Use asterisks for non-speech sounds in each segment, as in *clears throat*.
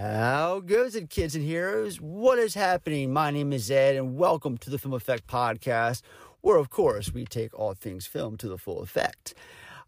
How goes it, kids and heroes? What is happening? My name is Ed, and welcome to the Film Effect Podcast, where, of course, we take all things film to the full effect.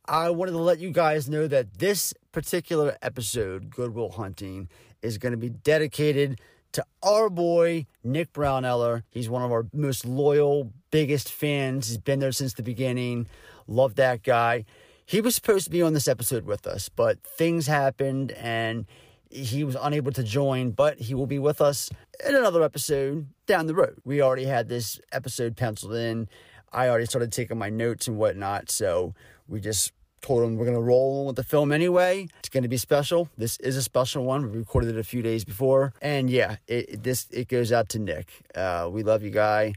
I wanted to let you guys know that this particular episode, Good Will Hunting, is going to be dedicated to our boy, Nick Browneller. He's one of our most loyal, biggest fans. He's been there since the beginning. Love that guy. He was supposed to be on this episode with us, but things happened and he was unable to join, but he will be with us in another episode down the road. We already had this episode penciled in. I already started taking my notes and whatnot, so we just told him we're going to roll with the film anyway. It's going to be special. This is a special one. We recorded it a few days before, and yeah, it, this it goes out to Nick. Uh, we love you, guy,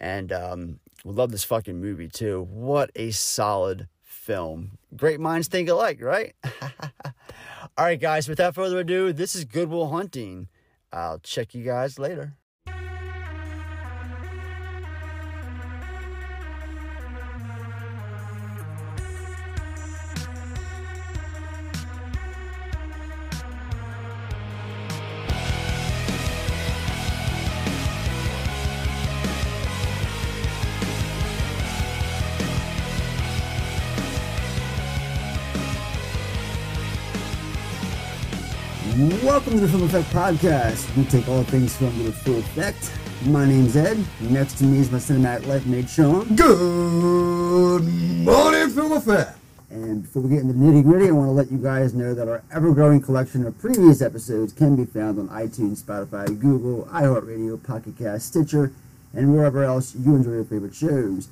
and um, we love this fucking movie too. What a solid film. Great minds think alike, right? *laughs* All right, guys, without further ado, this is Good Will Hunting. I'll check you guys later. Welcome to the Film Effect Podcast. We take all things film to the full effect. My name's Ed. Next to me is my cinematic life mate Sean. Good morning, Film Effect. And before we get into the nitty gritty, I want to let you guys know that our ever growing collection of previous episodes can be found on iTunes, Spotify, Google, iHeartRadio, Pocket Cast, Stitcher, and wherever else you enjoy your favorite shows.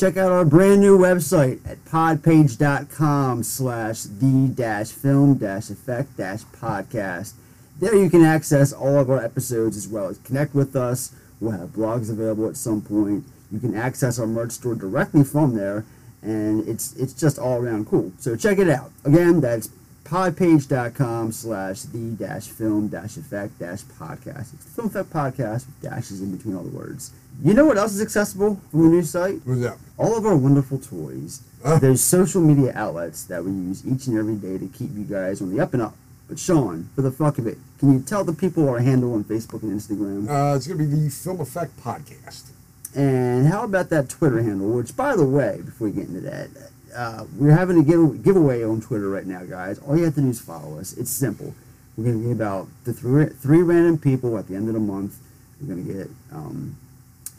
Check out our brand new website at podpage.com slash the dash film dash effect dash podcast. There you can access all of our episodes as well as connect with us. We'll have blogs available at some point. You can access our merch store directly from there, and it's it's just all around cool. So check it out. Again, that's podpage.com slash the dash film dash effect dash podcast. It's the Film Effect Podcast with dashes in between all the words. You know what else is accessible from the new site? What's that? All of our wonderful toys. Uh. There's social media outlets that we use each and every day to keep you guys on the up and up. But Sean, for the fuck of it, can you tell the people our handle on Facebook and Instagram? Uh, it's going to be the Film Effect Podcast. And how about that Twitter handle? Which, by the way, before we get into that, uh, we're having a give, giveaway on Twitter right now, guys. All you have to do is follow us. It's simple. We're going to give out the three, three random people at the end of the month. We're going to get, um,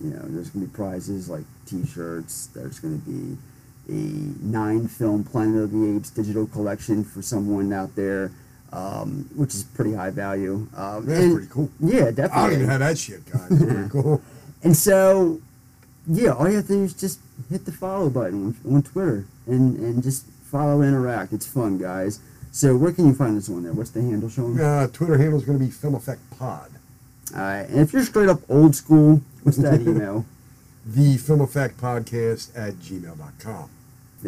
you know, there's going to be prizes like T-shirts. There's going to be a nine film Planet of the Apes digital collection for someone out there, um, which is pretty high value. Um, That's and- pretty cool. Yeah, definitely. I don't even have that shit, guys. That's pretty *laughs* cool. And so, yeah, all you have to do is just hit the follow button on, Twitter and, and just follow, interact. It's fun, guys. So, where can you find us on there? What's the handle, Sean? Uh, Twitter handle is going to be Film Effect Pod. All right. And if you're straight up old school, what's that *laughs* email? The Film Effect Podcast at gmail.com.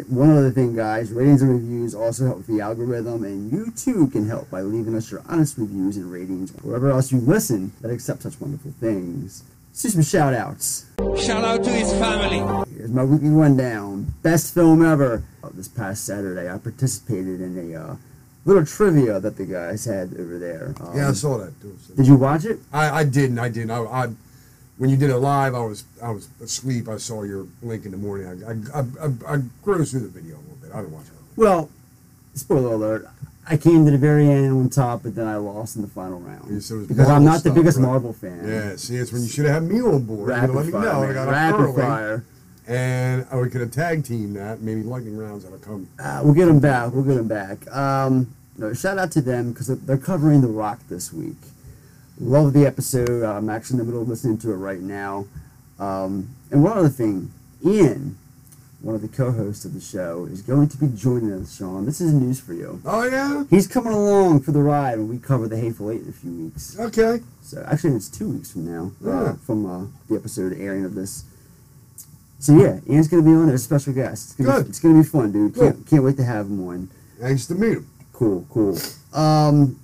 One other thing, guys, ratings and reviews also help with the algorithm, and you too can help by leaving us your honest reviews and ratings wherever else you listen that accept such wonderful things. Let's some shout outs. Shout out to his family. Here's my weekly rundown. Best film ever. Uh, this past Saturday, I participated in a uh, little trivia that the guys had over there. Um, Yeah, I saw that. too. Did you watch it? I, I didn't. I didn't. I, I, when you did it live, I was I was asleep. I saw your link in the morning. I, I, I, I, I cruised through the video a little bit. I didn't watch it. Well, spoiler alert. I came to the very end on top, but then I lost in the final round Yeah, so because I'm not the biggest right? Marvel fan. Yeah, see, it's when you should have had me on board. Rapid gonna let me fire, know. I got Rapid early, fire. and I we could have tag team that. Maybe lightning rounds that'll come. Uh, we'll get them back. We'll get them back. Um, no, shout out to them because they're covering The Rock this week. Love the episode. I'm actually in the middle of listening to it right now. Um, and one other thing, Ian, one of the co-hosts of the show, is going to be joining us, Sean. This is news for you. Oh yeah. He's coming along for the ride when we cover the Hateful Eight in a few weeks. Okay. So actually, it's two weeks from now, uh, from uh, the episode airing of this. So yeah, Ian's gonna be on there, as a special guest. It's gonna, Good. Be, it's gonna be fun, dude. Can't, Good. can't wait to have him on. Thanks to meet him. Cool, cool. Um,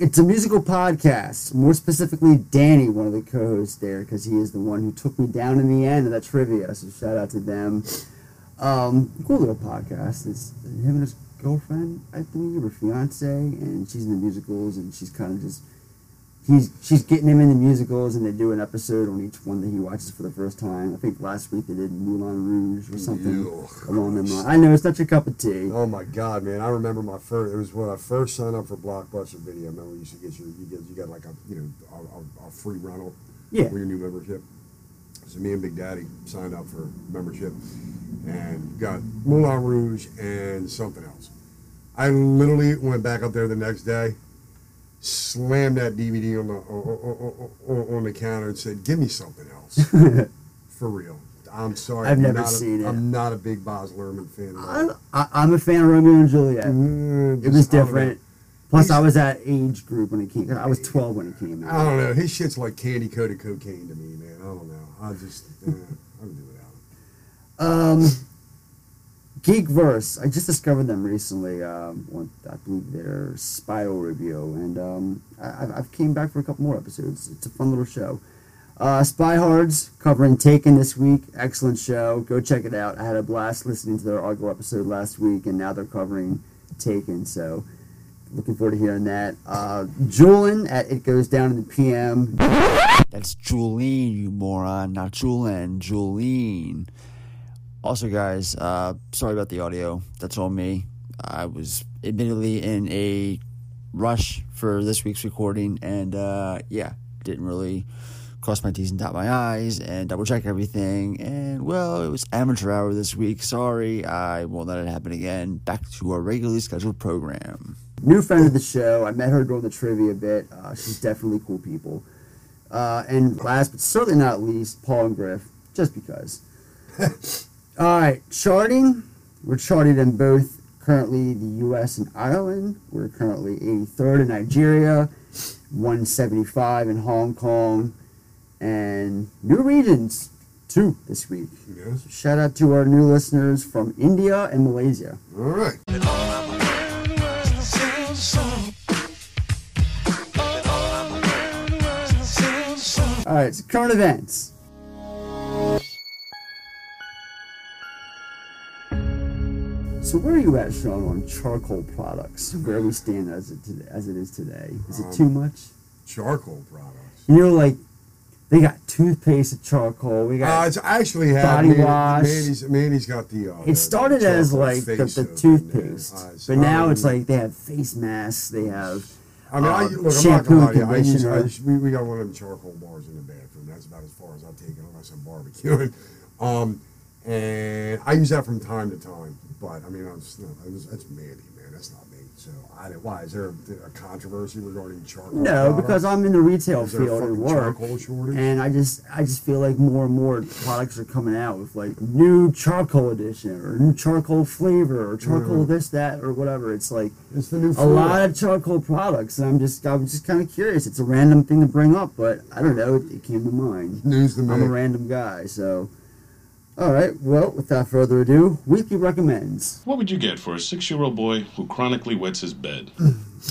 it's a musical podcast. More specifically, Danny, one of the co-hosts there, because he is the one who took me down in the end of that trivia. So shout out to them. Um, cool little podcast. It's him and his girlfriend, I believe, or fiance, and she's in the musicals, and she's kind of just he's she's getting him in the musicals, and they do an episode on each one that he watches for the first time. I think last week they did Moulin Rouge or something Ew. along them lines. I know it's not your cup of tea. Oh my God, man! I remember my first. It was when I first signed up for Blockbuster Video. Remember, you used to get your you get you got like a you know a, a, a free rental Yeah. with your new membership. So me and Big Daddy signed up for membership and got Moulin Rouge and something else. I literally went back up there the next day, slammed that DVD on the on, on, on the counter and said, "Give me something else." *laughs* for real. I'm sorry. I've I'm never not a- seen it. I'm not a big Baz Luhrmann fan. I, I, I'm a fan of Romeo and Juliet. Mm, It was just- I don't know. different. Plus, He's- I was that age group when it came. I was 12 when it came out. I don't know. His shit's like candy coated cocaine to me, man. I don't. I just, eh, I can do without him. Um, Geekverse. I just discovered them recently. Um, I believe their Spiral review, and um, I, I've- I've came back for a couple more episodes. It's a fun little show. Uh, Spy Hards covering Taken this week. Excellent show. Go check it out. I had a blast listening to their Argo episode last week, and now they're covering Taken. So, looking forward to hearing that. Uh, Julian at It Goes Down in the PM. That's Julene, you moron, not Julian, Julene. Also, guys, uh, sorry about the audio. That's all me. I was admittedly in a rush for this week's recording, and uh, yeah, didn't really cross my T's and dot my I's and double check everything. And well, it was amateur hour this week. Sorry, I won't let it happen again. Back to our regularly scheduled program. New friend of the show. I met her during the trivia bit. Uh, she's definitely cool people. Uh, and last but certainly not least, Paul and Griff, just because. *laughs* All right, charting. We're charted in both currently the U.S. and Ireland. We're currently 83rd in Nigeria, 175 in Hong Kong, and new regions, too this week. Yes. Shout out to our new listeners from India and Malaysia. All right. All right, so current events. So where are you at, Sean, on charcoal products? Where we stand as it as it is today? Is it Um, too much? Charcoal products. You know, like they got toothpaste with charcoal. We Uh, got it's actually had Body Mandy, wash. Mandy's, Mandy's got the. Uh, it started the as like the, the toothpaste, Uh, but now um, it's like they have face masks. They have I mean, I, uh, look, I'm not gonna lie to you. I use, I use, we, we got one of them charcoal bars in the bathroom. That's about as far as I'll take it, unless I'm barbecuing. *laughs* Um, and I use that from time to time. But I mean, I'm just, no, that's Manny, man. That's not. So I. Why is there a controversy regarding charcoal? no products? because I'm in the retail Is field and work. And I just I just feel like more and more products are coming out with like new charcoal edition or new charcoal flavor or charcoal Mhm. this that or whatever. It's like it's the new a lot of charcoal products, and I'm just I'm just kind of curious. It's a random thing to bring up, but I don't know. It, it came to mind. news to me. I'm a random guy, so. All right. Well, without further ado, weekly recommends. What would you get for a six year old boy who chronically wets his bed?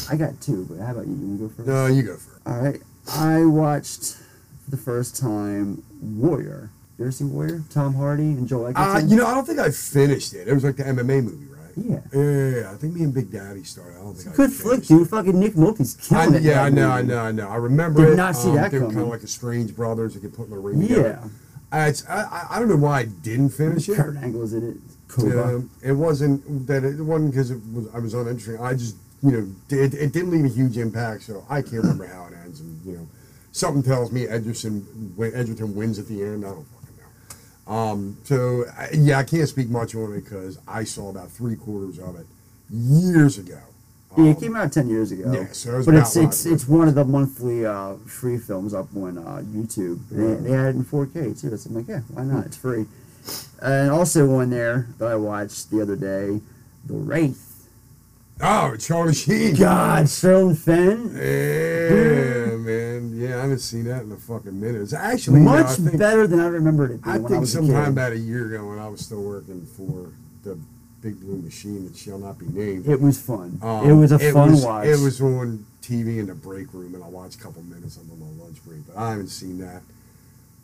I got two, but how about you? You want to go first? no, you go first. All right. I watched for the first time Warrior. You ever see Warrior? Tom Hardy and Joel Uh, you know, I don't think I finished it. It was like the MMA movie, right? Yeah. Yeah, yeah, yeah. I think me and Big Daddy started. I don't think I Good flick, finished dude. it. Fucking Nick Nolte's I, killing it. yeah, I that know, I know, I know. I remember Did it. not see um, that They were kind of like the Strange brothers that could put in the ring Yeah. together. I, I, I don't know why I didn't finish it. Kurt Angle's in it. Um, it wasn't that it wasn't because it was I was uninteresting. I just you know it, it didn't leave a huge impact, so I can't remember how it ends. And you know, something tells me Edgerton when Edgerton wins at the end. I don't fucking know. Um, so I, yeah, I can't speak much on it because I saw about three quarters of it years ago. Yeah, Um, it came out ten years ago. yeah, so it was but it's it's it's one of the monthly uh, free films up on uh, YouTube. They, they had it in 4K too. So I'm like, yeah, why not? It's free. And also one there that I watched the other day, The Wraith. Oh, Charlie Sheen. God, Sherilyn Fenn. Yeah, man. Yeah, I haven't seen that in a fucking minute. It's actually you know, Much think- better than I remembered it being I I think was a sometime kid. about a year ago when I was still working for the big blue machine that shall not be named. It was fun. um, it was a fun was, watch. It was on TV in the break room, and I watched a couple minutes of it on my lunch break. But I haven't seen that,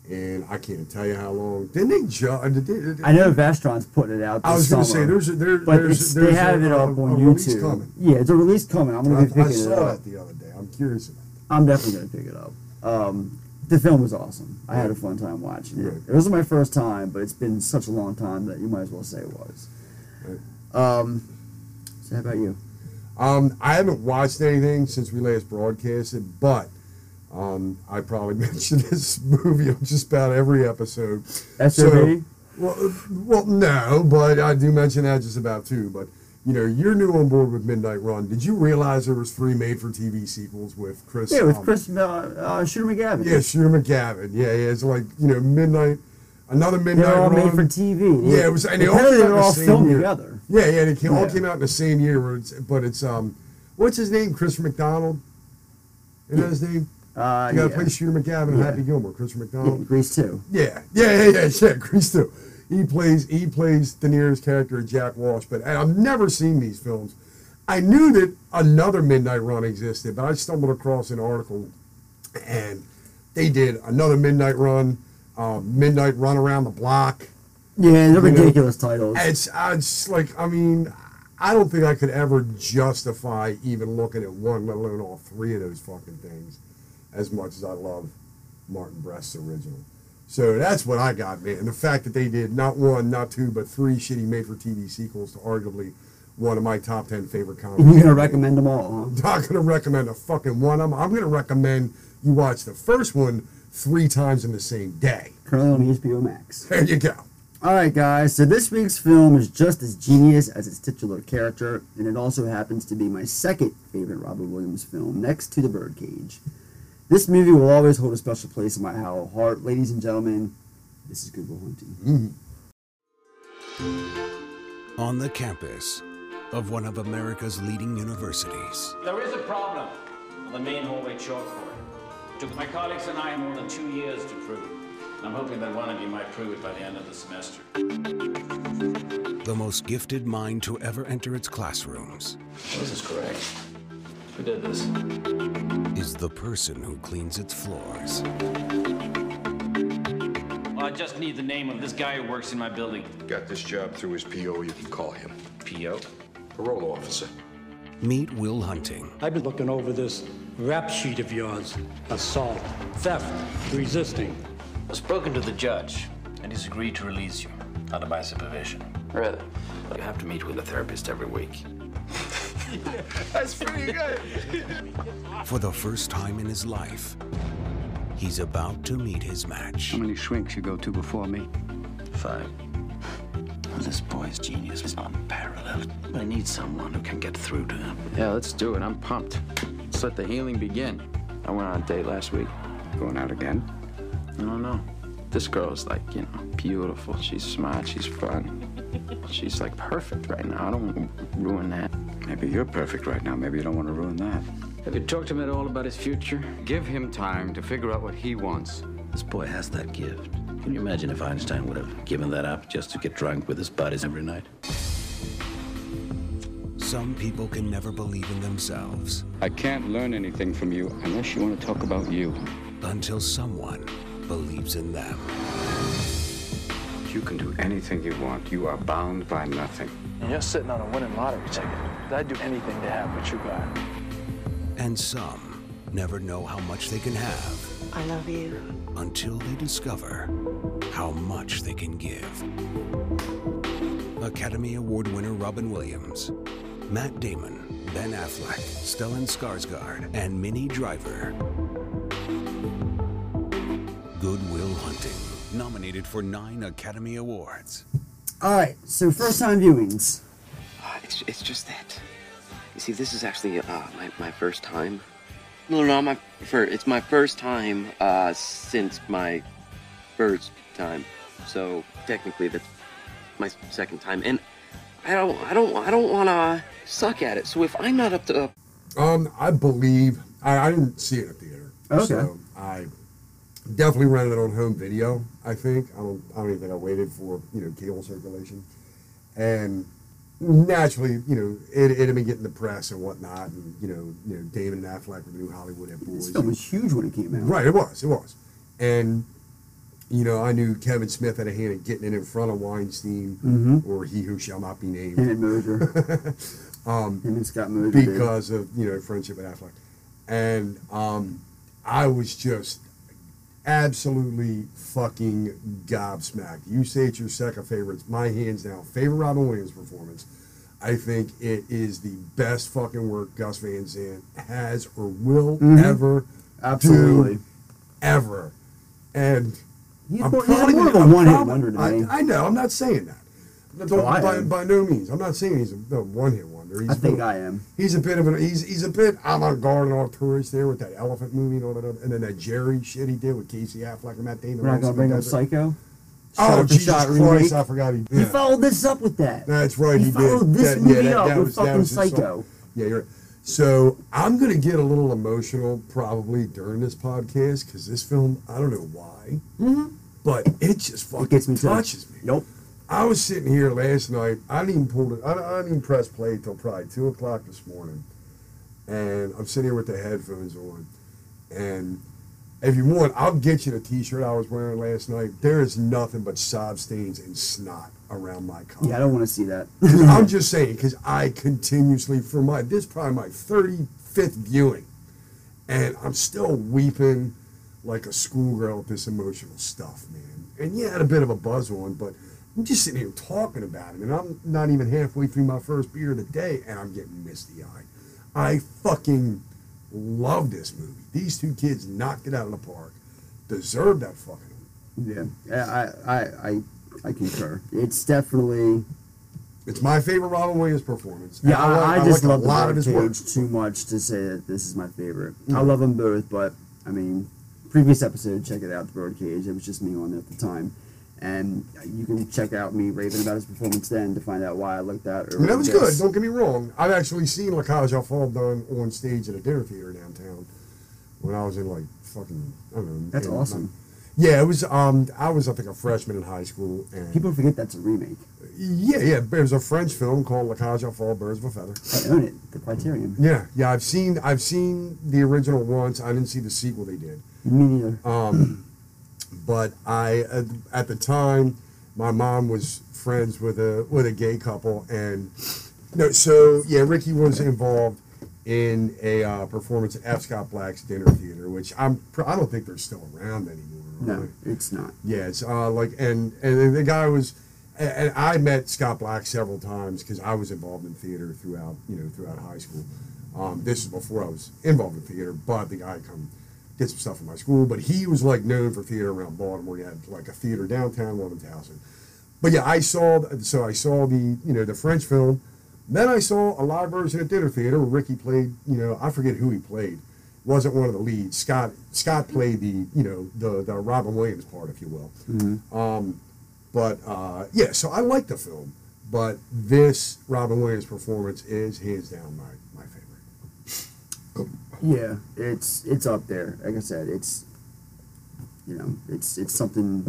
and I can't tell you how long. Didn't they ju- I know Vestron's putting it out. This I was going to say there's a, there, but there's there's they have it up on a YouTube. coming. Yeah, it's a release coming. I'm gonna be I picking it up. I saw up. that the other day. I'm curious about I'm definitely gonna pick it up. Um, the film was awesome. I had a fun time watching it. Right. It wasn't my first time, but it's been such a long time that you might as well say it was. Um, so how about you? Um, I haven't watched anything since we last broadcasted, but um, I probably *laughs* mentioned this movie on just about every episode. SOB? well, uh, well, no, but I do mention that just about too. But you know, you're new on board with Midnight Run. Did you realize there was three made-for-TV sequels with Chris? Yeah, with um, Chris uh, uh, Shooter McGavin. Yeah, Shooter McGavin. Yeah, yeah. It's like you know, Midnight, another Midnight They're all Run. made for TV. Yeah, it was, and they all came out the all filmed year. together. Yeah, yeah, they came, all came out in the same year. But it's, but it's um, what's his name? Chris McDonald. Isn't that his name? Uh, got to yeah. plays Shooter McGavin and Yeah. Happy Gilmore, Chris yeah, McDonald. Grease too. Yeah, yeah, yeah, yeah, yeah. *laughs* Grease too. He plays he plays De Niro's character Jack Walsh, but I've never seen these films. I knew that another Midnight Run existed, but I stumbled across an article, and they did another Midnight Run, um, Midnight Run around the block. Yeah, they're You know, ridiculous titles. It's, it's like, I mean, I don't think I could ever justify even looking at one, let alone all three of those fucking things, as much as I love Martin Brest's original. So that's what I got, man. The fact that they did not one, not two, but three shitty made-for-TV sequels to arguably one of my top ten favorite comedies. *laughs* You're gonna recommend them all, huh? *laughs* I'm not gonna recommend a fucking one. I'm, I'm gonna recommend you watch the first one three times in the same day. Currently on HBO Max. There you go. All right, guys. So this week's film is just as genius as its titular character, and it also happens to be my second favorite Robert Williams film, next to The Birdcage. This movie will always hold a special place in my hollow heart, ladies and gentlemen. This is Good Will Hunting. Mm-hmm. on the campus of one of America's leading universities. There is a problem on the main hallway chalkboard. It took my colleagues and I more than two years to prove it. I'm hoping that one of you might prove it by the end of the semester. The most gifted mind to ever enter its classrooms This is correct. Who did this? is the person who cleans its floors. I just need the name of this guy who works in my building. Got this job through his PO, you can call him. P.O. Parole officer. Meet Will Hunting, I've been looking over this rap sheet of yours. Assault, theft, resisting. I've spoken to the judge, and he's agreed to release you under my supervision. Really? You have to meet with a therapist every week. *laughs* That's pretty good. For the first time in his life. He's about to meet his match. How many shrinks you go to before me? Five. This boy's genius is unparalleled. I need someone who can get through to him. Yeah, let's do it. I'm pumped. Let's let the healing begin. I went on a date last week. Going out again? I don't know. This girl's like, you know, beautiful. She's smart. She's fun. She's like perfect right now. I don't want to ruin that. Maybe you're perfect right now. Maybe you don't want to ruin that. Have you talked to him at all about his future? Give him time to figure out what he wants. This boy has that gift. Can you imagine if Einstein would have given that up just to get drunk with his buddies every night? Some people can never believe in themselves I can't learn anything from you unless you want to talk about you. until someone believes in them. You can do anything you want. You are bound by nothing. And you're sitting on a winning lottery ticket. I'd do anything to have what you got. And some never know how much they can have I love you. until they discover how much they can give. Academy Award winner Robin Williams, Matt Damon, Ben Affleck, Stellan Skarsgård, and Minnie Driver. Good Will Hunting, nominated for nine Academy Awards. All right. So first time viewings. Uh, It's, it's just that. You see, this is actually uh, my, my first time. No, no, my fir- It's my first time uh, since my first time. So technically, that's my second time, and I don't, I don't, I don't want to suck at it. So if I'm not up to, Um, I believe I, I didn't see it in a theater. Okay. So I definitely rented it on home video. I think I don't. I don't even think I waited for you know cable circulation, and naturally, you know, it, it had been getting the press and whatnot, and you know, you know, Damon and Affleck were the new Hollywood This boys. film was huge when it came out. Right, it was, it was, and you know, I knew Kevin Smith had a hand in getting it in front of Weinstein Mhm. or he who shall not be named. Him and Mosier. *laughs* um, Him and Scott did. because of you know friendship with Affleck. and um, I was just absolutely fucking gobsmacked. You say it's your second favorite. It's my hands down favorite Robin Williams performance. I think it is the best fucking work Gus Van Sant has or will Mhm. ever Absolutely. do ever. And He's I'm more- he's more of a I'm one-hit wonder to I, me. I know. I'm not saying that. By, by no means. I'm not saying he's a, a one-hit wonder. He's I think bit- I am. He's a bit of an he's he's a bit avant-garde and all tourist there with that elephant movie and all that, other, and then that Gerry shit he did with Casey Affleck and Matt Damon. We're not gonna bring up Psycho. Oh Shot for Jesus shot Christ! I forgot he. He followed this up with that. That's right. He, He, followed did. this That- movie yeah, that- up that with was- fucking was his song. Psycho. Yeah, you're right. So I'm gonna get a little emotional probably during this podcast because this film I don't know why, Mhm. but it just fucking gets me too. touches me. Nope. I was sitting here last night. I didn't even pull it. I, I didn't even press play till probably two o'clock this morning, and I'm sitting here with the headphones on. And if you want, I'll get you the T-shirt I was wearing last night. There is nothing but sob stains and snot around my collar. Yeah, I don't want to see that. *laughs* I'm just saying because I continuously for my this is probably my 35th viewing, and I'm still weeping like a schoolgirl with this emotional stuff, man. And yeah, I had a bit of a buzz on, but I'm just sitting here talking about it, and I'm not even halfway through my first beer of the day, and I'm getting misty eyed. I fucking love this movie. These two kids knocked it out of the park. Deserve that fucking. Yeah, yeah, I, I, I, I concur. It's definitely. It's my favorite Robin Williams performance. Yeah, And I, I just like love a lot of his work. too much to say that this is my favorite. I Mm. love them both, but I mean, previous episode, check it out, the Birdcage. It was just me on it at the time, and you can check out me raving about his performance then to find out why I looked at. Mean, that was good. Don't get me wrong. I've actually seen La Cage aux Folles done on stage at a dinner theater downtown when I was in like fucking I don't know. That's awesome. Yeah, it was. Um, I was I think a freshman in high school, and People forget that's a remake. yeah, yeah. There was a French film called La Cage aux Folles, Birds of a Feather. I own it. The Criterion. Yeah, yeah. I've seen I've seen the original once. I didn't see the sequel they did. Me neither. Um, but I at, at the time, my mom was friends with a with a gay couple, and no, so yeah, Ricky was involved in a uh, performance at F. Scott Black's Dinner Theater, which I'm I don't think they're still around anymore. No, right? it's not. Yeah, it's uh, like and and the guy was, and and I met Scott Black several times because I was involved in theater throughout you know throughout high school. Um, this is before I was involved in theater, but the guy come did some stuff in my school. But he was like known for theater around Baltimore. He had like a theater downtown, one in Towson. But yeah, I saw so I saw the you know the French film. Then I saw a live version at Dinner Theater where Ricky played. You know, I forget who he played. Wasn't one of the leads. Scott Scott played the you know the the Robin Williams part, if you will. Mm-hmm. Um, but uh, yeah, so I like the film, but this Robin Williams performance is hands down my my favorite. Yeah, it's it's up there. Like I said, it's you know, it's it's something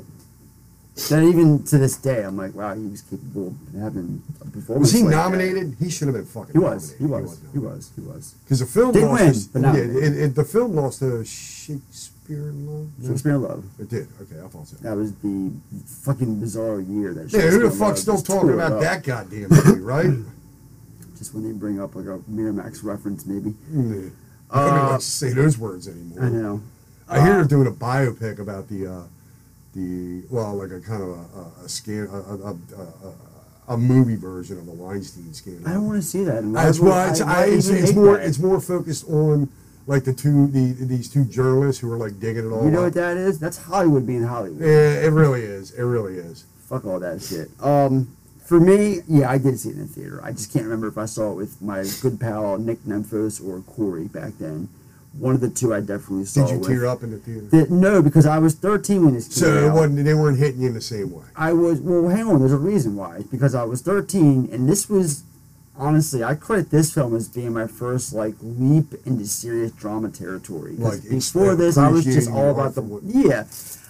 that even to this day, I'm like, wow, he was capable of having a performance. Was he like that. nominated? He should have been fucking. He was. nominated. He was. He was. He was. Because the film Didn't lost. win, to- but yeah, it, it, the film lost to Shakespeare in Love. No? Shakespeare in Love. It did. Okay, I thought so. That was the fucking bizarre year that. Yeah, who the in fuck's still talking about that goddamn movie, right? *laughs* Just when they bring up like a Miramax reference, maybe. Mm. Nobody Uh, likes to say those words anymore. I know. I hear Uh, they're doing a biopic about the, uh, the well, like a kind of a, a, a scan, a, a, a, a, a movie version of the Weinstein scandal. I don't want to see that. And That's why it's, why I, it's, it's more that? it's more focused on like the two the these two journalists who are like digging it all. You know up. what that is? That's Hollywood being Hollywood. Yeah, it really is. It really is. Fuck all that shit. Um, for me, yeah, I did see it in the theater. I just can't remember if I saw it with my good pal Nick Nemphos or Corey back then. One of the two I definitely saw. Did you with. tear up in the theater? The- no, because I was 13 when this came So it out. wasn't, they weren't hitting you in the same way. I was well. Hang on, there's a reason why. Because I was 13, and this was honestly, I credit this film as being my first like leap into serious drama territory. Like, before this, I was just all about the what- yeah.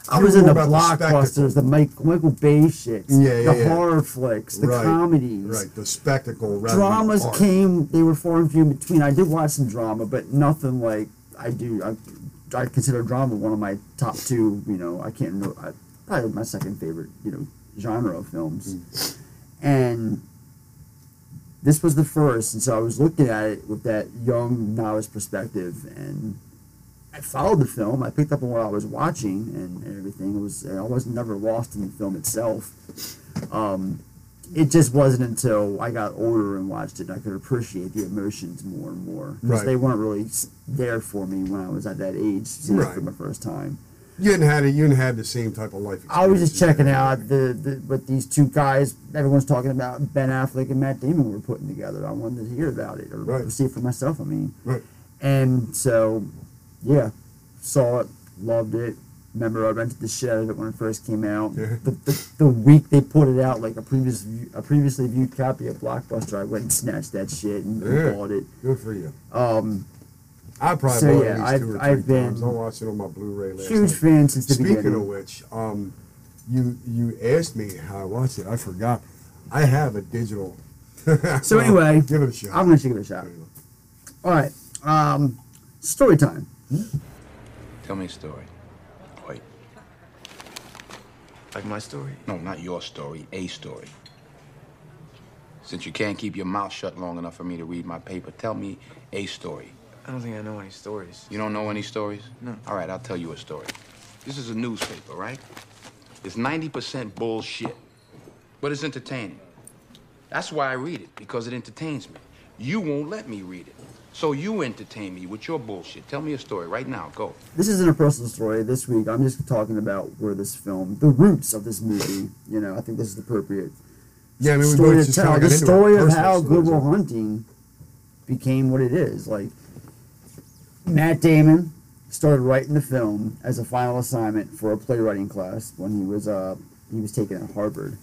I was in the the blockbusters, the, Mike, Michael Bay shits, Yeah, yeah, the yeah. horror flicks, the Right, comedies. Right, the spectacle. the Dramas came; they were far and few in between. I did watch some drama, but nothing like I do. I, I consider drama one of my top two. You know, I can't know. I, probably my second favorite. You know, genre of films, Mm. and this was the first, and so I was looking at it with that young novice perspective, and I followed the film. I picked up on what I was watching and, and everything. It was I was never lost in the film itself. Um, it just wasn't until I got older and watched it I could appreciate the emotions more and more because Right. they weren't really there for me when I was at that age, seeing it for Right. the first time. You hadn't had it. You hadn't had the same type of life. I was just checking out the, the what these two guys everyone's talking about Ben Affleck and Matt Damon were putting together. I wanted to hear about it or Right. see it for myself. I mean, Right. and so yeah, saw it, loved it. Remember, I rented the shit out of it when it first came out. Yeah. The, the, the week they put it out, like a previous view- a previously viewed copy of Blockbuster, I went and snatched that shit and, Yeah. bought it. Good for you. Um, I probably So, bought yeah, it at least I've- two or I've three been times. I watched it on my Blu-ray last huge night. fan since the Speaking beginning. of which, um, you you asked me how I watched it. I forgot. I have a digital. *laughs* So Well, anyway, give it a shot. I'm gonna give it a shot. All right, um, story time. Hmm? Tell me a story. Wait. Like my story? No, not your story, a story. Since you can't keep your mouth shut long enough for me to read my paper, tell me a story. I don't think I know any stories. You don't know any stories? No. All right, I'll tell you a story. This is a newspaper, right? It's 90% bullshit, but it's entertaining. That's why I read it, because it entertains me. You won't let me read it. So you entertain me with your bullshit. Tell me a story right now. Go. This isn't a personal story. This week, I'm just talking about where this film, the roots of this movie. You know, I think this is appropriate. Yeah, I mean, story both to tell. kinda The story of how stories, Good Will. Hunting became what it is. Like Matt Damon started writing the film as a final assignment for a playwriting class when he was uh he was taken at Harvard.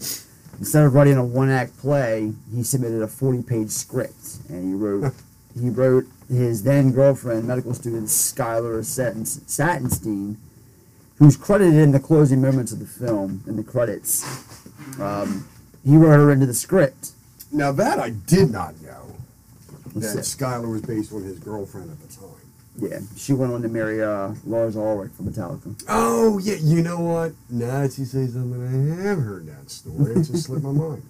Instead of writing a one act play, he submitted a forty page script and he wrote *laughs* he wrote his then girlfriend, medical student Skylar Satin- Satenstein, who's credited in the closing moments of the film in the credits. Um, he wrote her into the script. Now that I did not know that that? Skylar was based on his girlfriend at the time. Yeah, she went on to marry uh, Lars Ulrich from Metallica. Oh yeah, you know what? Now that you say something, I have heard that story. It just slipped my mind.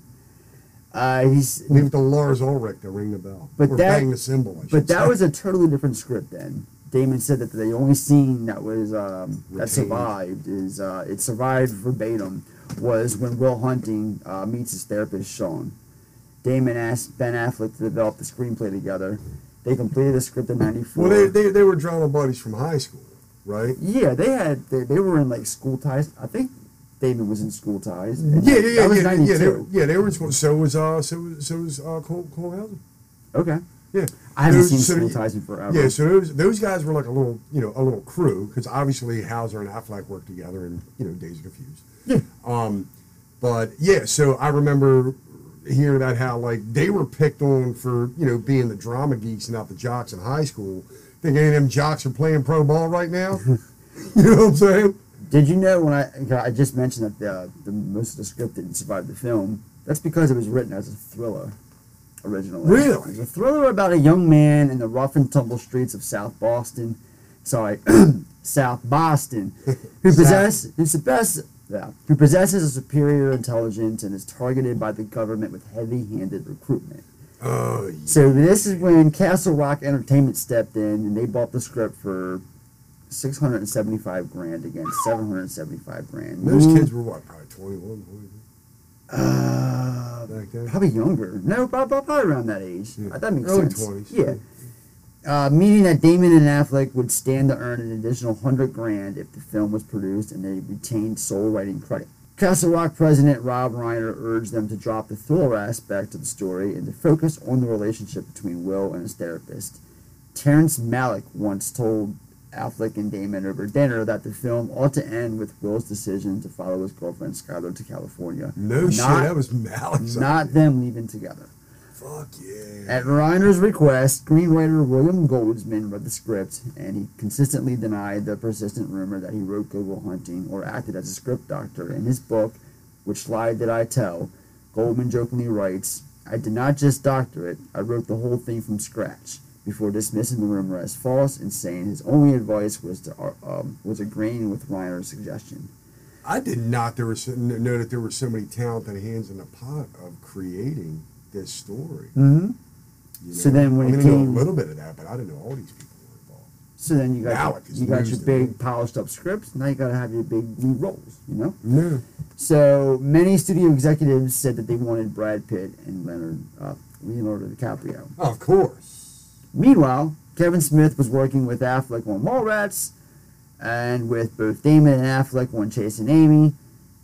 Uh, he's Leave it to Lars Ulrich to ring the bell. But or that- bang the cymbal. But that was a totally different script then. Damon said that the only scene that was um, that survived is uh, it survived verbatim was when Will Hunting uh, meets his therapist Sean. Damon asked Ben Affleck to develop the screenplay together. They completed the script in '94. Well, they, they, they were drama buddies from high school, right? yeah, they had they, they were in like school ties. I think Damon was in school ties. Yeah, that- yeah, yeah, yeah, yeah. They, were- yeah, they were. in school. So was uh, so was so was uh, Cole Cole Hauser. Okay. Yeah, I haven't Those- seen so- School Ties in forever. Yeah, so those those guys were like a little, you know, a little crew because obviously Hauser and Affleck worked together in you know Dazed and Confused. Yeah. Um, but yeah, so I remember hearing about how like they were picked on for you know being the drama geeks and not the jocks in high school. Think any of them jocks are playing pro ball right now? *laughs* *laughs* you know what I'm saying? Did you know when I I just mentioned that the, the most of the script didn't survive the film? That's because it was written as a thriller originally. Really? It was a thriller about a young man in the rough and tumble streets of South Boston. Sorry, *clears throat* South Boston, who possess the best. Yeah, who possesses a superior intelligence and is targeted by the government with heavy-handed recruitment. Oh, yeah. So this is when Castle Rock Entertainment stepped in and they bought the script for six hundred and seventy-five grand against seven hundred and seventy-five grand. those kids were what, probably 21, 22? uh, back then? probably younger. No, probably, probably around that age. Uh, That makes Early sense. 20s. Yeah. Uh, meaning that Damon and Affleck would stand to earn an additional hundred grand if the film was produced and they retained sole writing credit. Castle Rock president Rob Reiner urged them to drop the thriller aspect of the story and to focus on the relationship between Will and his therapist. Terrence Malick once told Affleck and Damon over dinner that the film ought to end with Will's decision to follow his girlfriend Skylar to California. No shit, that was Malick's Not them leaving together. Fuck yeah. At Reiner's request, screenwriter William Goldman read the script, and he consistently denied the persistent rumor that he wrote Good Will Hunting or acted as a script doctor. In his book, Which Lie Did I Tell? Goldman jokingly writes, I did not just doctor it, I wrote the whole thing from scratch, before dismissing the rumor as false and saying his only advice was to uh, um, was agreeing with Reiner's suggestion. I did not there was know that there were so many talented hands in the pot of creating this story. hmm You So then when I mean, it I know a little bit of that, but I didn't know all these people were involved. So then you got Now your, you got your big polished up scripts. Now you got to have your big lead roles. You know. No. So many studio executives said that they wanted Brad Pitt and Leonard uh, Leonardo DiCaprio. Of course. Meanwhile, Kevin Smith was working with Affleck on Mallrats, and with both Damon and Affleck on Chasing Amy.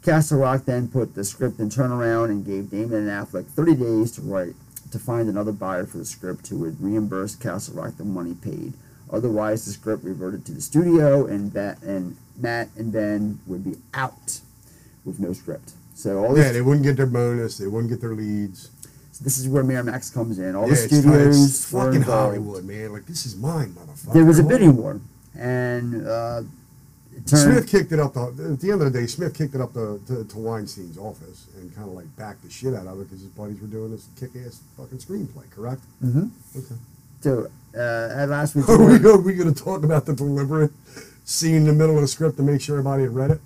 Castle Rock then put the script in turnaround and gave Damon and Affleck 30 days to write to find another buyer for the script who would reimburse Castle Rock the money paid. Otherwise, the script reverted to the studio, and that and Matt and Ben would be out with no script. So all Yeah, they wouldn't get their bonus. They wouldn't get their leads. This is where Miramax comes in. All yeah, the it's, it's studios were fucking involved. Hollywood, man. Like this is mine, motherfucker. There was a bidding war, and uh, it turned. Smith kicked it up. The, at the end of the day, Smith kicked it up to, to, to Weinstein's office and kind of like backed the shit out of it because his buddies were doing this kick-ass fucking screenplay. Correct? Mm-hmm. Okay. So uh, at last week's *laughs* Are we, are we going to talk about the deliberate scene in the middle of the script to make sure everybody had read it?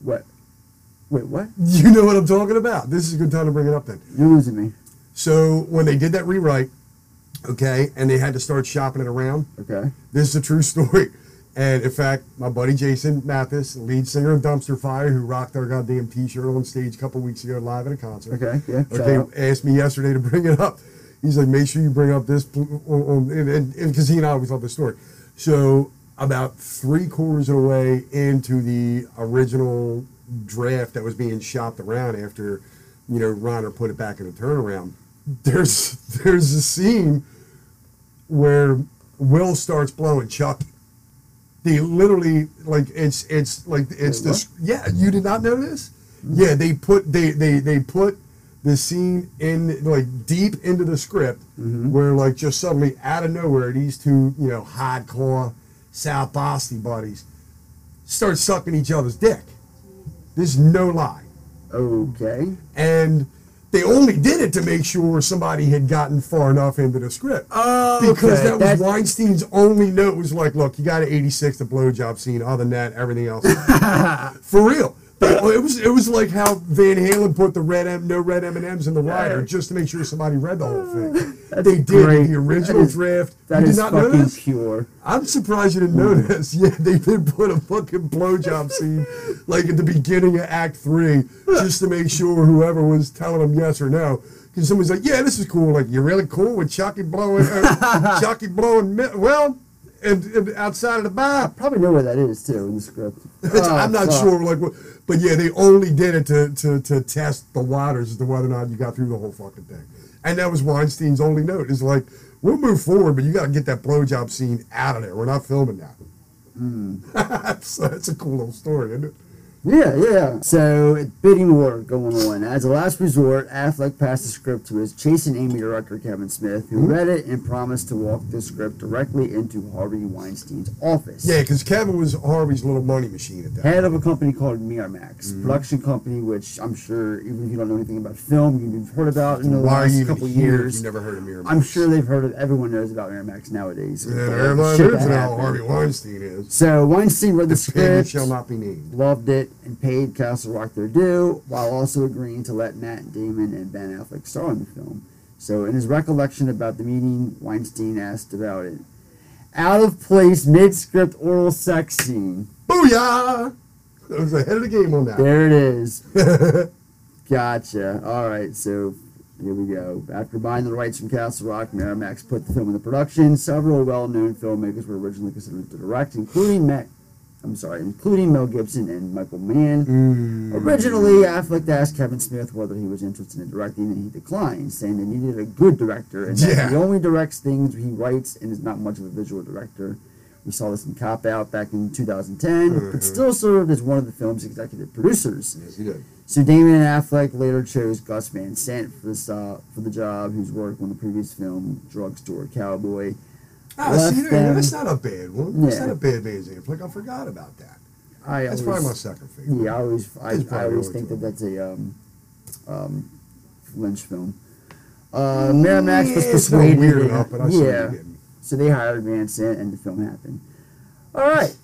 what? Wait, what? You know what I'm talking about. This is a good time to bring it up then. You're losing me. So when they did that rewrite, okay, and they had to start shopping it around, Okay. this is a true *laughs* story. And in fact, my buddy Jason Mathis, lead singer of Dumpster Fire, who rocked our goddamn T-shirt on stage a couple weeks ago live at a concert. Okay, yeah, Okay, asked me yesterday to bring it up. He's like, make sure you bring up this, pl- on, on, and because he and I always love this story. So about three quarters of the way into the original draft that was being shopped around after, you know, Reiner put it back in the turnaround. There's *laughs* there's a scene where Will starts blowing Chucky. They literally like it's it's like it's Wait, this. Yeah, you did not know this? Yeah, they put they they they put the scene in like deep into the script mm-hmm. where like just suddenly out of nowhere these two you know hardcore South Boston buddies start sucking each other's dick. There's no lie. Okay. And they only did it to make sure somebody had gotten far enough into the script. Oh, because okay. that was That's- Weinstein's only note was like, look, you got an 86 the blowjob scene. Other than that, everything else. *laughs* For real. It was it was like how Van Halen put the red M, no red M and M's in the rider just to make sure somebody read the whole thing. they did great. the original That is- draft. That you is did not fucking this? pure. I'm surprised you didn't know this. *laughs* Yeah, they did put a fucking blowjob scene like at the beginning of Act Three, just to make sure whoever was telling them yes or no. Because somebody's like, "Yeah, this is cool. Like, you're really cool with Chucky blowing, uh, *laughs* Chucky blowing. Well, and, and outside of the bar, Probably know where that is too in the script. I'm not Oh, fuck. sure. Like, what, but yeah, they only did it to, to to test the waters as to whether or not you got through the whole fucking thing. And that was Weinstein's only note. Is like, we'll move forward, but you got to get that blowjob scene out of there. We're not filming that. Hmm. *laughs* that's, that's a cool little story, isn't it? Yeah, yeah. So bidding war going on. As a last resort, Affleck passed the script to his Chasing Amy director Kevin Smith, who Mhm. read it and promised to walk the script directly into Harvey Weinstein's office. Yeah, because Kevin was Harvey's little money machine at that. Head of a company called Miramax, Mhm. production company, which I'm sure even if you don't know anything about film, you've heard about in the Why last couple years. you never heard of Miramax? I'm sure they've heard of. Everyone knows about Miramax nowadays. And with all the everybody shit knows how. Harvey Weinstein is. So Weinstein read the The script, shall not be named. loved it, and paid Castle Rock their due, while also agreeing to let Matt Damon and Ben Affleck star in the film. So, in his recollection about the meeting, Weinstein asked about it. Out of place mid-script oral sex scene. Booyah! I was ahead of the game on that. There it is. *laughs* gotcha. All right, so here we go. After buying the rights from Castle Rock, Miramax put the film into production. Several well-known filmmakers were originally considered to direct, including Matt. I'm sorry, including Mel Gibson and Michael Mann. Mm. Originally, Affleck asked Kevin Smith whether he was interested in directing, and he declined, saying they needed a good director, and that he only directs things he writes and is not much of a visual director. We saw this in Cop Out back in 2010, Mhm. but still served as one of the film's executive producers. Yes, he did. So Damon and Affleck later chose Gus Van Sant for this uh, for the job, whose work on the previous film Drugstore Cowboy. Ah, left see, there, that's not a bad one. That's Yeah. not a bad Van Sant flick. I forgot about that. I That's always, probably my second favorite. Yeah, I always I, I always think that that's a um, um, Lynch film. Uh, Miramax Yeah, it's not persuaded. weird enough, but I see what yeah, so they hired Van Sant, and the film happened. All right,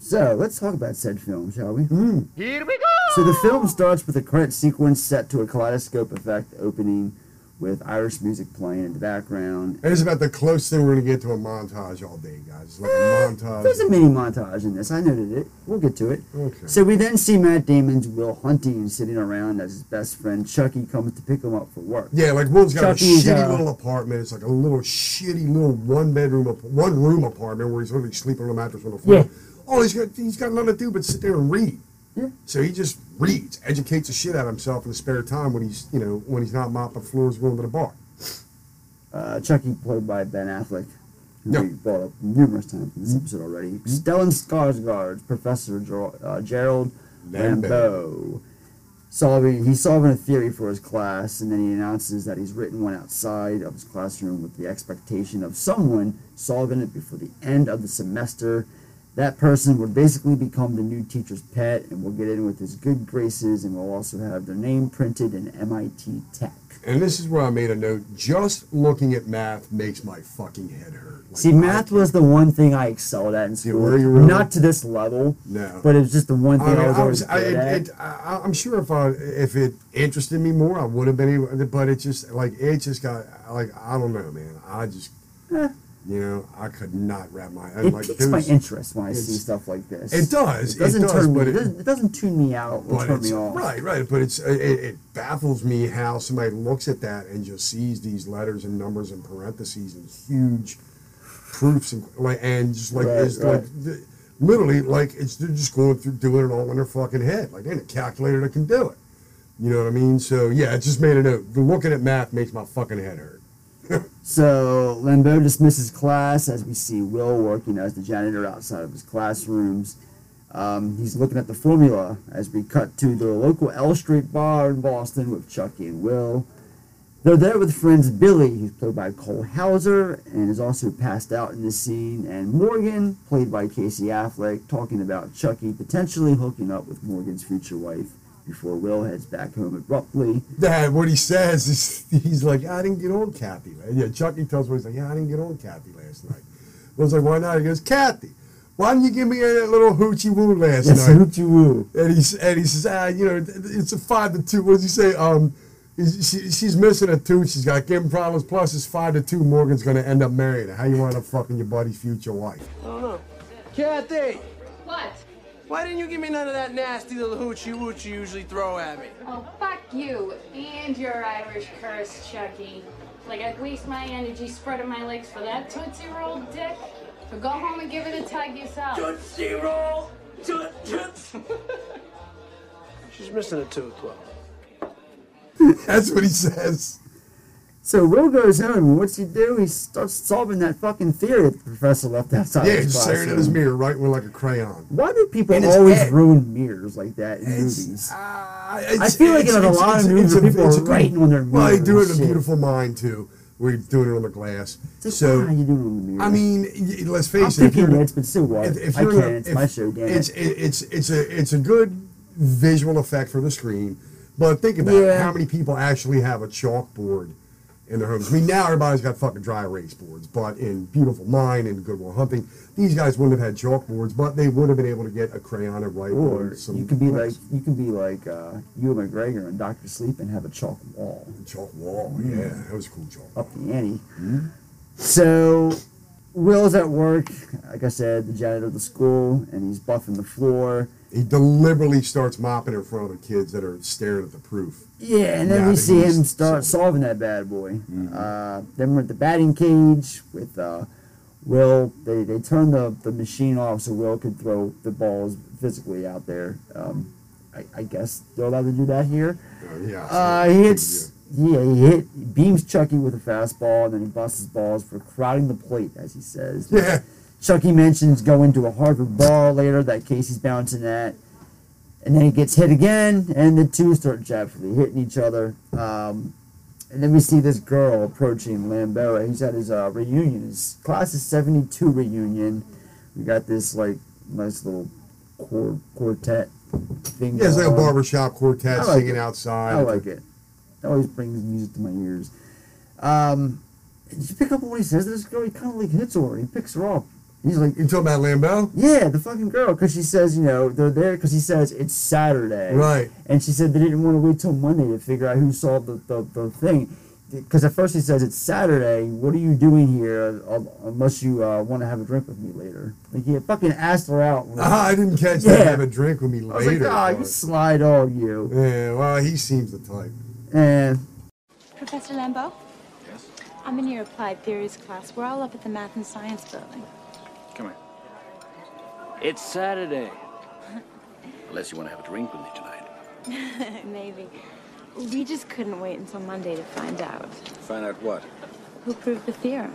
so let's talk about said film, shall we? Mm. Here we go. So the film starts with a credit sequence set to a kaleidoscope effect opening with Irish music playing in the background. And it's about the closest thing we're gonna get to a montage all day, guys. It's like a montage. There's a mini montage in this. I noted it. We'll get to it. Okay. So we then see Matt Damon's Will Hunting sitting around as his best friend Chucky comes to pick him up for work. Yeah, like Will's got Chucky's, a shitty uh, little apartment. It's like a little shitty little one bedroom, one room apartment where he's literally sleeping on a mattress on the floor. Yeah. Oh, he's got he's got nothing to do but sit there and read. Yeah. So he just reads, educates the shit out of himself in the spare time when he's you know when he's not mopping floors going to the bar. Uh, Chucky, played by Ben Affleck, who Yeah. we brought up numerous times in this episode already. Stellan Skarsgård, Professor Ger- uh, Gerald Lambeau. Lambeau. Solving, he's solving a theory for his class, and then he announces that he's written one outside of his classroom with the expectation of someone solving it before the end of the semester. That person would basically become the new teacher's pet, and will get in with his good graces, and will also have their name printed in MIT Tech. And this is where I made a note. Just looking at math makes my fucking head hurt. Like, See, math was the one thing I excelled at in school. you really? Not to this level, No. but it was just the one thing I, I, was I always was, I, it, it, I, I'm sure if I, if it interested me more, I would have been able. But it just like it just got like I don't know, man. I just, Eh. You know, I could not wrap my. it like, piques my interest when I see stuff like this. It does, It doesn't it does, turn me. It, it- doesn't, it doesn't tune me out or turn me off. right, right. But it's it, it baffles me how somebody looks at that and just sees these letters and numbers and parentheses and huge proofs and like and just like Right, it's right. like the, literally like it's they're just going through doing it all in their fucking head. Like they ain't a calculator that can do it. You know what I mean? So yeah, it just made a note. Looking at math makes my fucking head hurt. So Lambeau dismisses class as we see Will working as the janitor outside of his classrooms. Um, he's looking at the formula as we cut to the local L Street bar in Boston with Chucky and Will. They're there with friends Billy, who's played by Cole Hauser, and is also passed out in this scene, and Morgan, played by Casey Affleck, talking about Chucky potentially hooking up with Morgan's future wife before Will heads back home abruptly. Dad, what he says is *laughs* he's like, I didn't get on Kathy. la-" Yeah, Chucky tells me he's like, yeah, I didn't get on Kathy last night. Will's like, why not? He goes, Kathy, why didn't you give me that little hoochie woo last Yes, night? hoochie woo. And he and he says, ah, you know, it's a five to two. What does he say? Um, she, she's missing a tooth. She's got giving problems. Plus, it's five to two. Morgan's gonna end up marrying her. How you want to fucking your buddy's future wife? I don't know. Kathy! What? Why didn't you give me none of that nasty little hoochie woochie you usually throw at me? Oh, fuck you and your Irish curse, Chucky. Like I'd waste my energy spreading my legs for that Tootsie Roll dick. So go home and give it a tug yourself. Tootsie Roll! Toot, toot. She's missing a tooth, well. *laughs* That's what he says. So Will goes home, and what's he do? He starts solving that fucking theory that the professor left outside. Yeah, just staring at his mirror, right with like a crayon. Why do people his always ruin mirrors like that in It's- movies? Uh, I I feel like in a lot of movies people are writing on their mirrors. Well, they do it and in a beautiful mind too. We're doing it on the glass. Like, so are you doing it on the mirror? I mean, let's I'm face it. if picking you're- nits, but so what? If, if I can. in a- It's if- my show, damn it's, it. it- it's it's a it's a good visual effect for the screen. But think about Yeah. how many people actually have a chalkboard in their homes. I mean, now everybody's got fucking dry erase boards, but in Beautiful Mind and Good Will Hunting, these guys wouldn't have had chalkboards, but they would have been able to get a crayon and write Or some you could be like you could be like uh, Ewan McGregor in Doctor Sleep and have a chalk wall. Chalk wall, Mm. yeah, that was a cool chalk. Up the ante. So Will's at work, like I said, the janitor of the school, and he's buffing the floor. He deliberately starts mopping in front of the kids that are staring at the proof. Yeah, and then we see him start solving that bad boy. Uh, then we're at the batting cage with uh, Will. They, they turn the, the machine off so Will could throw the balls physically out there. Um, I, I guess they're allowed to do that here. Uh, yeah. Uh, he hits. Yeah, he hit he beams Chucky with a fastball, and then he busts his balls for crowding the plate, as he says. Yeah. Chucky mentions going to a Harvard bar later that Casey's bouncing at. And then he gets hit again, and the two start jabbily hitting each other. Um, and then we see this girl approaching Lambeau. He's at his uh, reunion, his class of 72 reunion. We got this, like, nice little quar- quartet thing. Yeah, it's like a on. barbershop quartet like singing it. outside. I like it. That always brings music to my ears. Um, did you pick up on what he says? to This girl, he kind of like hits her. He picks her up. He's like, You talking about Lambeau? yeah, the fucking girl, because she says, you know, they're there because he says it's Saturday. Right. And she said they didn't want to wait till Monday to figure out who saw the, the, the thing. Because at first he says it's Saturday. What are you doing here? uh, Unless you uh, want to have a drink with me later. Like he had fucking asked her out. Ah, *laughs* I didn't catch Yeah. that. Have a drink with me I was like, later. oh, you slide dog, you. yeah, well, he seems the type. And Professor Lambeau? Yes? I'm in your applied theories class. We're all up at the math and science building. Come here. It's Saturday. *laughs* Unless you want to have a drink with me tonight. *laughs* Maybe. We just couldn't wait until Monday to find out Find out what? who proved the theorem.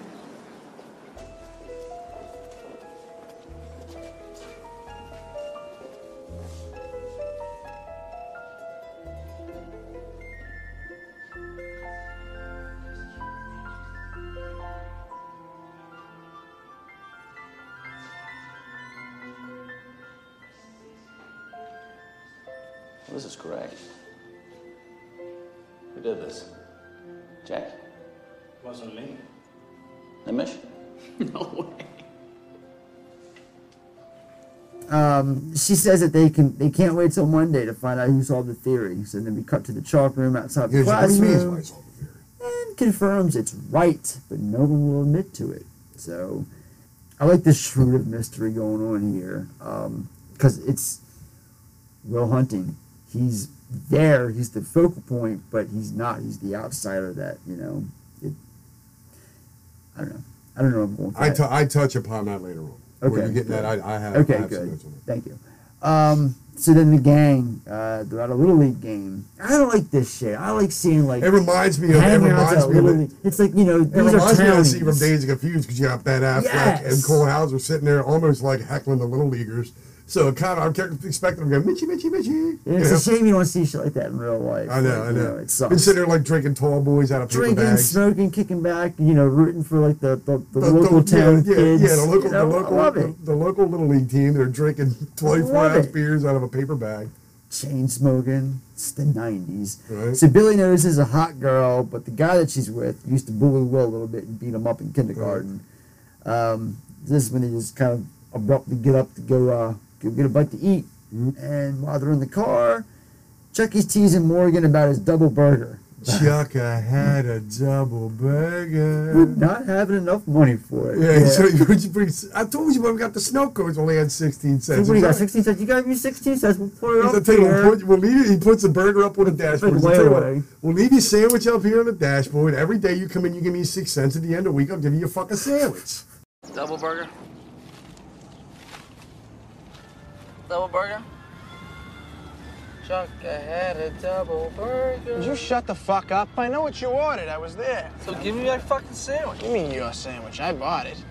She says that they can they can't wait till Monday to find out who solved the theory. So then we cut to the chalk room outside the Yeah, what do you mean it's classroom. and confirms it's right, but no one will admit to it. So I like this shroud of mystery going on here um, because it's Will Hunting. He's there. He's the focal point, but he's not. He's the outsider that you know. It, I don't know. I don't know. Where I'm going I, tou- I touch upon that later on. Where Okay, you getting that? I, I have. Okay, I have good. Thank you. Um, so then the gang, uh, they're at a little league game. I don't like this shit. I like seeing like. It reminds me of. It reminds me of. League. It's like you know It reminds me of scene from Dazed and Confused because you got Ben Affleck Yes. and Cole Hauser sitting there almost like heckling the little leaguers. So kind of, I'm expecting them to go, Mitchy, Mitchy, Mitchy. And You it's know? a shame you don't see shit like that in real life. I know, Like, I you know. It Been sucks. sitting there like drinking tall boys out of paper Drinking, bags. smoking, kicking back, you know, rooting for like the, the, the, The- local the- town yeah, kids. Yeah, yeah, the local, you know, the I local, love the, it. the local little league team. They're drinking 24 love ounce it. beers out of a paper bag. Chain smoking. It's the 90s. Right. So Billy notices a hot girl, but the guy that she's with used to bully Will a little bit and beat him up in kindergarten. Um, this is when they just kind of abruptly get up to go, uh, go get a bite to eat. Mm-hmm. And while they're in the car, Chucky's teasing Morgan about his double burger. Chucka *laughs* had a double burger. Not having enough money for it. Yeah, so you, *laughs* you bring, I told you when we got the snow cones only had 16 cents. what do you got? 16 cents? You got me 16 cents. We'll put it He's up like, "Tell you what, here. put- we'll leave you, he puts the burger up on the dashboard. He's Big like, "Tell you what, we'll leave your sandwich up here on the dashboard. Every day you come in, you give me six cents. At the end of the week, I'll give you a fucking sandwich. Double burger? Double burger? Chuck, I had a double burger. Would you shut the fuck up? I know what you ordered. I was there. So give me my fucking sandwich. You mean your sandwich? I bought it.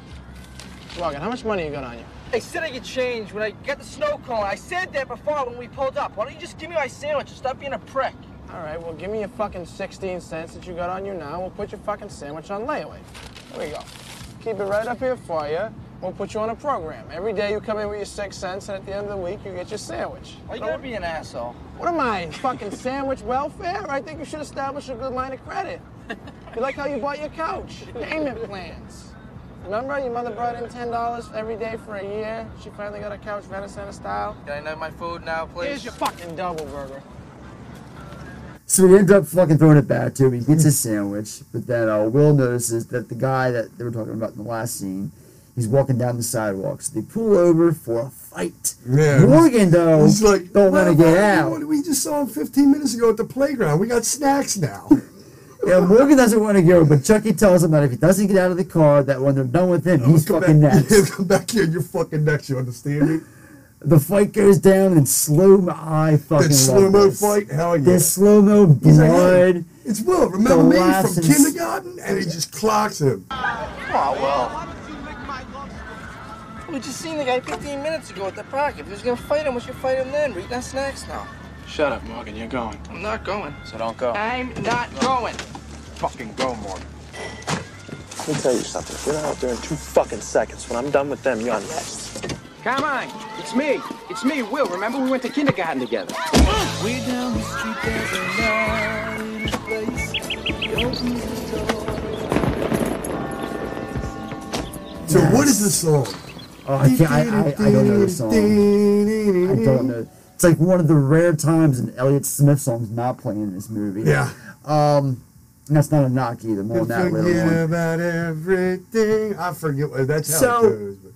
Logan, how much money you got on you? I said I get change when I get the snow cone. I said that before when we pulled up. Why don't you just give me my sandwich and stop being a prick? All right, well, give me your fucking 16 cents that you got on you now. We'll put your fucking sandwich on layaway. There we go. Keep it right up here for you. We'll put you on a program. Every day you come in with your six cents, and at the end of the week, you get your sandwich. Why you gotta be an asshole? What am I, fucking sandwich welfare? I think you should establish a good line of credit. You like how you bought your couch? Payment plans. Remember, your mother brought in $10 every day for a year. She finally got a couch Renaissance style. Can I know my food now, please? Here's your fucking double burger. So he ends up fucking throwing it back to him. He gets his sandwich, but then uh, Will notices that the guy that they were talking about in the last scene, he's walking down the sidewalk. So they pull over for a fight. Yeah. Morgan though He's like, don't want to get well, out. We just saw him 15 minutes ago at the playground. We got snacks now. *laughs* Yeah, Morgan doesn't want to go, but Chucky tells him that if he doesn't get out of the car, that when they're done with him, he's Come fucking back, *laughs* next. Come back here. You're fucking next. You understand me? The fight goes down in slow mo. I fucking That love slow-mo this. fight? Hell yeah. This slow mo He's like, hey, blood. it's Will. Remember me from kindergarten? And he just clocks him. Oh, well. We just seen the guy 15 minutes ago at the park. If he was gonna fight him, we should fight him then. We're eating our snacks now. Shut up, Morgan. You're going. I'm not going. So don't go. I'm not going. Fucking go, Morgan. Let me tell you something. If you're not out there in two fucking seconds, when I'm done with them, you're next. Come on, it's me. It's me, Will. Remember we went to kindergarten together. Way down the street there's a light in a place. He opens the door. So what is the song? Oh, I can't. I, I, I don't know the song. I don't know. It's like one of the rare times an Elliott Smith song's not playing in this movie. Yeah. Um, and that's not a knock either. More on that later Forget on. about everything. I forget. That's how So- it goes. But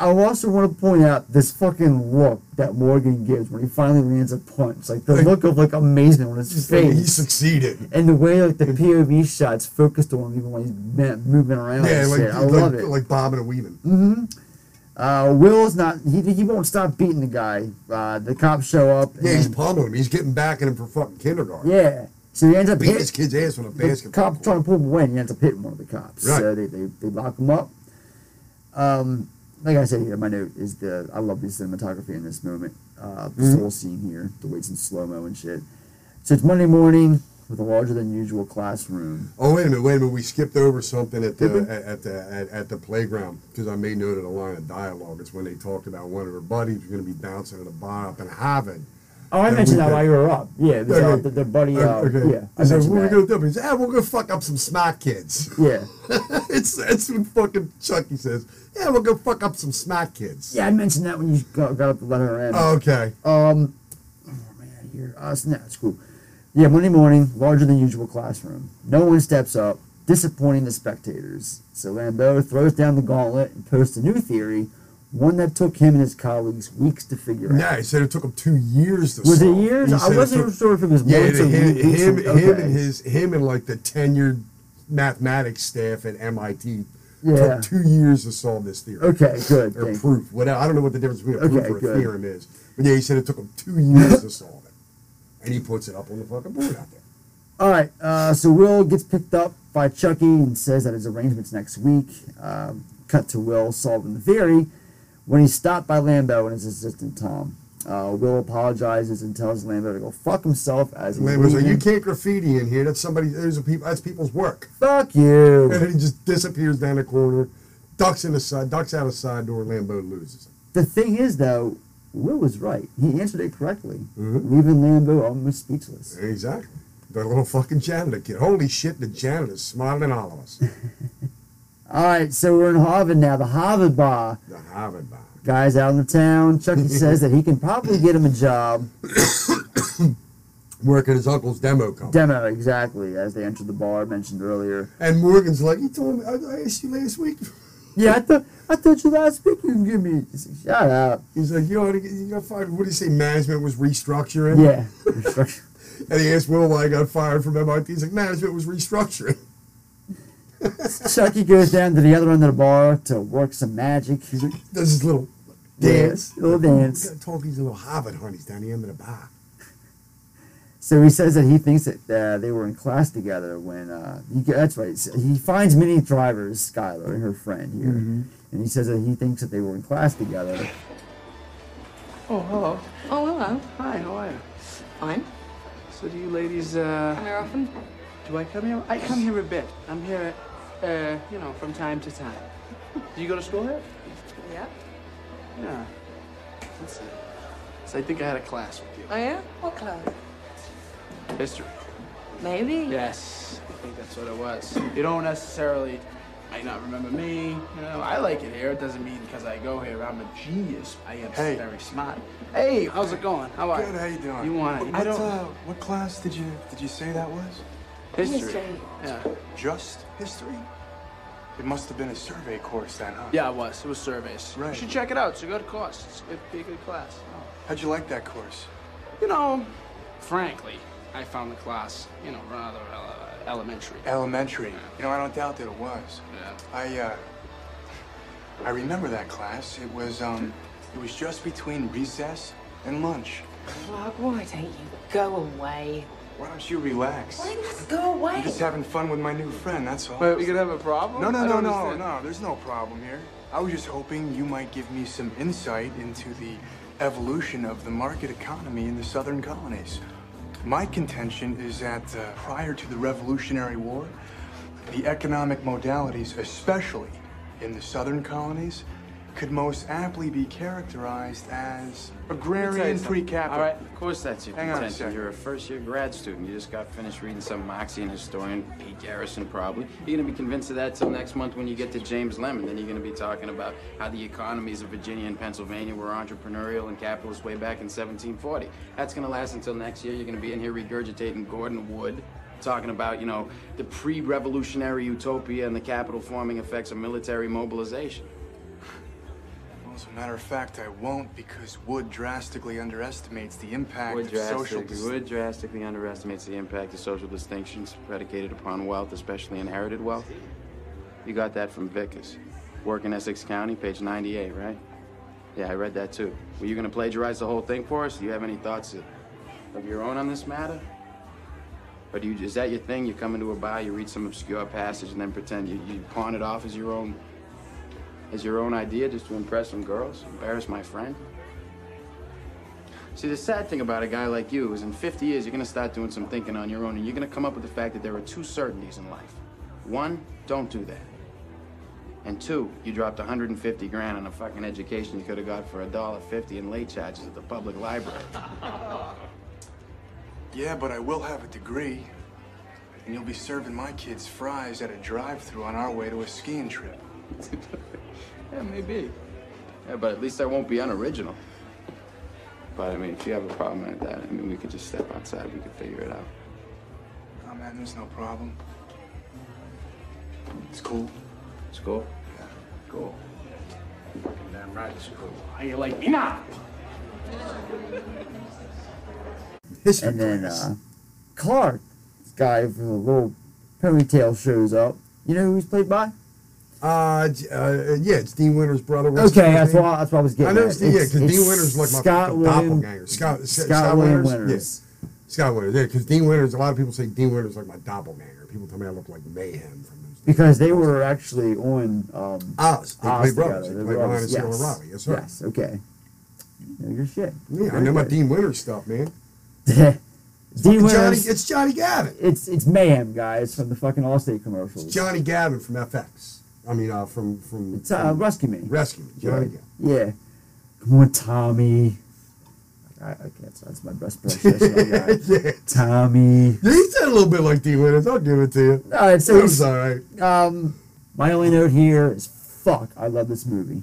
I also want to point out this fucking look that Morgan gives when he finally lands a punch. Like the look of like amazement on his face. he succeeded. And the way like the POV shots focused on him even when he's moving around. Yeah, like, shit. I like, love it. like bobbing and weaving. hmm Uh, Will's not. He, he won't stop beating the guy. Uh, the cops show up. Yeah, he's pummeling him. He's getting back at him for fucking kindergarten. Yeah. So he ends up Beating hit- his kid's ass with a the basketball. cop trying to pull him away, and he ends up hitting one of the cops. Right. So they, they, they lock him up. Um, like I said here, my note is the I love the cinematography in this moment. Uh, this Mhm. whole scene here, the way it's in slow mo and shit. So it's Monday morning with a larger than usual classroom. Oh wait a minute, wait a minute. We skipped over something at the at, at the at, at the playground because I made note of the line of dialogue. It's when they talked about one of her buddies was going to be bouncing at a bar up in Harvard. Oh, I mentioned that while you were up. Yeah, was, uh, Okay. the, the buddy. Uh, Okay. Yeah, I said, what are we gonna do? He said, ah, we're gonna fuck up some smart kids. Yeah. *laughs* it's it's what fucking Chucky says. Yeah, we're gonna fuck up some smart kids. Yeah, I mentioned that when you got, got up to let her in. Oh, okay. Um, oh man, here. Uh, no, it's cool. Yeah, Monday morning, larger than usual classroom. No one steps up, disappointing the spectators. So Lambeau throws down the gauntlet and posts a new theory, one that took him and his colleagues weeks to figure out. Yeah, he said it took him two years to solve. Was it years? He I wasn't took- sure if it was yeah, months or him, weeks him, or- him and his him and like the tenured mathematics staff at MIT Yeah. took two years to solve this theory. Okay, good, Or proof. Whatever. I don't know what the difference between a proof Okay, or a good. theorem is. But yeah, he said it took him two years to solve it. And he puts it up on the fucking board out there. All right, uh, so Will gets picked up by Chucky and says that his arrangement's next week. Um, cut to Will solving the theory when he's stopped by Lambeau and his assistant Tom. Uh, Will apologizes and tells Lambeau to go fuck himself as he's Lambert's like, you can't graffiti in here. That's somebody. Those are people. That's people's work. Fuck you. And then he just disappears down the corner, ducks in the side, ducks out a side door. Lambeau loses. The thing is, though, Will was right. He answered it correctly, Mhm. leaving Lambeau almost speechless. Exactly. The little fucking janitor kid. Holy shit, the janitor's smarter than all of us. *laughs* All right, so we're in Harvard now, the Harvard Bar. The Harvard bar. Guys out in the town. Chucky *laughs* says that he can probably get him a job. *coughs* Work at his uncle's demo company. Demo, exactly, as they entered the bar mentioned earlier. And Morgan's like, you told me, I, I asked you last week. Yeah, I thought I thought you last week you can give me. Shut up. He's like, you ought to get, you got fired. What do you say? Management was restructuring. Yeah. restructure. *laughs* And he asked Will why I got fired from MIT. He's like, management was restructuring. Chucky goes down to the other end of the bar to work some magic. He's like, does his little Dance, dance. little dance. We gotta talk these little Harvard honeys down the end of the bar. So he says that he thinks that uh, they were in class together when uh, he, that's right. He finds Minnie Driver's, Skylar, and her friend here, Mhm. and he says that he thinks that they were in class together. Oh, hello. Oh, hello. Hi, how are you? Fine. So do you ladies, uh... Come here often? Do I come here? I come here a bit. I'm here, uh, you know, from time to time. *laughs* Do you go to school here? Yeah. Yeah. Let's see. So I think I had a class with you. Oh, yeah? What class? History. Maybe. Yes, I think that's what it was. You don't necessarily might not remember me. You know, I like it here. It doesn't mean because I go here I'm a genius. I am Hey. very smart. Hey, how's it going? How are Good. you? How you doing? You want? What, I don't. uh, what class did you did you say that was? History. History. Yeah. Just history. It must have been a survey course then, huh? Yeah, it was. It was surveys. Right. You should check it out. It's a good course. It's it'd be a good class. How'd you like that course? You know, frankly, I found the class, you know, rather uh, elementary. Elementary. You know, I don't doubt that it was. Yeah. I uh, I remember that class. It was um, it was just between recess and lunch. Clark, why don't you go away? Why don't you relax? Why not go away? I'm just having fun with my new friend. That's all. Wait, we could have a problem? No, no, I no, no, understand. no. There's no problem here. I was just hoping you might give me some insight into the evolution of the market economy in the southern colonies. My contention is that uh, prior to the Revolutionary War, the economic modalities, especially in the southern colonies, could most aptly be characterized as Let me tell you agrarian pre-capital. All right, of course that's your Hang on a contention. second. You're a first-year grad student. You just got finished reading some Marxian historian, Pete Garrison, probably. You're gonna be convinced of that till next month when you get to James Lemon. Then you're gonna be talking about how the economies of Virginia and Pennsylvania were entrepreneurial and capitalist way back in 1740. That's gonna last until next year. You're gonna be in here regurgitating Gordon Wood. Talking about, you know, the pre-revolutionary utopia and the capital forming effects of military mobilization. Well, as a matter of fact, I won't because Wood drastically underestimates the impact Wood of social Wood drastically underestimates the impact of social distinctions predicated upon wealth, especially inherited wealth. You got that from Vickers. Work in Essex County, page 98, right? Yeah, I read that too. Were you gonna plagiarize the whole thing for us? Do you have any thoughts of, of your own on this matter? Or do you, is that your thing? You come into a bar, you read some obscure passage, and then pretend you, you pawn it off as your own, as your own idea just to impress some girls? Embarrass my friend? See, the sad thing about a guy like you is in 50 years, you're gonna start doing some thinking on your own, and you're gonna come up with the fact that there are two certainties in life. One, don't do that. And two, you dropped 150 grand on a fucking education you could have got for a dollar fifty in late charges at the public library. *laughs* Yeah, but I will have a degree. And you'll be serving my kids fries at a drive-through on our way to a skiing trip. *laughs* yeah, maybe. Yeah, but at least I won't be unoriginal. But I mean, if you have a problem like that, I mean, we could just step outside. We could figure it out. Oh man, there's no problem. It's cool. It's cool. Yeah. Cool. Fucking damn right, it's cool. How you like me now? and then uh, Clark, this guy with a little ponytail, shows up. You know who he's played by? Uh, uh, yeah, it's Dean Winter's brother. What's okay, that's what, that's what I was getting I know at. it's, yeah, because Dean it's Winter's like my Scott my doppelganger. Scott, Scott, Scott Winters? Winters. Yeah. Scott Winters, yeah, because Dean Winters, a lot of people say Dean Winters like my doppelganger. People tell me I look like Mayhem from those. Because they were actually on um, Oz. They Oz played brothers. They were played Ryan and Cyril. Robbie. Yes, sir. Yes, okay. Know your shit. Yeah, I Very know my. Dean Winters stuff, man. *laughs* Dean fucking Johnny- it's Johnny Gavin. It's it's mayhem, guys, from the fucking Allstate commercials. Johnny Gavin from FX. I mean, uh, from from. It's uh, Rescue Me. Rescue Me. Johnny yeah. Gavin. Yeah. Come on, Tommy. I, I can't. That's my best impression. *laughs* Yeah. Tommy. Yeah, he said a little bit like Dean Winters. I'll give it to you. All right, so was all right. Um, my only note here is fuck. I love this movie.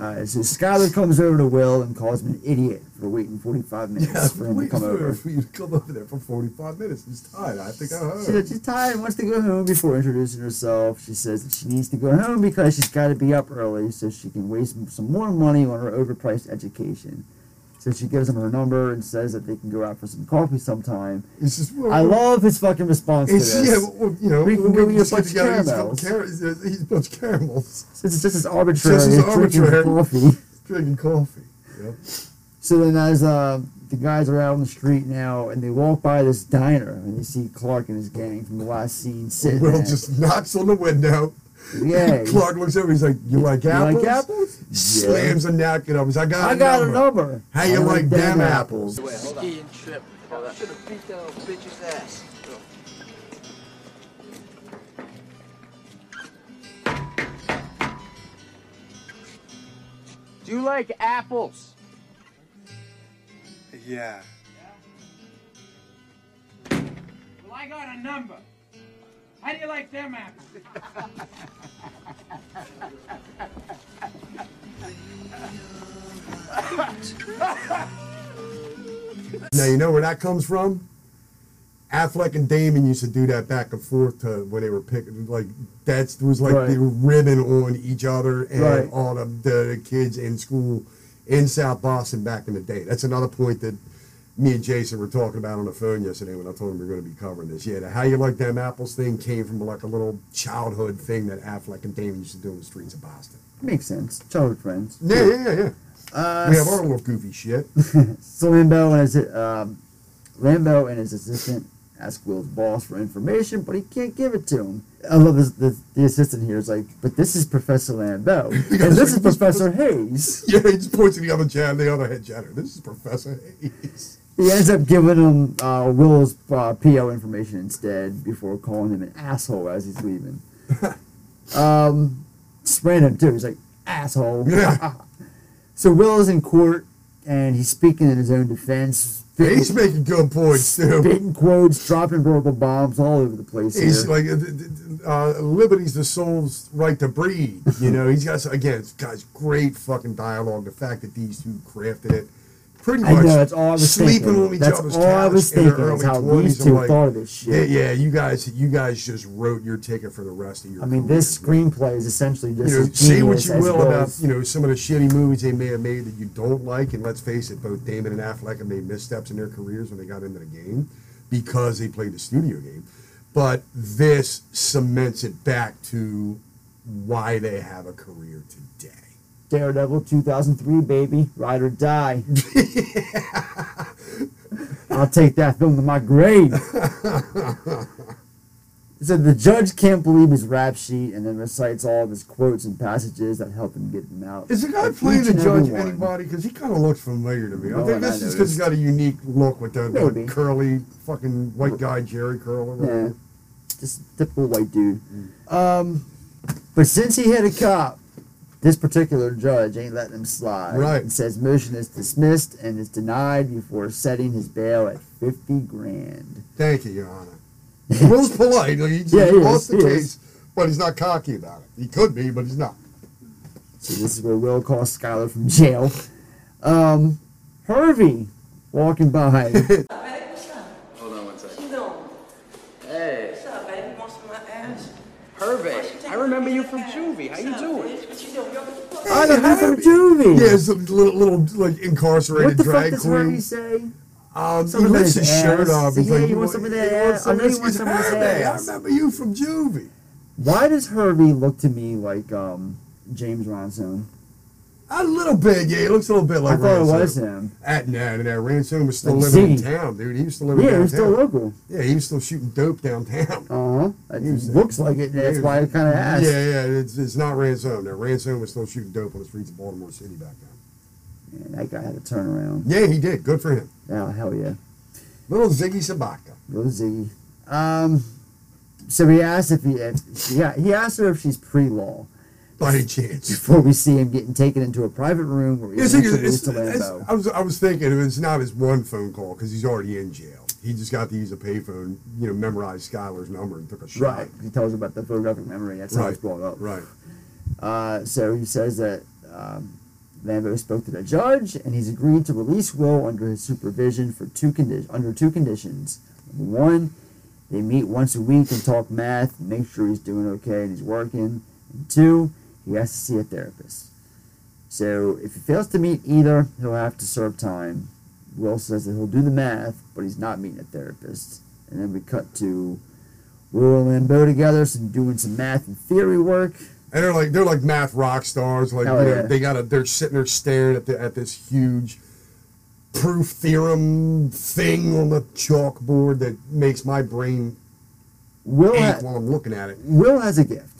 Uh, so Skylar comes over to Will and calls him an idiot for waiting 45 minutes Yeah, for him to come over. for you to come over there for 45 minutes. He's tired. I think I heard. She said she's tired and wants to go home before introducing herself. She says that she needs to go home because she's got to be up early so she can waste some more money on her overpriced education. So she gives him her number and says that they can go out for some coffee sometime. It's just, I love his fucking response to It's, this. yeah, well, you know, we can go eat a bunch of together, he's a couple caramels. car- He's a bunch of caramels. Since it's just as arbitrary Just as as drinking arbitrary. coffee. Drinking coffee. Yep. So then, as uh, the guys are out on the street now, and they walk by this diner, and they see Clark and his gang from the last scene sitting Will just knocks on the window. Yeah. *laughs* Clark looks over. He's like, "You like You apples?" like apples? Slams a napkin up. He's like, "I got, I a got a number. number. How you I like them apples?" Wait, hold on. Skiing trip. I should have beat that little bitch's ass. Do you like apples? Yeah. Well, I got a number. How do you like them apples? Now you know where that comes from. Affleck and Damon used to do that back and forth to when they were picking like that was like Right. they were ribbing on each other and Right. all the, the kids in school in South Boston back in the day. That's another point that me and Jason were talking about on the phone yesterday when I told him we are going to be covering this. Yeah, the how you like them apples thing came from like a little childhood thing that Affleck and Damon used to do in the streets of Boston. Makes sense. Childhood friends. Yeah, yeah, yeah, yeah. Uh, we have our little goofy shit. *laughs* so Lambeau and his um, Lambeau and his assistant ask Will's boss for information, but he can't give it to him. I love this, the, the assistant here is like, but this is Professor Lambeau, *laughs* and this is Professor Hayes. *laughs* Yeah, he just points to the other jan, the other head janitor. This is Professor Hayes. He ends up giving him uh, Will's uh, PO information instead before calling him an asshole as he's leaving. *laughs* um, it's random too. He's like, asshole. *laughs* so Will is in court and he's speaking in his own defense. Yeah, he's making good points too. Spitting quotes, dropping verbal bombs all over the place. He's here. like, uh, uh, liberty's the soul's right to breathe. You know, he's got, again, it's got great fucking dialogue. The fact that these two crafted it, pretty I much know, that's all I was sleeping thinking. on each That's other's all I couch was in their early how 20s. these two like, thought of this shit. Yeah, yeah, you guys, you guys just wrote your ticket for the rest of your I mean, this screenplay is essentially just you know, say what you will about Will's. you know some of the shitty movies they may have made that you don't like, and let's face it, both Damon and Affleck have made missteps in their careers when they got into the game because they played the studio game. But this cements it back to why they have a career today. Daredevil 2003, baby. Ride or die. *laughs* I'll take that film to my grave. *laughs* so the judge can't believe his rap sheet and then recites all of his quotes and passages that help him get them out. Is the guy Like, playing the judge anybody? Because he kind of looks familiar to me. No I think this that's I just because he's got a unique look with Maybe. the curly fucking white guy Jheri curl. or Yeah, just typical white dude. Um, but since he hit a cop, this particular judge ain't letting him slide. Right. And says motion is dismissed and is denied before setting his bail at fifty grand. Thank you, Your Honor. *laughs* Will's polite. Like, he, Yeah, he he lost is, the he case, is. but he's not cocky about it. He could be, but he's not. So this is where Will calls Skylar from jail. Um, Harvey walking by. *laughs* Hold on one second. Hey. What's up, baby? Want some of my ass? Harvey, I remember you from Juvie. How you doing? What you doing? I got him from Juvie. Yeah, some little, little like incarcerated drag queen. What the fuck does queen. Harvey say? Um, he Something lifts his his shirt ass. up. He's Yeah, like, you want "Boy, some of that ass? I know you want some of Harvey, ass. I remember you from Juvie. Why does Harvey look to me like um, James Ransone? A little bit, yeah. He looks a little bit like I thought it was him. At no, no, no. Ransone was still Like living Ziggy. in town, dude. He was still living Yeah, downtown. he's still local. Yeah, he was still shooting dope downtown. Uh huh. It He was- looks like it. That's he why I kind of asked. Yeah, yeah. It's, it's not Ransone. No, Ransone was still shooting dope on the streets of Baltimore City back then. Man, that guy had a turnaround. Yeah, he did. Good for him. Oh hell yeah. Little Ziggy Sobotka. Little Ziggy. Um, so he asked if he, if, yeah, he asked her if she's pre-law By any chance. before we see him getting taken into a private room he's see, it's- introduced to it's- Lambeau. I was I was thinking it's not his one phone call because he's already in jail. He just got to use a payphone, you know, memorize Skylar's number and took a shot. Right. He tells about the photographic memory. That's how Right. it's brought up. Right. Uh, so he says that um, Lambeau spoke to the judge, and he's agreed to release Will under his supervision for two condi- under two conditions. Number one, they meet once a week and talk math, and make sure he's doing okay and he's working. And two, he has to see a therapist. So if he fails to meet either, he'll have to serve time. Will says that he'll do the math, but he's not meeting a therapist. And then we cut to Will and Lambeau together, some doing some math and theory work. And they're like they're like math rock stars. Like yeah. they got a they're sitting there staring at the at this huge proof theorem thing on the chalkboard that makes my brain Will ache ha- while I'm looking at it. Will has a gift.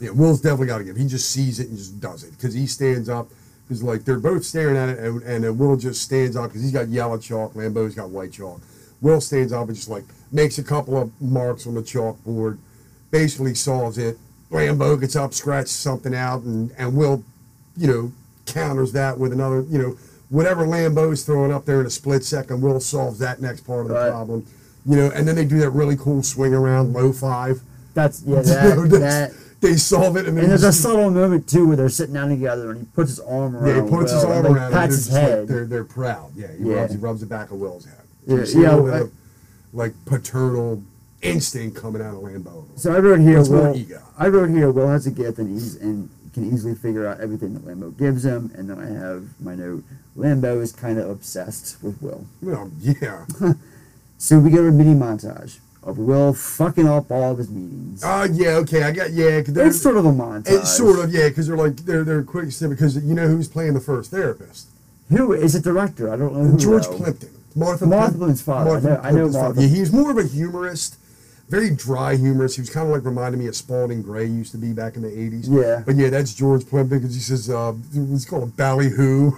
Yeah, Will's definitely got to give. He just sees it and just does it because he stands up. Because like they're both staring at it, and, and then Will just stands up because he's got yellow chalk. Lambeau's got white chalk. Will stands up and just like makes a couple of marks on the chalkboard, basically solves it. Lambeau gets up, scratches something out, and and Will, you know, counters that with another, you know, whatever Lambeau's throwing up there in a split second. Will solves that next part of the Right. problem, you know, and then they do that really cool swing around low five. That's yeah, *laughs* You know, that's- that. They solve it, and And there's a subtle moment too where they're sitting down together and he puts his arm around. Yeah, he puts his arm and, like, around pats his head. Like, they're they're proud. Yeah, he Yeah. rubs he rubs the back of Will's head. Yeah, yeah, a little bit I- of like paternal instinct coming out of Lambeau. So I wrote here, Will. I wrote here, Will has a gift and he's and can easily figure out everything that Lambeau gives him. And then I have my note: Lambeau is kind of obsessed with Will. Well, yeah. *laughs* So we get a mini montage of Will fucking up all of his meetings. Oh yeah, okay, I got yeah. 'cause It's sort of a montage. It's sort of yeah, because they're like they're they're quick because you know who's playing the first therapist? Who is a director? I don't know who. George though. Plimpton. Martha, Martha Plimp- Plimpton's father. I know- I know. Martha. Yeah, he's more of a humorist, very dry humorist. He was kind of like reminding me of Spalding Gray used to be back in the eighties. Yeah. but yeah, that's George Plimpton because he says uh, it's called a ballyhoo.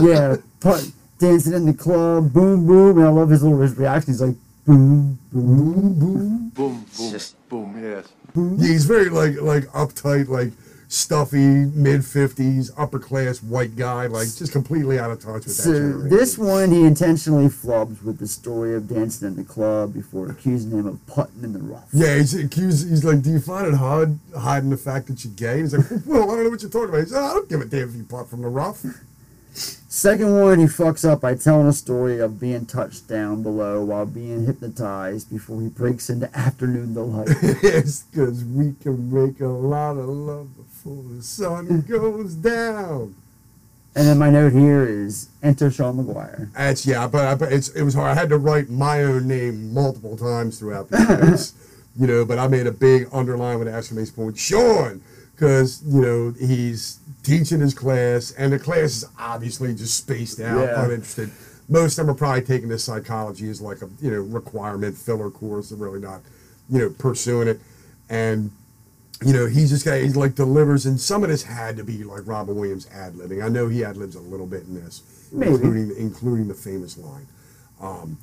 yeah, put, dancing in the club, boom, boom, and I love his little his reaction. He's like, boom, boom, boom. Boom, boom, boom, yes. Yeah, he's very like like uptight, like stuffy mid fifties, upper class white guy, like just completely out of touch with that So generation. this one, he intentionally flubs with the story of dancing in the club before accusing him of putting in the rough. Yeah, he's accused. He's like, "Do you find it hard hiding the fact that you're gay?" He's like, "Well, I don't know what you're talking about." He's like, "I don't give a damn if you putt from the rough." Second one, he fucks up by telling a story of being touched down below while being hypnotized before he breaks into afternoon delight. *laughs* it's because we can make a lot of love before the sun *laughs* goes down. and then my note here is enter Sean Maguire. That's yeah, but, but it's it was hard. I had to write my own name multiple times throughout the notes, *laughs* you know. But I made a big underline with an exclamation point, Sean, because you know he's teaching his class, and the class is obviously just spaced out, Yeah. uninterested. Most of them are probably taking this psychology as like a you know requirement filler course. They're really not, you know, pursuing it, and you know, he's just got he like delivers, and some of this had to be like Robin Williams ad libbing. I know he ad libs a little bit in this, Maybe. including including the famous line. Um,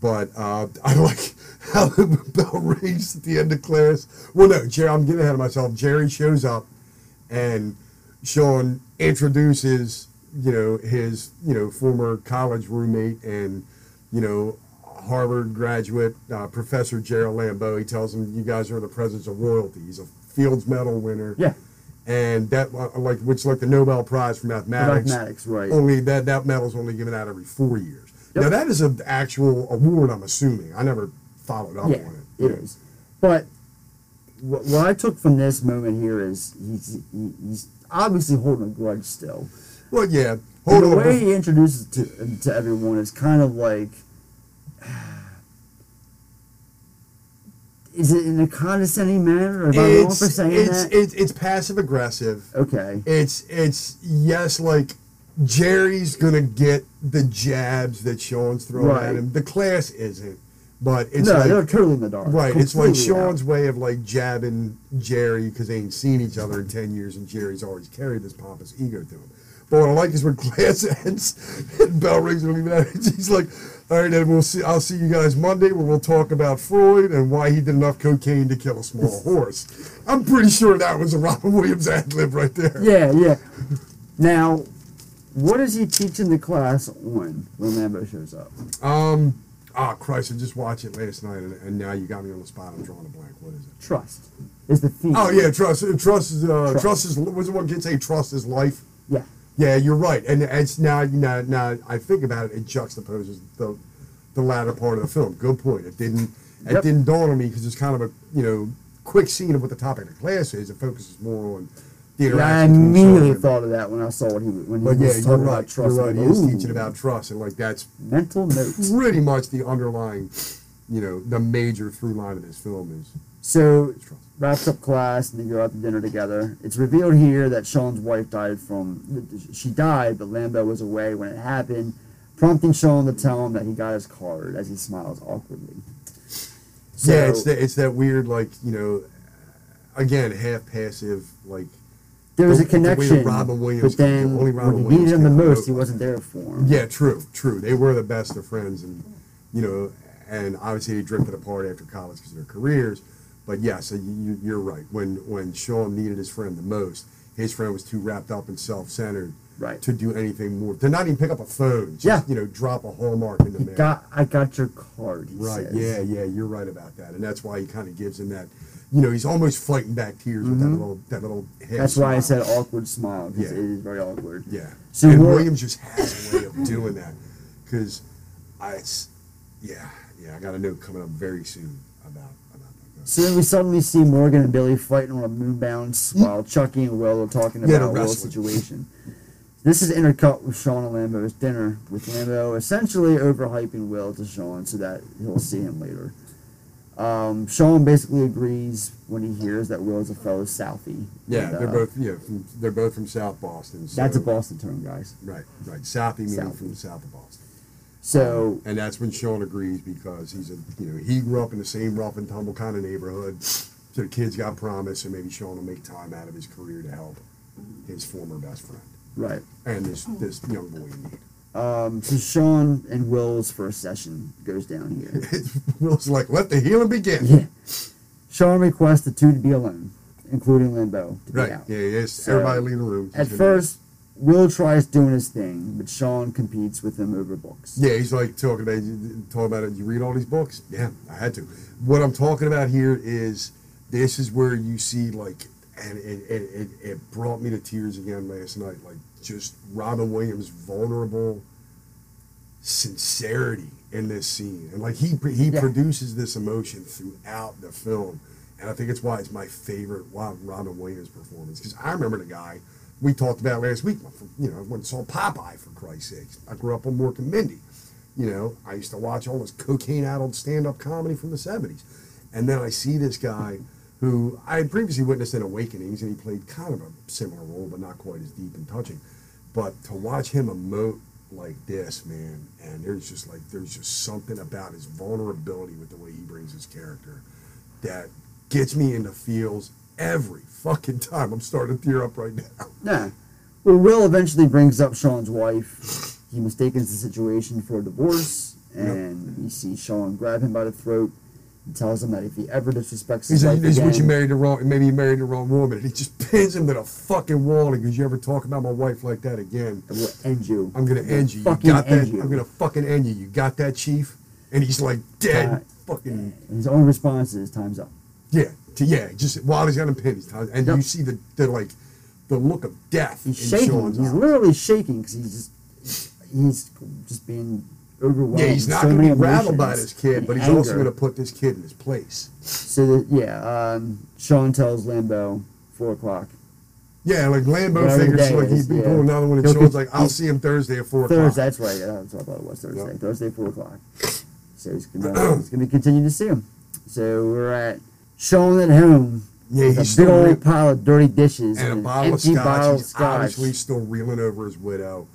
but uh, *laughs* I like how the bell rings at the end of class. Well, no, Gerry, I'm getting ahead of myself. Gerry shows up, and Sean introduces you know his you know former college roommate and you know Harvard graduate uh, Professor Gerald Lambeau. He tells him, "You guys are in the presence of royalty." He's a Fields Medal winner. Yeah. And that, uh, like, which like the Nobel Prize for mathematics. mathematics, right. Only that that medal's only given out every four years. Now that is an actual award. I'm assuming. I never followed up Yeah, on it. it is. But what, what I took from this moment here is he's he, he's obviously holding a grudge still. Well, yeah. And Hold the way he introduces to to everyone is kind of like. Is it in a condescending manner? Or am I wrong for saying it's, that? it's it's passive aggressive. Okay. It's it's yes, like Gerry's gonna get the jabs that Sean's throwing Right. at him. The class isn't, but it's no, like they're totally in the dark. right. It's like Completely out. Sean's way of like jabbing Gerry because they ain't seen each other in ten years, and Gerry's always carried this pompous ego to him. But what I like is when *laughs* class ends and bell rings and out. He's like, "All right, then we'll see. I'll see you guys Monday, where we'll talk about Freud and why he did enough cocaine to kill a small *laughs* horse." I'm pretty sure that was a Robin Williams ad lib right there. Yeah, yeah. Now, what is he teaching the class on when Lambeau shows up? Um. Oh Christ! I just watched it last night, and, and now you got me on the spot. I'm drawing a blank. What is it? Trust is the theme. Oh yeah, trust. Trust is uh, Trust. trust. is. Was it one kid say trust is life? Yeah. Yeah, you're right, and it's now now now I think about it, it juxtaposes the the latter part of the film. Good point. It didn't it Yep. didn't dawn on me because it's kind of a you know quick scene of what the topic of the class is. It focuses more on the Yeah, I immediately thought of that when I saw what he when he But was talking right. about trust. You're right. He is teaching about trust, and like that's mental notes. pretty much the underlying, you know, the major through line of this film is So wraps up class and they go out to dinner together. It's revealed here that Sean's wife died from she died, but Lambeau was away when it happened, prompting Sean to tell him that he got his card as he smiles awkwardly. So, yeah, it's that it's that weird like you know, again half passive like. There was the- a the connection, Robin Williams, but then only when Robin he Williams needed him the most, he wasn't there for him. Yeah, true, true. They were the best of friends, and you know, and obviously they drifted apart after college because of their careers. But yeah, so you, you're right. When when Sean needed his friend the most, his friend was too wrapped up and self-centered right. to do anything more. To not even pick up a phone. Just, Yeah. You know, drop a hallmark in the mail. Got I got your card. He Right. says. Yeah. Yeah. You're right about that, and that's why he kind of gives him that. You know, he's almost fighting back tears with that Mhm. little that little. That's why I said awkward smile because Yeah. it is very awkward. Yeah. So and Williams just has a way of doing that because I, it's, yeah, yeah. I got a note coming up very soon about about that. So then we suddenly see Morgan and Billy fighting on a moon bounce while Chucky and Will are talking about they're Will's situation. This is intercut with Sean and Lambeau's dinner, with Lambeau essentially overhyping Will to Sean so that he'll see him later. Um, Sean basically agrees when he hears that Will is a fellow Southie. Yeah, And, they're uh, both yeah, from, they're both from South Boston. So, That's a Boston term, guys. Right, right. Southie meaning Southie. from the south of Boston. So and that's when Sean agrees because he's a you know he grew up in the same rough and tumble kind of neighborhood. So the kids got promise, and maybe Sean will make time out of his career to help his former best friend right. and this this young boy in need. Um, so Sean and Will's first session goes down here. *laughs* Will's like, let the healing begin. Yeah. Sean requests the two to be alone. including Limbo, to be Right. out. Yeah, yes. So, Everybody leave the room. At first, Will tries doing his thing, but Sean competes with him over books. Yeah, he's like talking about talking about it. You read all these books? Yeah, I had to. What I'm talking about here is this is where you see like, and it it, it, it brought me to tears again last night. Like just Robin Williams' vulnerable sincerity in this scene, and like he he Yeah. produces this emotion throughout the film, and I think it's why it's my favorite Robin Williams performance. Because I remember the guy we talked about last week. You know, went and saw Popeye for Christ's sake. I grew up on Mork and Mindy. You know, I used to watch all this cocaine-addled stand-up comedy from the '70s, and then I see this guy who I had previously witnessed in Awakenings, and he played kind of a similar role, but not quite as deep and touching. But to watch him emote like this, man, and there's just like there's just something about his vulnerability with the way he brings his character that gets me into feels every fucking time. I'm starting to tear up right now. Yeah. Well, Will eventually brings up Sean's wife. He mistakes the situation for a divorce, and we see Sean grab him by the throat and tells him that if he ever disrespects his said, wife "This is what you again, married the wrong. Maybe you married the wrong woman." And he just pins him to the fucking wall. And he goes, "You ever talk about my wife like that again? I will end you. I'm gonna end you. You fucking got end that? you." I'm gonna fucking end you. You got that, chief?" And he's like dead. Uh, fucking His only response is "Time's up." yeah, to, yeah. Just while he's got him pinned, he's and Yep. you see the, the like the look of death He's in shaking. Sean's He's eyes. literally shaking because he's just he's just being overwhelmed. Yeah, he's not so going to be rattled by this kid, and but he's also going to put this kid in his place. So that, yeah, um, Sean tells Lambeau four o'clock. Yeah, like Lambeau Whatever figures like he'd be yeah. pulling another one, and He'll Sean's like, "I'll see him Thursday at four Thursday, o'clock." that's right. Yeah, that's what I thought it was Thursday. Thursday, four o'clock. So he's gonna *clears throat* he's gonna continue to see him. So we're at Sean at home. Yeah, he's a big still old re- pile of dirty dishes and a an bottle of scotch. bottle of He's scotch. obviously still reeling over his widow.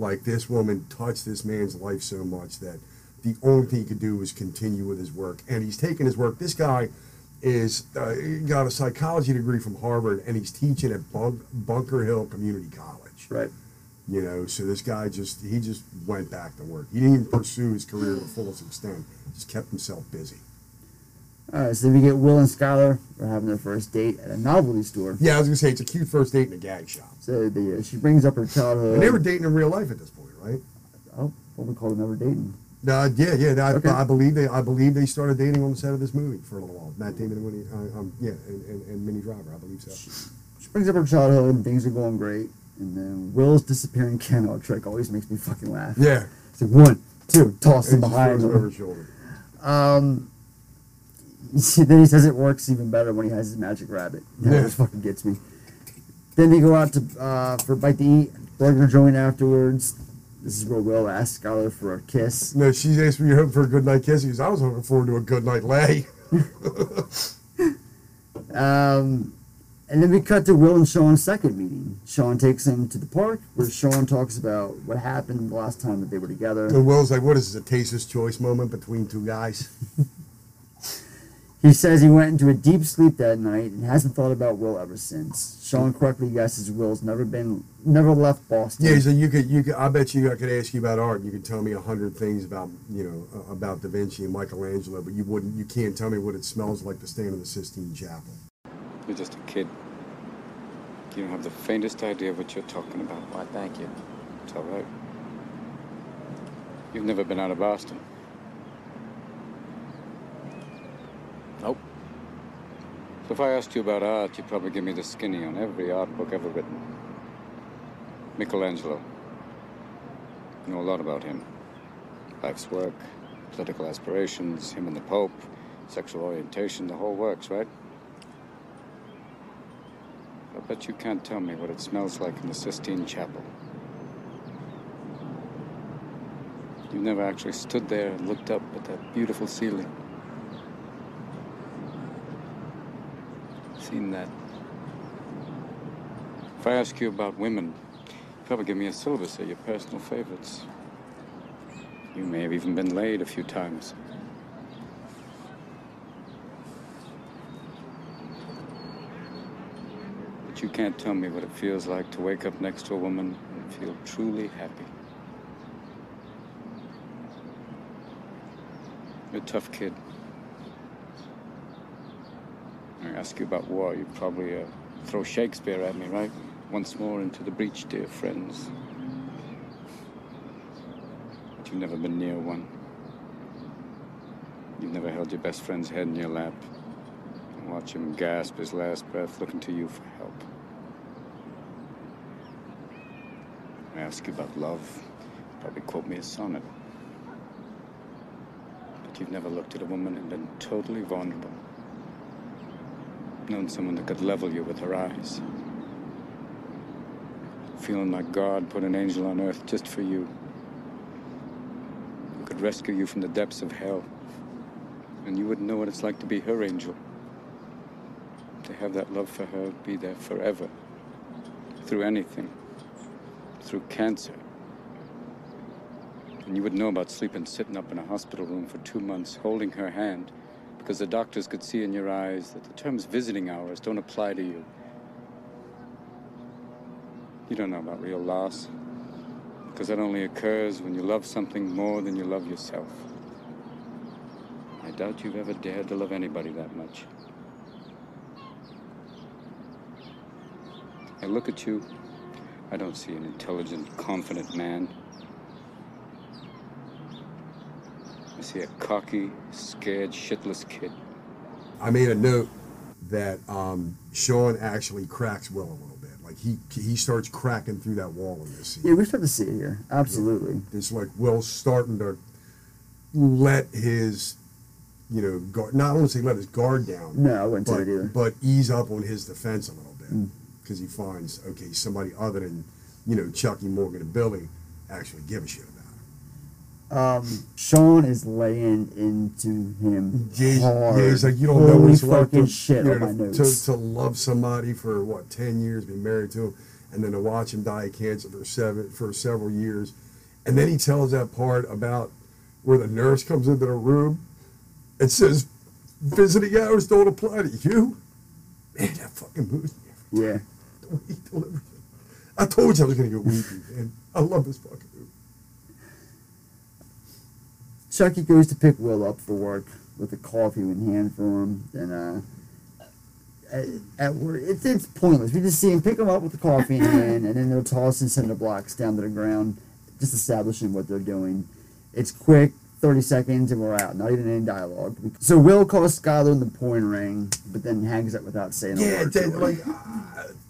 Like this woman touched this man's life so much that the only thing he could do was continue with his work. And he's taking his work. This guy is uh, got a psychology degree from Harvard, and he's teaching at Bunk- Bunker Hill Community College. Right. You know, so this guy just he just went back to work. He didn't even pursue his career to the fullest extent. Just kept himself busy. All right, so we get Will and Skylar are having their first date at a novelty store. Yeah, I was gonna say it's a cute first date in a gag shop. So the, uh, she brings up her childhood. And they were dating in real life at this point, right? Oh, what we call them ever dating. Uh, yeah, yeah. I, Okay. I believe they. I believe they started dating on the set of this movie for a little while. Matt Damon and Winnie. Uh, um, yeah, and, and, and Minnie Driver. I believe so. She brings up her childhood and things are going great. And then Will's disappearing camera trick always makes me fucking laugh. Yeah. It's like one, two, toss him behind over his shoulder. Um, *laughs* then he says it works even better when he has his magic rabbit. That Yeah. fucking gets me. Then they go out to uh, for a bite to eat, burger joint afterwards. This is where Will asks Skylar for a kiss. No, she asked me hoping *laughs* for a good night kiss. He goes, I was looking forward to a good night lay. *laughs* Um, and then we cut to Will and Sean's second meeting. Sean takes him to the park where Sean talks about what happened the last time that they were together. and Will's like, what is this, a taster's choice moment between two guys? He says he went into a deep sleep that night and hasn't thought about Will ever since. Sean correctly guesses Will's never been, never left Boston. Yeah, so you could, you could, I bet you I could ask you about art. You could tell me a hundred things about, you know, uh, about Da Vinci and Michelangelo, but you wouldn't, you can't tell me what it smells like to stand in the Sistine Chapel. You're just a kid. You don't have the faintest idea what you're talking about. Why, thank you. It's all right. You've never been out of Boston. Nope. So if I asked you about art, you'd probably give me the skinny on every art book ever written. Michelangelo. Know a lot about him. Life's work, political aspirations, him and the Pope, sexual orientation, the whole works, right? I bet you can't tell me what it smells like in the Sistine Chapel. You've never actually stood there and looked up at that beautiful ceiling. Seen that. If I ask you about women, you probably give me a syllabus of your personal favorites. You may have even been laid a few times. But you can't tell me what it feels like to wake up next to a woman and feel truly happy. You're a tough kid. I ask you about war, you'd probably uh, throw Shakespeare at me, right? Once more into the breach, dear friends. But you've never been near one. You've never held your best friend's head in your lap and watch him gasp his last breath looking to you for help. I ask you about love, you'd probably quote me a sonnet. But you've never looked at a woman and been totally vulnerable. Known someone that could level you with her eyes. Feeling like God put an angel on earth just for you. Who could rescue you from the depths of hell. And you wouldn't know what it's like to be her angel. To have that love for her be there forever. Through anything. Through cancer. And you wouldn't know about sleeping sitting up in a hospital room for two months, holding her hand, because the doctors could see in your eyes that the terms visiting hours don't apply to you. You don't know about real loss, because that only occurs when you love something more than you love yourself. I doubt you've ever dared to love anybody that much. I look at you, I don't see an intelligent, confident man. I see a cocky, scared, shitless kid. I made a note that um, Sean actually cracks Will a little bit. Like he he starts cracking through that wall in this scene. Yeah, we start to see it here. Absolutely. It's like Will's starting to let his, you know, guard, not only say let his guard down. No, I wouldn't say but, either. But ease up on his defense a little bit Mm. because he finds okay somebody other than you know Chucky Morgan and Billy actually give a shit about. Um, Sean is laying into him Yeah, hard. yeah, he's like you don't know Holy what it's like fucking to, shit you on know, my to, to love somebody for what ten years, be married to him, and then to watch him die of cancer for seven for several years, and then he tells that part about where the nurse comes into the room and says, "Visiting hours don't apply to you." Man, that fucking moves me. Yeah. The way he delivers it. I told you I was gonna get weepy, man. I love this fucking movie. Chucky goes to pick Will up for work with a coffee in hand for him, and uh, at, at work, it's, it's pointless. We just see him pick him up with the coffee in hand, and then they'll toss and send the blocks down to the ground, just establishing what they're doing. It's quick, 30 seconds, and we're out. Not even any dialogue. So Will calls Skylar in the point ring, but then hangs up without saying a Yeah, word. that, to her. like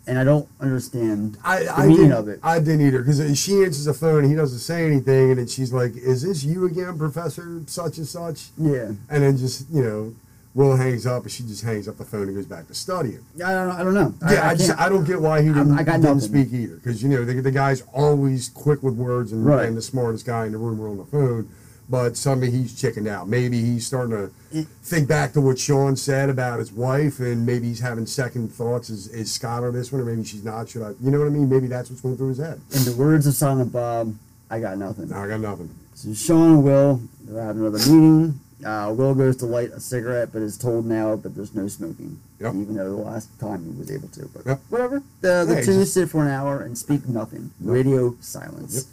and I don't understand I, the I meaning of it. I didn't either because she answers the phone and he doesn't say anything, and then she's like, "Is this you again, Professor such and such?" Yeah. And then just you know, Will hangs up, and she just hangs up the phone and goes back to studying. I don't, I don't know. Yeah, I, just can't- I don't get why he didn't, I got didn't speak either because you know the, the guy's always quick with words and, Right. and the smartest guy in the room or on the phone. But suddenly he's chickened out. Maybe he's starting to think back to what Sean said about his wife, and maybe he's having second thoughts. Is, is Skylar this one, or maybe she's not? Should I? You know what I mean? Maybe that's what's going through his head. In the words of Silent Bob, I got nothing. I got nothing. So Sean and Will they're having another meeting. Uh, Will goes to light a cigarette, but is told now that there's no smoking, even though the last time he was able to. But whatever. The, the Hey, two just- sit for an hour and speak nothing. Radio silence.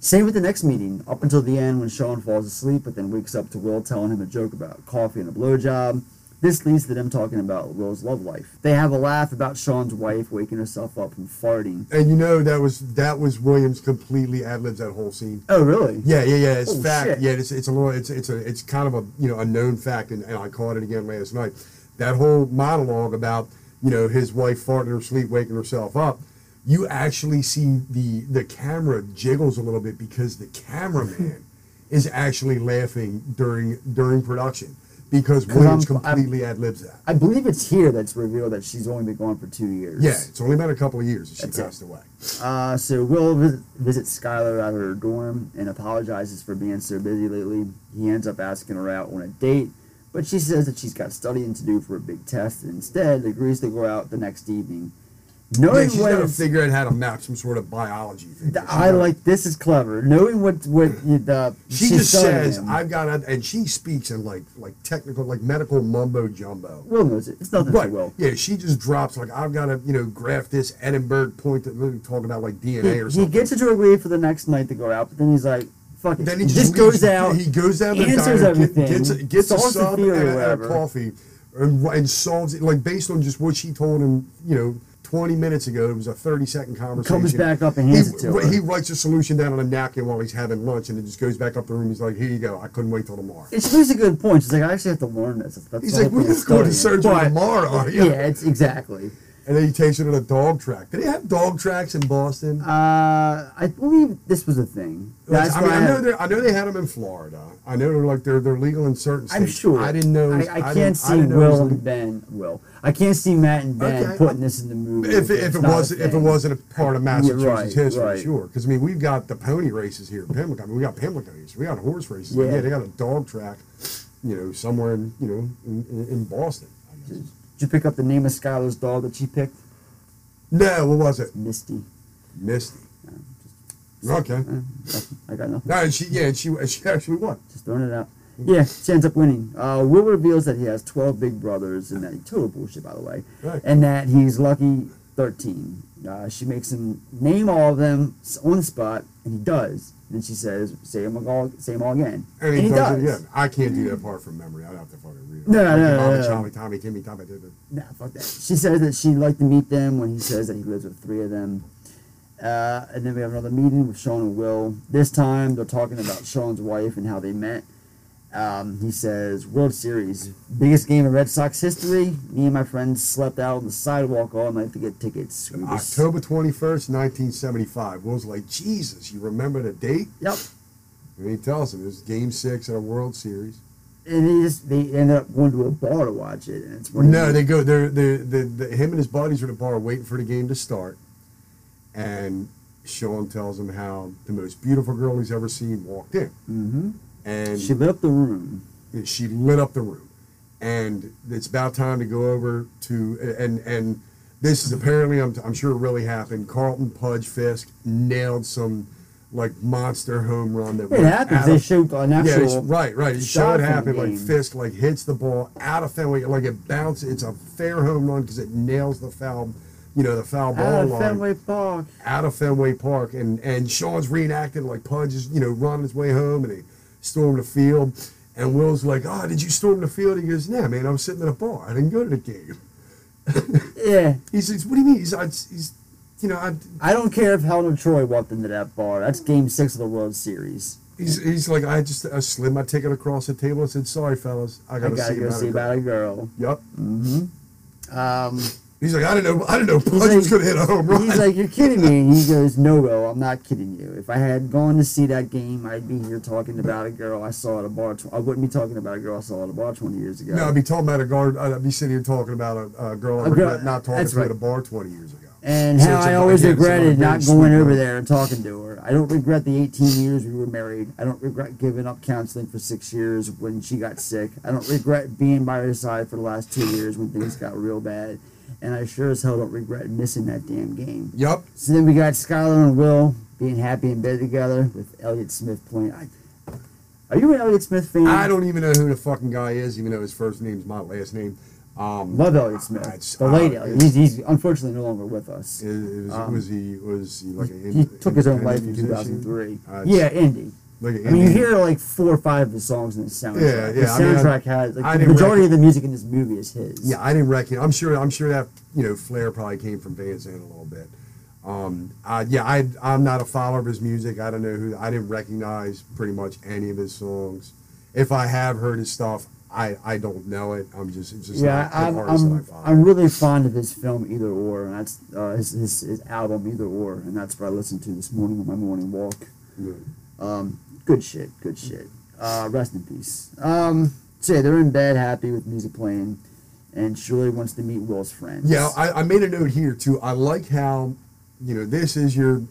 Same with the next meeting, up until the end when Sean falls asleep, but then wakes up to Will telling him a joke about coffee and a blowjob. This leads to them talking about Will's love life. They have a laugh about Sean's wife waking herself up from farting. And you know that was that was Williams completely ad libs that whole scene. Oh, really? Yeah, yeah, yeah. It's Oh, fact. shit. Yeah, it's, it's a little. It's it's a it's kind of a you know a known fact, and, and I caught it again last night. That whole monologue about you know his wife farting in her sleep, waking herself up. You actually see the the camera jiggles a little bit because the cameraman *laughs* is actually laughing during during production because Williams I'm- completely ad libs that. I believe it's here that's revealed that she's only been gone for two years. Yeah, it's only been a couple of years that she That's it. passed away. Uh, so Will visit, visits Skylar at her dorm and apologizes for being so busy lately. He ends up asking her out on a date, but she says that she's got studying to do for a big test and instead agrees to go out the next evening. Knowing yeah, she's what got to figure out how to map some sort of biology I like this is clever. Knowing what what the She just says. "I've got," and she speaks in like like technical, like medical mumbo jumbo. Will knows it. It's nothing Right. for Will. Yeah, she just drops like, "I've got to, you know, graph this Edinburgh point that we talk about like DNA He, or he gets to agree for the next night to go out, but then he's like, "Fuck it." then he just, just, goes out. He goes out. answers diner, everything, gets, a- gets a sub and, and a coffee, and, and solves it like based on just what she told him. You know. 20 minutes ago, it was a 30 second conversation. Comes back up and hands he, it to her. He writes a solution down on a napkin while he's having lunch, and it just goes back up the room. He's like, "Here you go. I couldn't wait till tomorrow." And she makes a good point. She's like, I actually have to learn this. That's He's like, "We're thing just of going to studying it." surgery But- tomorrow." are *laughs* you?" Yeah, it's exactly. And then he takes her to the dog track. Did they have dog tracks in Boston? Uh, I believe this was a thing. That's I, mean, I know they I know they had them in Florida. I know they're like they're they're legal in certain states. I'm sure. I didn't know. I, I can't see didn't know it was Will and Ben. Will. I can't see Matt and Ben Okay. putting this in the movie. If, it- if it wasn't if it wasn't a part of Massachusetts right, history, right. sure. Because I mean, we've got the pony races here in Pimlico. I mean, we got Pimlico races, we got horse races. Yeah. Yeah. they got a dog track, you know, somewhere in you know in, in, in Boston. Did you pick up the name of Skylar's dog that she picked? No, what was it? Misty. Misty. Okay. I got nothing. No, and she yeah, and she and she actually won. Just throwing it out. Yeah, she ends up winning. Uh, Will reveals that he has 12 big brothers, and that he total bullshit, by the way, Right. and that he's lucky 13. Uh, she makes him name all of them on the spot, and he does. And she says, "Say them all, say 'em all again," And he, does, it again. I can't do that part from memory. I'd have to fucking read it. No, Like no, no, no. Charlie, Tommy, Timmy, Tommy, it. Nah, fuck that. She says that she'd like to meet them when he says that he lives with three of them. Uh, and then we have another meeting with Sean and Will. This time they're talking about Sean's wife and how they met. Um, he says, World Series, biggest game in Red Sox history. Me and my friends slept out on the sidewalk all night to get tickets. We October 21st, 1975. Will's like, Jesus, you remember the date? Yep. And he tells him it was game six of a World Series. And he just, they end up going to a bar to watch it. And it's No, they go. They're, they're, they the him and his buddies are at a bar waiting for the game to start, and Sean tells him how the most beautiful girl he's ever seen walked in, Mhm. And She lit up the room. she lit up the room, and it's about time to go over to and and this is apparently I'm, I'm sure it really happened. Carlton Pudge Fisk nailed some like monster home run that It happens. They of- showed an yeah, actual it's- right, right. It shot showed from the happen like. Fisk like hits the ball out of Fenway, like it bounces. It's a fair home run because it nails the foul, you know, the foul ball Out of line Fenway Park. out of Fenway Park, and and Sean's reenacting like Pudge is you know running his way home, and he stormed the field, and Will's like, "Oh, did you storm the field?" He goes, "Nah, man, I was sitting at a bar. I didn't go to the game." *laughs* Yeah. *laughs* He says, "What do you mean?" He's, I, he's you know, I, I don't care if Helen Troy walked into that bar. That's game six of the World Series. he's he's like, I just I slid my ticket across the table and said, "Sorry, fellas, I gotta see go about see it." about a girl. Yep. Mm-hmm. Um, He's like, I didn't know, I didn't know Pudge was gonna hit a home run. He's like, "You're kidding me?" And he goes, "No, Will, I'm not kidding you. If I had gone to see that game, I'd be here talking about a girl I saw at a bar. Tw- I wouldn't be talking about a girl I saw at a bar 20 years ago." No, I'd be talking about a guard. I'd be sitting here talking about a, a girl I regret not talking to at right. a bar 20 years ago. and So how I always again, regretted not going over there and talking to her. I don't regret the 18 years we were married. I don't regret giving up counseling for six years when she got sick. I don't regret being by her side for the last two years when things got real bad. And I sure as hell don't regret missing that damn game. Yup. So then we got Skylar and Will being happy in bed together with Elliott Smith playing. I, are you an Elliott Smith fan? I don't even know who the fucking guy is, even though his first name's my last name. Um, love Elliott Smith. the late uh, Elliott. He's, he's unfortunately no longer with us. It, it was, Um, was he was he like a he took his own life in 2003. Uh, yeah, indie. Like I mean, you hear like four or five of the songs in the soundtrack. Yeah, The yeah, I mean, I- soundtrack has like I the majority of the music in this movie is his. Yeah, I didn't reckon. I'm sure. I'm sure that you know Flair probably came from Van Sant a little bit. Um, I, yeah, I, I'm not a follower of his music. I don't know who. I didn't recognize pretty much any of his songs. If I have heard his stuff, I, I don't know it. I'm just it's just yeah, I'm, I'm. I'm really fond of his film Either Or, and that's uh, his, his his album Either Or, and that's what I listened to this morning on my morning walk. Um, good shit, good shit. Uh, rest in peace. Um, so yeah, they're in bed, happy with music playing, and Shirley wants to meet Will's friends. Yeah, I, I made a note here too. I like how, you know, this is your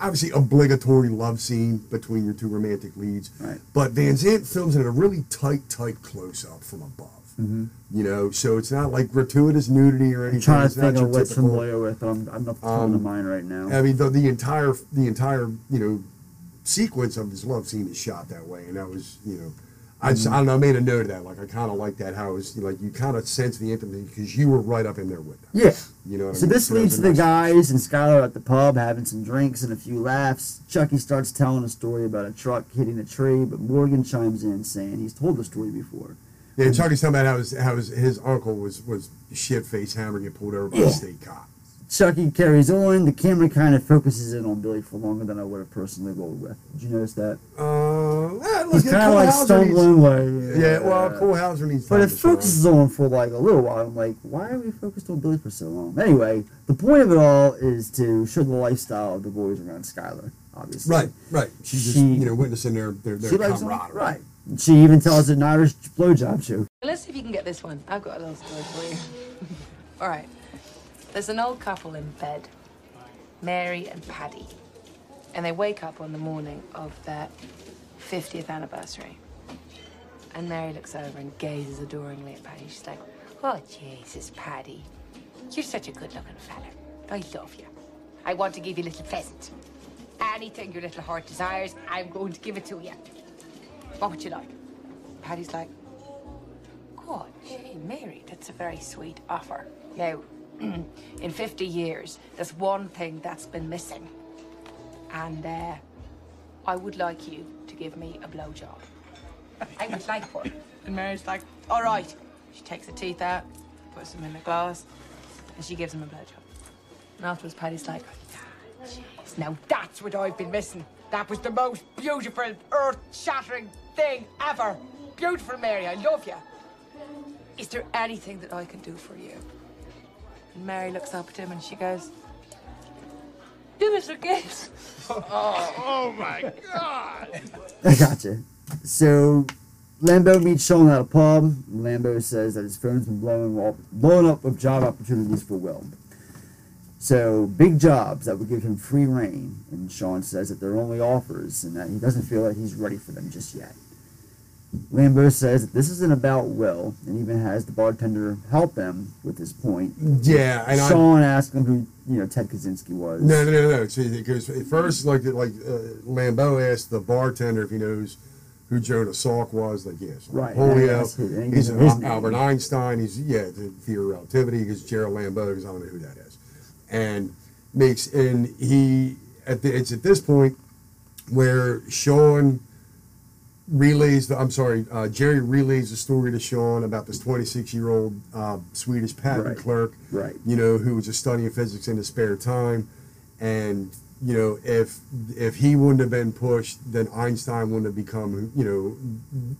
obviously obligatory love scene between your two romantic leads. Right. But Van Sant films it in a really tight, tight close up from above. Mhm. You know, so it's not like gratuitous nudity or anything. I'm trying to It's think of what's familiar with. I'm, I'm not to Um, mind right now. I mean, the, the entire the entire you know sequence of this love scene is shot that way, and that was you know. I, just, Mhm. I don't know. I made a note of that. Like I kind of like that. How it was like you kind of sense the intimacy because you were right up in there with them. Yeah. You know. What So I mean? this was leads to the nice- guys and Skylar at the pub having some drinks and a few laughs. Chucky starts telling a story about a truck hitting a tree, but Morgan chimes in saying he's told the story before. Yeah, Chucky's talking about how his, how his, his uncle was was shit faced hammer get pulled over by Yeah. a state cop. Chucky carries on. The camera kind of focuses in on Billy for longer than I would have personally rolled with. Did you notice that? Uh, yeah, look, He's kind of like stumbling, needs- like Yeah, well, Cole Hauser needs But it focuses on for like a little while. I'm like, why are we focused on Billy for so long? Anyway, the point of it all is to show the lifestyle of the boys around Skylar. Obviously, Right, right. She's just, She- you know, witnessing their, their, their she likes them, camaraderie. right? She even tells it an Irish blowjob show. Let's see if you can get this one. I've got a little story for you. *laughs* All right. There's an old couple in bed, Mary and Paddy. And they wake up on the morning of their 50th anniversary. And Mary looks over and gazes adoringly at Paddy. She's like, Oh, Jesus, Paddy. You're such a good looking fella. I love you. I want to give you a little present. Anything your little heart desires, I'm going to give it to you. What would you like? Paddy's like, God, Mary, that's a very sweet offer. Now, *clears throat* in 50 years, there's one thing that's been missing. And uh, I would like you to give me a blowjob. I would like it. And Mary's like, all right. She takes the teeth out, puts them in the glass, and she gives him a blowjob. And afterwards, Paddy's like, "Ah, jeez, now that's what I've been missing. That was the most beautiful, earth-shattering thing ever. Beautiful, Mary. I love you. Is there anything that I can do for you? And Mary looks up at him and she goes, "Do us a kiss. Oh, oh my God. I gotcha. So, Lambeau meets Sean at a pub. Lambeau says that his phone's been blowing up, blowing up with job opportunities for Will. So, big jobs that would give him free reign. And Sean says that they're only offers and that he doesn't feel like he's ready for them just yet. Lambeau says that this isn't about Will and even has the bartender help him with his point. Yeah, and I- Sean asks him who you know Ted Kaczynski was. No, no, no, no. See, because at first, like, like uh, Lambeau asked the bartender if he knows who Jonas Salk was. Like, yes, Right, Polio. that's who- and he He's an. Albert Einstein. He's yeah, the theory of relativity. He's Gerald Lambeau because I don't know who that is, and makes and he at the it's at this point where Sean relays the I'm sorry, uh, Gerry relays the story to Sean about this 26 year old uh, Swedish patent Right. clerk, Right. You know, who was just studying physics in his spare time, and you know, if if he wouldn't have been pushed, then Einstein wouldn't have become you know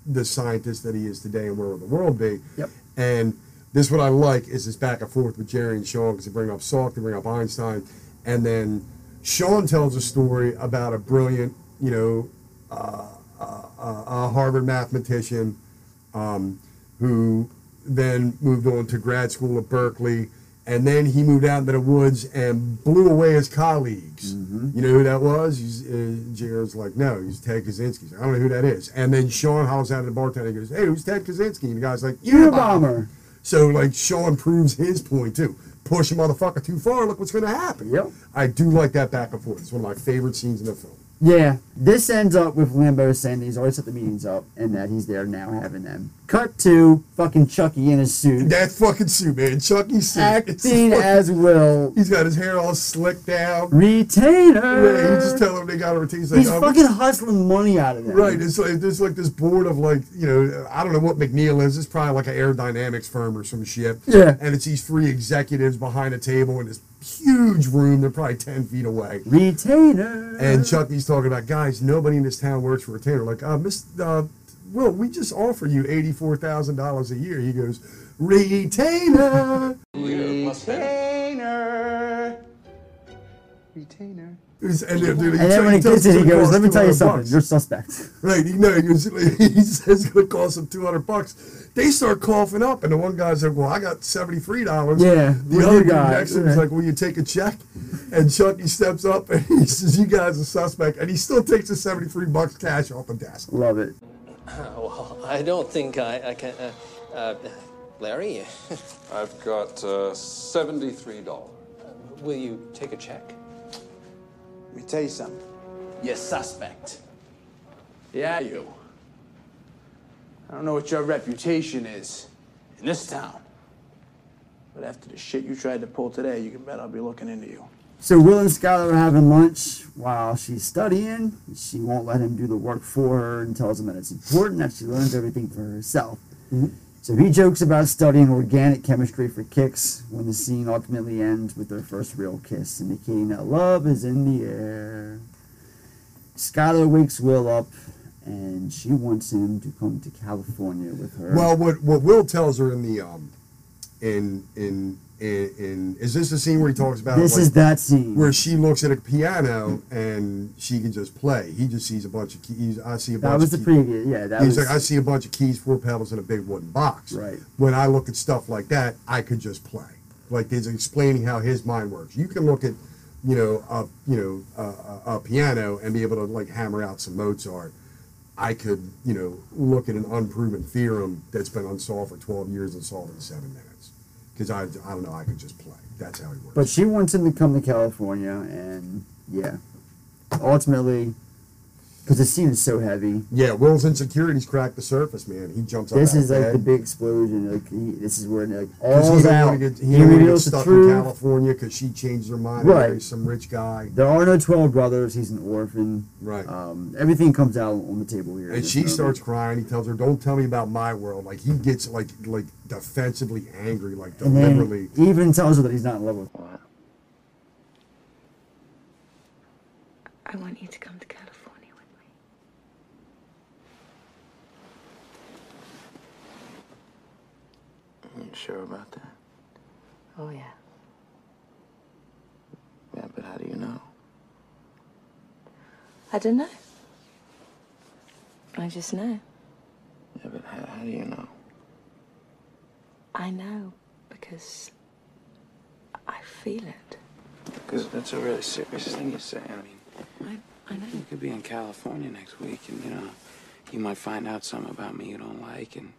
the scientist that he is today, and where would the world be? Yep. And this what I like is this back and forth with Gerry and Sean because they bring up Salk, they bring up Einstein, and then Sean tells a story about a brilliant, you know, uh, a Harvard mathematician um, who then moved on to grad school at Berkeley, and then he moved out into the woods and blew away his colleagues. You know who that was? He's, uh, Jared's like, no, he's Ted Kaczynski. I don't know who that is. And then Sean hollers out at the bartender and goes, hey, who's Ted Kaczynski? And the guy's like, Unabomber. Unabomber. So, like, Sean proves his point, too. Push a motherfucker too far, look what's going to happen. Yep. I do like that back and forth. It's one of my favorite scenes in the film. Yeah, this ends up with Lambeau saying that he's already set the meetings up and that he's there now having them. Cut to fucking Chucky in his suit. That fucking suit, man. Chucky's suit. Acting fucking- as Will. He's got his hair all slicked down. Retainer. Yeah, you just tell him they got a retainer. He's like, He's "Oh, fucking hustling money out of them. Right, it's like there's like this board of like you know I don't know what McNeil is. It's probably like an aerodynamics firm or some shit. Yeah. and it's these three executives behind a table and this huge room. They're probably ten feet away. Retainer. And Chucky's talking about guys. Nobody in this town works for a retainer. Like, uh, Miss uh, Will, we just offer you eighty four thousand dollars a year. He goes, retainer. Retainer. Retainer. And then, dude, And then when he gets it, he goes, "Let me tell you something. bucks." You're suspect." Right, you know, he, goes, *laughs* he says it's going to cost him 200 bucks. They start coughing up, and the one guy's like, Well, I got $73. Yeah, The other guy got? next to him is like, Will you take a check? And Chucky steps up and *laughs* he says, You guys are suspect. And he still takes the 73 bucks cash off the desk. Love it. *laughs* Well, I don't think I, I can. Uh, uh, Larry, I've got uh, $73. will you take a check? Let me tell you something. You're suspect. Yeah, you. I don't know what your reputation is in this town. But after the shit you tried to pull today, you can bet I'll be looking into you. So Will and Skylar are having lunch while she's studying. She won't let him do the work for her and tells him that it's important that she learns everything for herself. Mm-hmm. So he jokes about studying organic chemistry for kicks when the scene ultimately ends with their first real kiss, indicating that love is in the air. Skylar wakes Will up and she wants him to come to California with her. Well, what what Will tells her in the um, in in in, in is this the scene where he talks about This is that scene. where she looks at a piano and she can just play. He just sees a bunch of keys. I see a bunch. that was the of keys. previous. Yeah, that He's was. like, I see a bunch of keys, four pedals, and a big wooden box. Right. When I look at stuff like that, I could just play. Like he's explaining how his mind works. You can look at, you know, a you know a, a, a piano and be able to like hammer out some Mozart. I could, you know, look at an unproven theorem that's been unsolved for 12 years and solve it in seven minutes. Because I, I don't know, I could just play. That's how he works. But she wants him to come to California, and yeah, ultimately, because the scene is so heavy. Yeah, Will's insecurities crack the surface, man. He jumps up. This out is of like bed. the big explosion. Like he, this is where like 'Cause all's he don't out. wanna get, he he don't wanna get reveals the stuck in. California because she changed her mind Right. and some rich guy. There are no twelve brothers. He's an orphan. Right. Um, everything comes out on the table here. And she moment. starts crying. He tells her, "Don't tell me about my world." Like he gets like like defensively angry, like and then deliberately. he even tells her that he's not in love with her. I want you to come to California with me. You sure about that? Oh, yeah. Yeah, but how do you know? I don't know. I just know. Yeah, but how, how do you know? I know because I feel it. Because that's a really serious thing you're saying. I mean, I, I know. you could be in California next week, and you know, you might find out something about me you don't like, and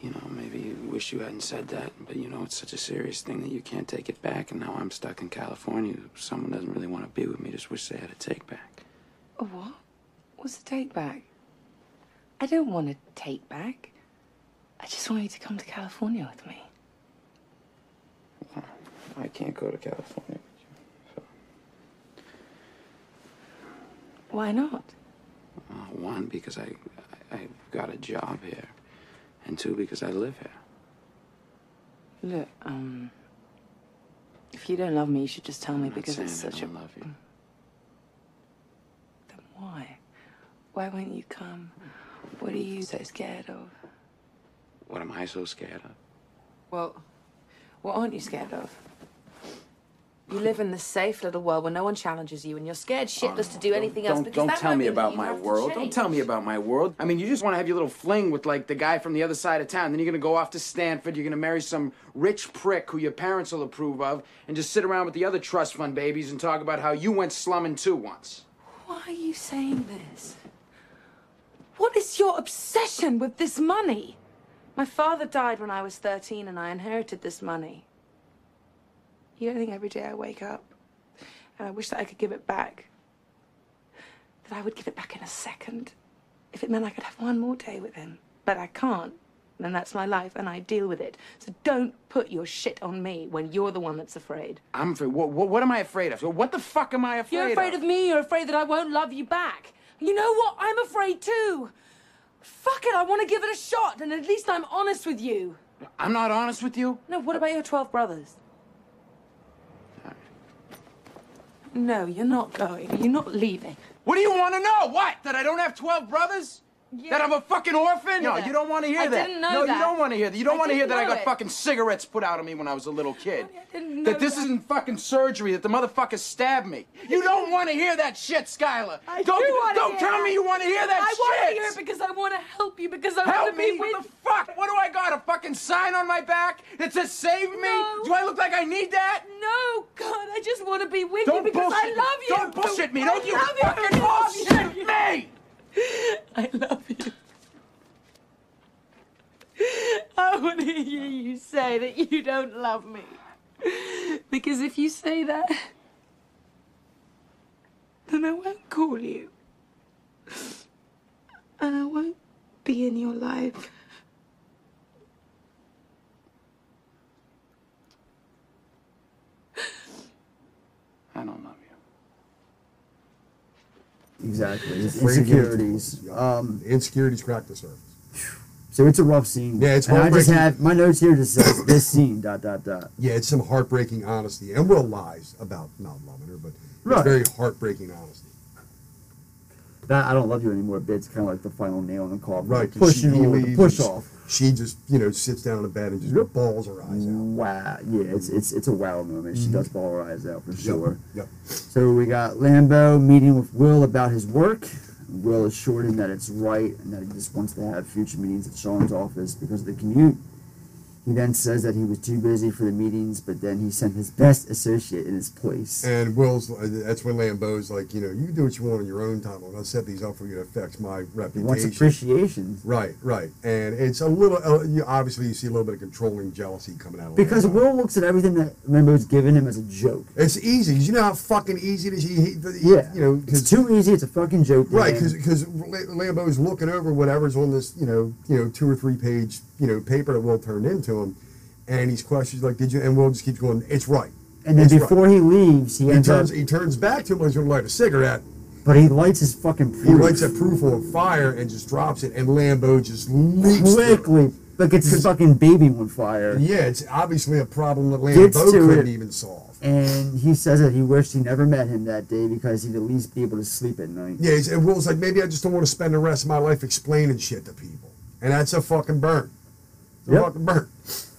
you know, maybe you wish you hadn't said that. But you know, it's such a serious thing that you can't take it back, and now I'm stuck in California. Someone doesn't really want to be with me. Just wish they had a take back. A what? What's the take back? I don't want to take back. I just want you to come to California with me. Well, I can't go to California. With you, so. Why not? Uh, one, because I, I I've got a job here, and two, because I live here. Look, um, if you don't love me, you should just tell me I'm not because it's saying I such a. don't love you. Then why? Why won't you come? What are you so scared of? What am I so scared of? Well, what aren't you scared of? You live in this safe little world where no one challenges you, and you're scared shitless to um, do anything else. Don't, because don't tell me about my world. Don't tell me about my world. I mean, you just want to have your little fling with like the guy from the other side of town. Then you're gonna go off to Stanford. You're gonna marry some rich prick who your parents will approve of, and just sit around with the other trust fund babies and talk about how you went slumming too once. Why are you saying this? What is your obsession with this money? My father died when I was 13 and I inherited this money. You don't think every day I wake up and I wish that I could give it back? That I would give it back in a second if it meant I could have one more day with him. But I can't. And that's my life and I deal with it. So don't put your shit on me when you're the one that's afraid. I'm afraid. What, what, what am I afraid of? What the fuck am I afraid of? You're afraid of me. You're afraid that I won't love you back. You know what? I'm afraid too. Fuck it. I want to give it a shot, and at least I'm honest with you. I'm not honest with you. No. What about your twelve brothers? No, you're not going. You're not leaving. What do you want to know? What? That I don't have 12 brothers? That I'm a fucking orphan? No, you don't want to hear I that. didn't know no, that. you don't want to hear that. You don't I want to hear that I got it. fucking cigarettes put out of me when I was a little kid. didn't that know this that. isn't fucking surgery, that the motherfucker stabbed me. You don't want to hear that shit, Skylar. I don't do wanna don't hear tell that. me you want to hear that I shit. want to hear it because I want to help you. Because I Help want to be me? with What the fuck? What do I got? A fucking sign on my back that says save me? No. Do I look like I need that? No, God, I just want to be with Don't you because bullshit I love you. Don't bullshit me. Don't you love you. fucking I you. bullshit me. *laughs* I love you. I want to hear you say that you don't love me. Because if you say that, then I won't call you. And I won't be in your life. I don't you. Exactly. His Way to get it. insecurities. Um, Insecurities crack the surface. So it's a rough scene. Yeah, it's and I just have my notes here just says this scene dot dot dot. Yeah, it's some heartbreaking honesty, and Will lies about not loving her, but Right. it's very heartbreaking honesty. That I don't love you anymore. Bit's kind of like the final nail in the coffin. Right, pushing she- over, the push off. She just, you know, sits down in the bed and just balls her eyes out. Wow, yeah, it's it's it's a wow moment. She Mhm. does ball her eyes out for Yep, sure. Yep. So we got Lambeau meeting with Will about his work. Will assured him that it's right and that he just wants to have future meetings at Sean's office because of the commute. He then says that he was too busy for the meetings, but then he sent his best associate in his place. And Will's, that's when Lambeau's like, you know, you do what you want on your own time. I'm going to set these up for you. It affects my He reputation. wants appreciation. Right, right. And it's a little, uh, you, obviously, you see a little bit of controlling jealousy coming out of Because Lambeau. Will looks at everything that Lambeau's given him as a joke. It's easy. You know how fucking easy it is. He, he, Yeah. You know, It's too easy. It's a fucking joke. Right, because Lambeau's looking over whatever's on this, you know, you know, two or three page, you know, paper that Will turned into him, and he's questions like, "Did you?" And Will just keeps going, "It's right." And then It's right." before he leaves, he he ends turns up, he turns back to him he's going to light a cigarette. but he lights his fucking proof. He lights that proof on fire and just drops it, and Lambeau just leaps quickly, but gets his fucking baby on fire. Yeah, it's obviously a problem that Lambeau couldn't it. even solve. And he says that he wished he never met him that day because he'd at least be able to sleep at night. Yeah, and Will's like, maybe I just don't want to spend the rest of my life explaining shit to people, and that's a fucking burn. Yep.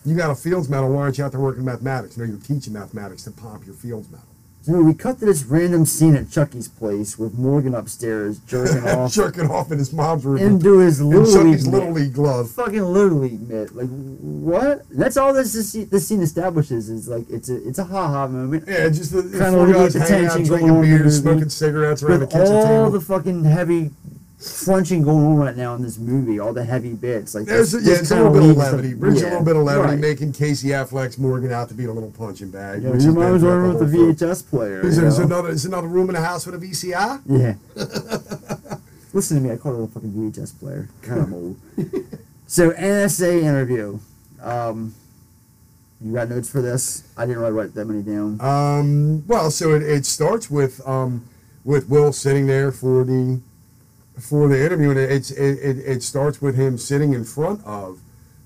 You got a Fields medal. Why aren't you out there working mathematics? You know, you're teaching mathematics to pop your Fields medal. So we cut to this random scene at Chucky's place with Morgan upstairs jerking *laughs* off jerking off in his mom's room into his in little Chucky's league little league glove. Fucking little league mitt. Like what? That's all this this, scene- this scene establishes is like it's a it's a ha ha moment. Yeah, just the, Kind of guys the hanging out, drinking going on in the beers, smoking cigarettes around the kitchen all table. All the fucking heavy crunching going on right now in this movie, all the heavy bits. Like There's this- a, yeah, it's a little bit of levity. Brings a little bit of levity, right. making Casey Affleck's Morgan out to be a little punching bag. Yeah, which your been mom's throughout with the. VHS player. Is you there is another is another room in the house with a VCR? Yeah. *laughs* Listen to me, I call it a fucking VHS player. Kind of *laughs* old. so NSA interview. Um, you got notes for this? I didn't really write that many down. Um, well, so it, it starts with um, with Will sitting there for the for the interview, and it's it, it, it starts with him sitting in front of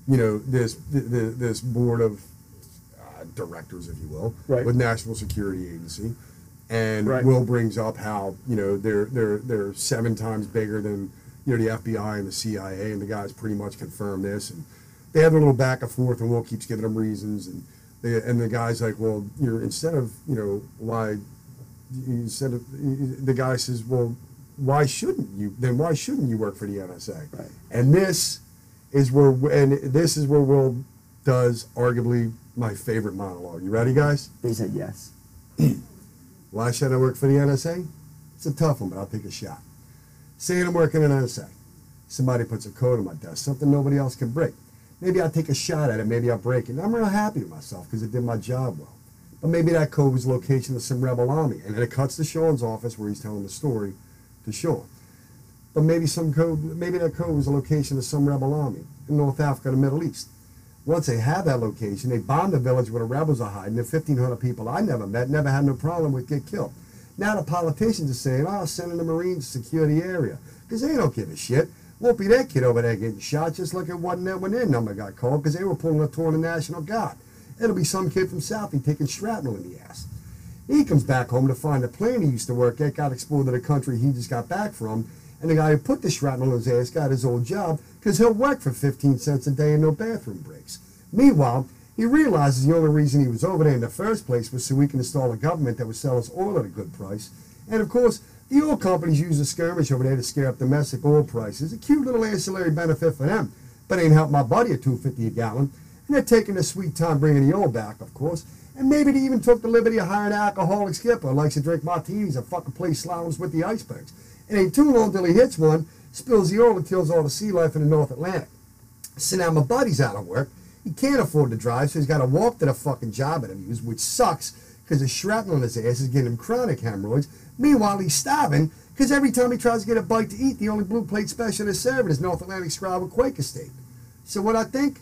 you know this this board of uh, directors, if you will, Right. with National Security Agency, and Right. Will brings up how you know they're they're they're seven times bigger than you know the FBI and the CIA, and the guys pretty much confirm this, and they have a little back and forth, and Will keeps giving them reasons, and they, and the guy's like, well, you're instead of you know why instead of the guy says, well, why shouldn't you? Then why shouldn't you work for the NSA? Right. And this is where and this is where Will does arguably my favorite monologue. You ready, guys? They said yes. *clears throat* Why should I work for the NSA? It's a tough one, but I'll take a shot. Saying I'm working in NSA. Somebody puts a code on my desk, something nobody else can break. Maybe I'll take a shot at it, maybe I'll break it. I'm real happy with myself because it did my job well. But maybe that code was location of some rebel army. And then it cuts to Sean's office where he's telling the story to Sean. But maybe some code, maybe that code was a location of some rebel army in North Africa, the Middle East. Once they have that location, they bomb the village where the rebels are hiding. The 1,500 people I never met, never had no problem with, get killed. Now the politicians are saying, oh, sending the Marines to secure the area. Because they don't give a shit. Won't be that kid over there getting shot, just like it wasn't that when their number got called, because they were pulling a tour of the National Guard. It'll be some kid from Southie taking shrapnel in the ass. He comes back home to find the plane he used to work at got exported to the country he just got back from, and the guy who put the shrapnel in his ass got his old job because he'll work for 15 cents a day and no bathroom breaks. Meanwhile, he realizes the only reason he was over there in the first place was so we can install a government that would sell us oil at a good price. And of course, the oil companies use a skirmish over there to scare up domestic oil prices. A cute little ancillary benefit for them, but ain't helped my buddy at 250 a gallon. And they're taking a sweet time bringing the oil back, of course. And maybe they even took the liberty of hiring an alcoholic skipper who likes to drink martinis and fucking play slaloms with the icebergs. It ain't too long till he hits one, spills the oil and kills all the sea life in the North Atlantic. So now my buddy's out of work. He can't afford to drive, so he's got to walk to the fucking job interviews, which sucks because the shrapnel in his ass is getting him chronic hemorrhoids. Meanwhile, he's starving because every time he tries to get a bite to eat, the only blue plate special is serving is North Atlantic Scribe with Quaker State. So what I think?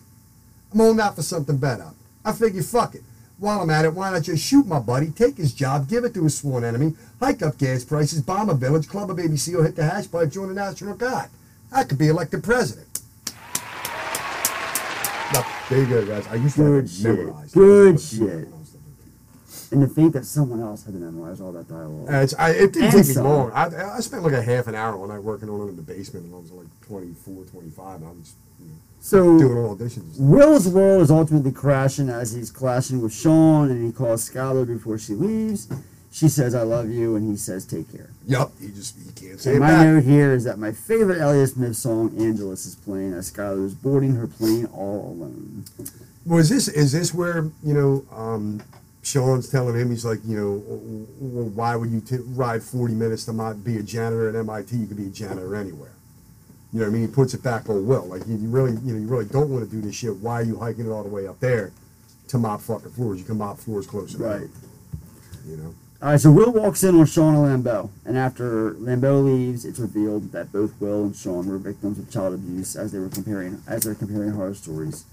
I'm holding out for something better. I figure, fuck it. While I'm at it, why not just shoot my buddy, take his job, give it to his sworn enemy, hike up gas prices, bomb a village, club a baby seal, hit the hash pipe, join the National Guard. I could be elected president. There you go, guys. I used to Good shit. memorized. Good shit. And to think that someone else had to memorize all that dialogue. Uh, I, it didn't And take me long. I, I spent like a half an hour one night working on it in the basement, and I was like 24, 25, and I was So doing all auditions. Will's world is ultimately crashing as he's clashing with Sean, and he calls Skylar before she leaves. She says, "I love you," and he says, "Take care." Yup, he just he can't say And it my back. note here is that my favorite Elliott Smith song, "Angeles," is playing as Skylar is boarding her plane all alone. Was this is this where you know um, Sean's telling him he's like you know well, why would you t- ride forty minutes to be a janitor at MIT? You could be a janitor anywhere. You know what I mean? He puts it back on Will. Like you, you really you know you really don't want to do this shit. Why are you hiking it all the way up there to mop fucking floors? You can mop floors closer. Right. home, You know. All right, so Will walks in on Sean and Lambeau, and after Lambeau leaves, it's revealed that both Will and Sean were victims of child abuse as they were comparing as they're comparing horror stories.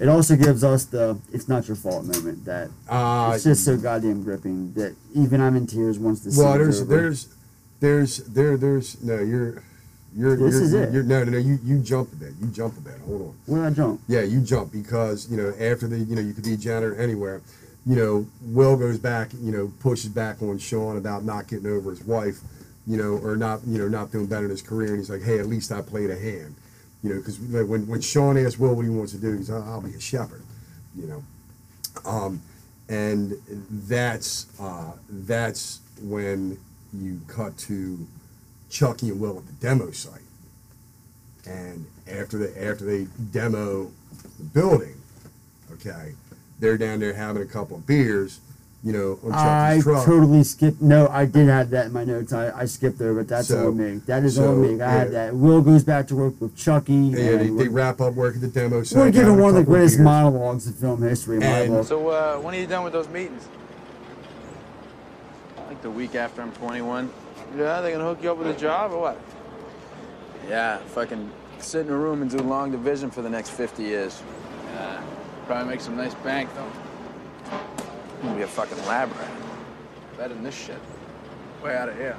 It also gives us the "it's not your fault" moment that Uh, it's just so goddamn gripping that even I'm in tears once the Well, there's over. there's there's there there's no you're you're This you're, is it. You're, no no no you you jumped a bit. You jumped a bit. Hold on. Where I jump? Yeah, you jump because you know after the you know you could be a janitor anywhere. You know, Will goes back. You know, pushes back on Sean about not getting over his wife. You know, or not you know not doing better in his career. And he's like, hey, at least I played a hand. You know, because when when Sean asks Will what he wants to do, he's I'll be a shepherd. You know, um, and that's uh, that's when you cut to Chucky and Will at the demo site. And after they after they demo the building, okay, they're down there having a couple of beers, you know, on I truck. totally skipped. No, I did have that in my notes. I, I skipped over, but that's So- on me. That is so, on me. I had yeah. that. Will goes back to work with Chucky. yeah, they, and they we're, wrap up work at the demo site. we're giving a one of the couple greatest beers. monologues in film history. in my And- book. So, uh, when are you done with those meetings? Like the week after I'm 21. Yeah, they're gonna hook you up with a job or what? Yeah, fucking sit in a room and do long division for the next 50 years. Yeah, probably make some nice bank though. Gonna be a fucking lab rat. Better than this shit. Way out of here.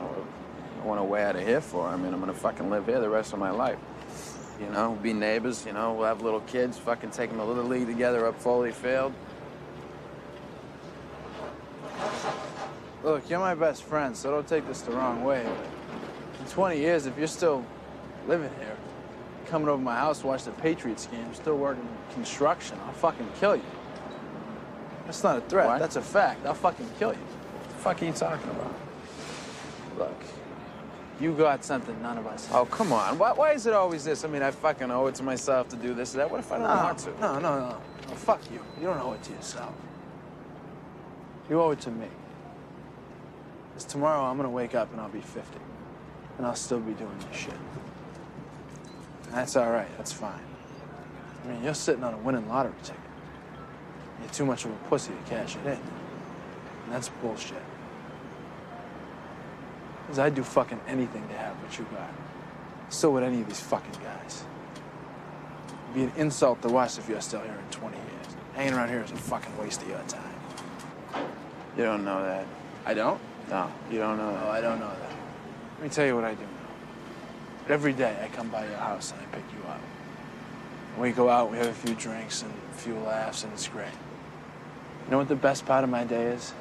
I want to way out of here for. I mean, I'm gonna fucking live here the rest of my life. You know, be neighbors. You know, we'll have little kids. Fucking take them to little league together up Foley Field. Look, you're my best friend, so don't take this the wrong way. In 20 years, if you're still living here, coming over my house to watch the Patriots game, still working construction, I'll fucking kill you. That's not a threat. What? That's a fact. I'll fucking kill you. What the fuck are you talking about? Look, you got something none of us have. Oh, come on. Why, why is it always this? I mean, I fucking owe it to myself to do this or that. What if I don't no, want to? No, no, no, no. Fuck you. You don't owe it to yourself. You owe it to me. Because tomorrow I'm gonna wake up and I'll be 50. And I'll still be doing this shit. And that's all right. That's fine. I mean, you're sitting on a winning lottery ticket. You're too much of a pussy to cash it in. And that's bullshit. Because I'd do fucking anything to have what you got. So would any of these fucking guys. It'd be an insult to us if you're still here in 20 years. Hanging around here is a fucking waste of your time. You don't know that. I don't? No, you don't know that. No, I don't know that. Let me tell you what I do know. Every day I come by your house and I pick you up. And we go out, we have a few drinks and a few laughs, and it's great. You know what the best part of my day is?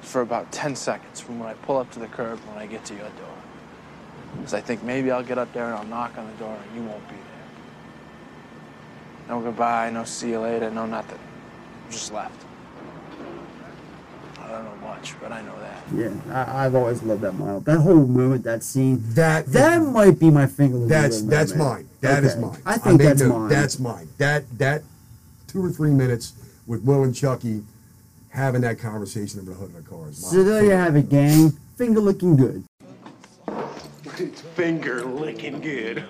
For about 10 seconds from when I pull up to the curb when I get to your door. Because I think maybe I'll get up there and I'll knock on the door and you won't be there. No goodbye, no see you later, no nothing. Just left. I don't know much, but I know that. Yeah, I, I've always loved that monologue. That whole moment, that scene. That that might be my finger. That's good that's mine. That is Okay. mine. I think made that's mine. That's mine. That that two or three minutes with Will and Chucky having that conversation over the hood of the car is mine. So there you have it, gang. Finger looking good. Finger licking good.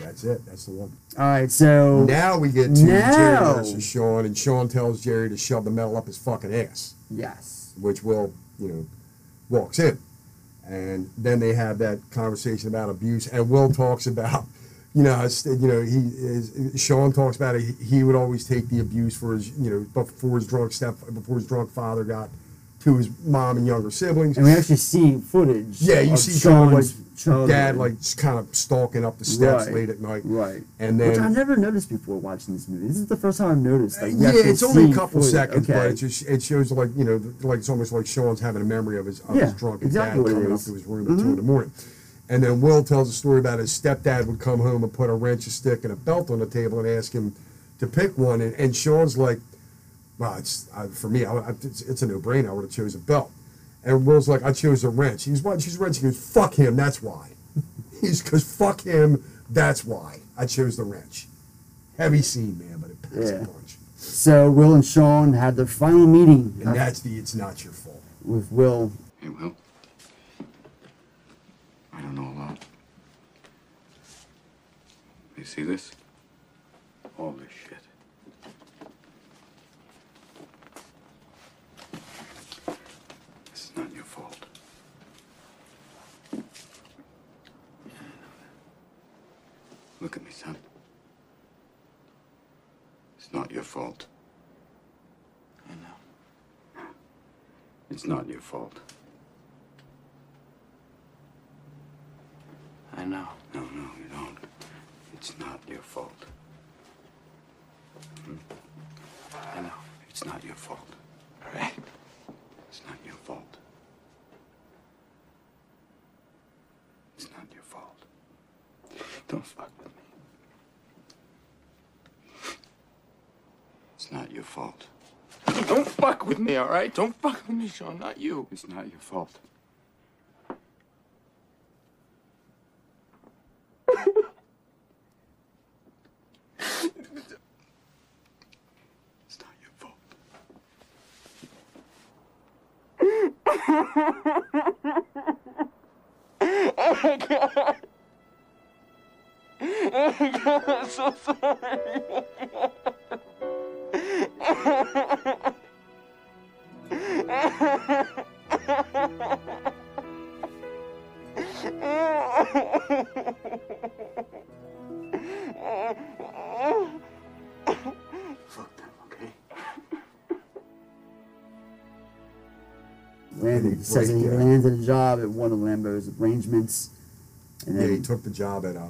That's it. That's the one. All right, so Now we get to now, Gerry versus Sean, and Sean tells Gerry to shove the medal up his fucking ass. Yes. Which Will, you know, walks in. And then they have that conversation about abuse, and Will talks about, you know, you know, he is, Sean talks about it. He would always take the abuse for his, you know, before his drunk step, before his drunk father got to his mom and younger siblings. And we actually see footage. Yeah, you of see of like Sean's dad like kind of stalking up the steps Right, late at night. Right. And Which I never noticed before watching this movie. This is the first time I've noticed. Like, yeah, it's only a couple footage. seconds, but it just it shows like you know like it's almost like Sean's having a memory of his of Yeah, his drunken exactly dad coming up to his room at two Mhm. in the morning. And then Will tells a story about his stepdad would come home and put a wrench, a stick, and a belt on the table and ask him to pick one. And, and Sean's like, "Well, it's uh, for me. I, I, it's, it's a no-brainer. I would have chose a belt." And Will's like, "I chose a wrench." He's why choose a wrench. He goes, "Fuck him. That's why." *laughs* He's because fuck him. That's why I chose the wrench. Heavy scene, man, but it packs Yeah. a punch. So Will and Sean had their final meeting And that's the it's not your fault. with Will. Hey, Will. I don't know a lot. You see this? All. This is not your fault. Look at me, son. It's not your fault. I know. It's not your fault. I know. No, no, you don't. It's not your fault. Hmm? I know. It's not your fault. All right? It's not your fault. It's not your fault. Don't fuck with me. It's not your fault. Don't fuck with me, all right? Don't fuck with me, Sean. Not you. It's not your fault. It's not your fault. oh my god. Oh my god, I'm so sorry. Landed, says that he break down. landed a job at one of Lambeau's arrangements. And yeah, then, he took the job at uh,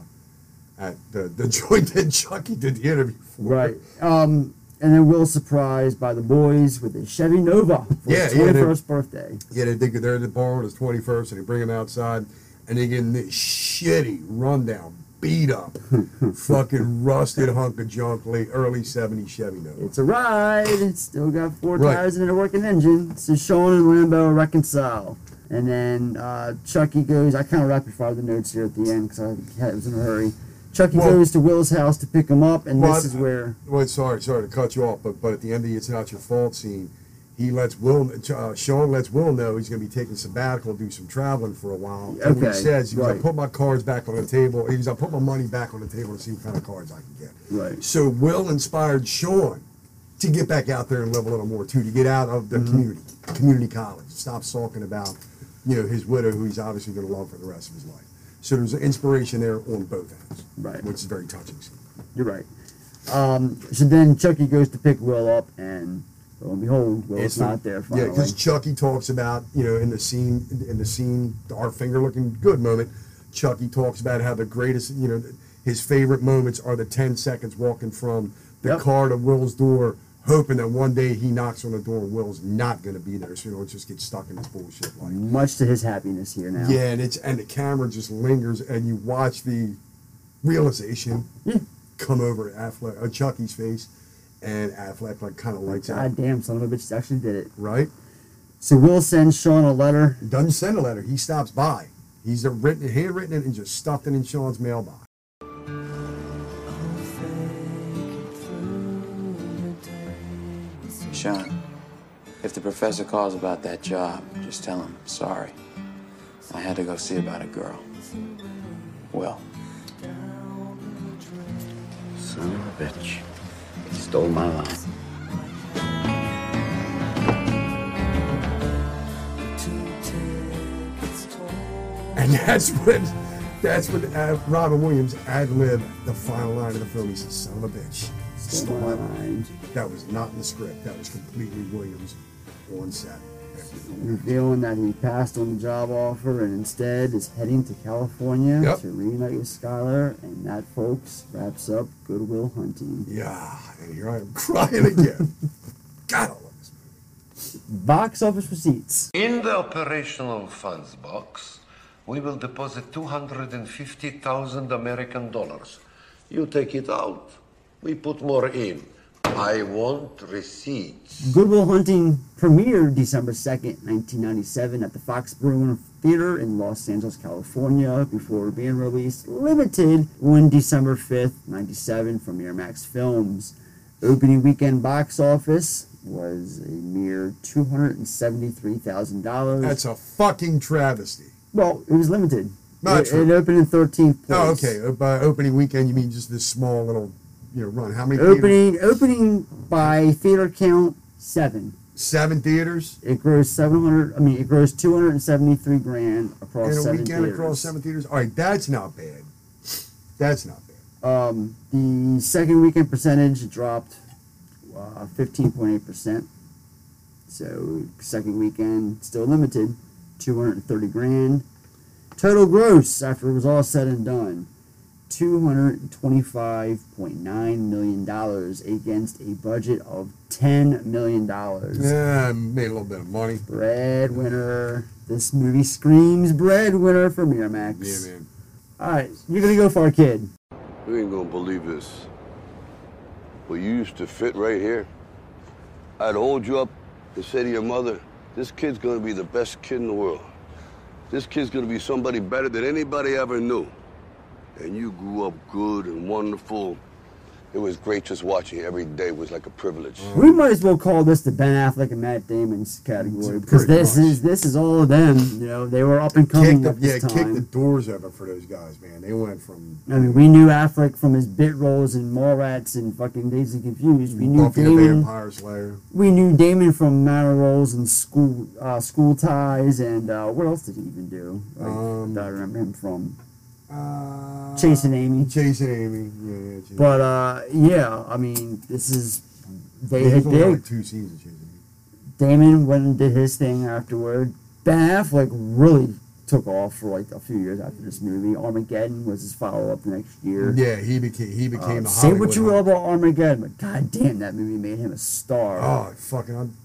at the, the *laughs* joint that Chucky did the interview for. right. Um, and then Will's surprised by the boys with a Chevy Nova for Yeah, his yeah, 21st birthday. Yeah, they think they're at the bar on his 21st, and they bring him outside, and they get in this shitty, rundown, beat up, *laughs* fucking rusted hunk of junk, late early 70s Chevy Nova. It's a ride. It's still got four Right. tires and a working engine. So Sean and Lambeau reconcile. And then uh, Chucky goes, I kind of rapid fire the notes here at the end because I was in a hurry. Chucky Well- goes to Will's house to pick him up, and Well, this is where. Wait, sorry, sorry to cut you off, but but at the end of the "It's Not Your Fault" scene, he lets Will, uh, Sean lets Will know he's going to be taking sabbatical, do some traveling for a while. And Okay, he says, he "I right. put my cards back on the table." He goes, "I put my money back on the table to see what kind of cards I can get." Right. So Will inspired Sean to get back out there and live a little more too, to get out of the Mm-hmm. community, community college, stop sulking about, you know, his widow, who he's obviously going to love for the rest of his life. So there's an inspiration there on both ends, Right. which is very touching. You're right. Um, so then Chucky goes to pick Will up, and lo and behold, Will's It's not there Finally. Yeah, because Chucky talks about you know in the scene in the scene our finger looking good moment. Chucky talks about how the greatest you know his favorite moments are the ten seconds walking from the Yep. car to Will's door, hoping that one day he knocks on the door and Will's not going to be there, so he don't just get stuck in this bullshit life. Much to his happiness here now. Yeah, and it's and the camera just lingers, and you watch the realization come over Affleck, uh, Chucky's face, and Affleck like kind of lights. God damn, son of a bitch actually did it. Right? So Will sends Sean a letter. Doesn't send a letter. He stops by. He's a written, handwritten it and just stuffed it in Sean's mailbox. Sean, if the professor calls about that job, just tell him sorry. I had to go see about a girl. Well, son of a bitch. He stole my line. And that's when, that's when uh, Robin Williams ad lib the final line of the film. He says, "Son of a bitch, stole my line." That was not in the script. That was completely Williams on set. revealing that he passed on the job offer and instead is heading to California Yep. to reunite with Skylar. And that, folks, wraps up Good Will Hunting. Yeah, and here I am crying again. *laughs* God, I love Box office receipts. In the operational funds box, we will deposit 250,000 American dollars. You take it out, we put more in. I want receipts. Good Will Hunting premiered December 2nd, 1997 at the Fox Bruin Theater in Los Angeles, California before being released limited on December 5th, 97 from Miramax Films. Opening weekend box office was a mere $273,000. That's a fucking travesty. Well, it was limited. Not it, true. it opened in 13th place. Oh, okay. Uh, By opening weekend, you mean just this small little, you know, run? How many? Opening Theaters? opening by theater count seven. Seven theaters. It grossed seven hundred. I mean, it grossed two hundred and seventy three grand across In a seven weekend theaters. across seven theaters. All right, that's not bad. That's not bad. Um, the second weekend percentage dropped uh, fifteen point eight percent. So second weekend still limited, two hundred and thirty grand. Total gross after it was all said and done, two hundred and twenty-five point nine million dollars against a budget of ten million dollars. Yeah, made a little bit of money. Breadwinner. This movie screams breadwinner for Miramax. Yeah, man. All right, you're gonna go for a kid. You ain't gonna believe this. But you used to fit right here. I'd hold you up and say to your mother, this kid's gonna be the best kid in the world. This kid's gonna be somebody better than anybody ever knew. And you grew up good and wonderful. It was great just watching every day was like a privilege. We might as well call this the Ben Affleck and Matt Damon's category because Pretty this much. is this is all of them. You know, they were up and Kick coming the, at this yeah, kick the doors open for those guys, man. They went from I mean, we knew Affleck from his bit roles in Mallrats and fucking Dazed and Confused. We knew Buffy Damon. Vampire Slayer. We knew Damon from minor roles in School uh, School Ties and uh, what else did he even do? Like, Um, that I remember him from Uh, Chasing Amy. Chasing Amy. Yeah, yeah. Chasing But uh, yeah, I mean, this is they had like two seasons of Chasing Amy. Damon went and did his thing afterward. Ben Affleck really took off for like a few years after this movie. Armageddon was his follow up the next year. Yeah, he became he became Uh, say what you will about Armageddon, but god damn, that movie made him a star. Oh, fucking! I'm,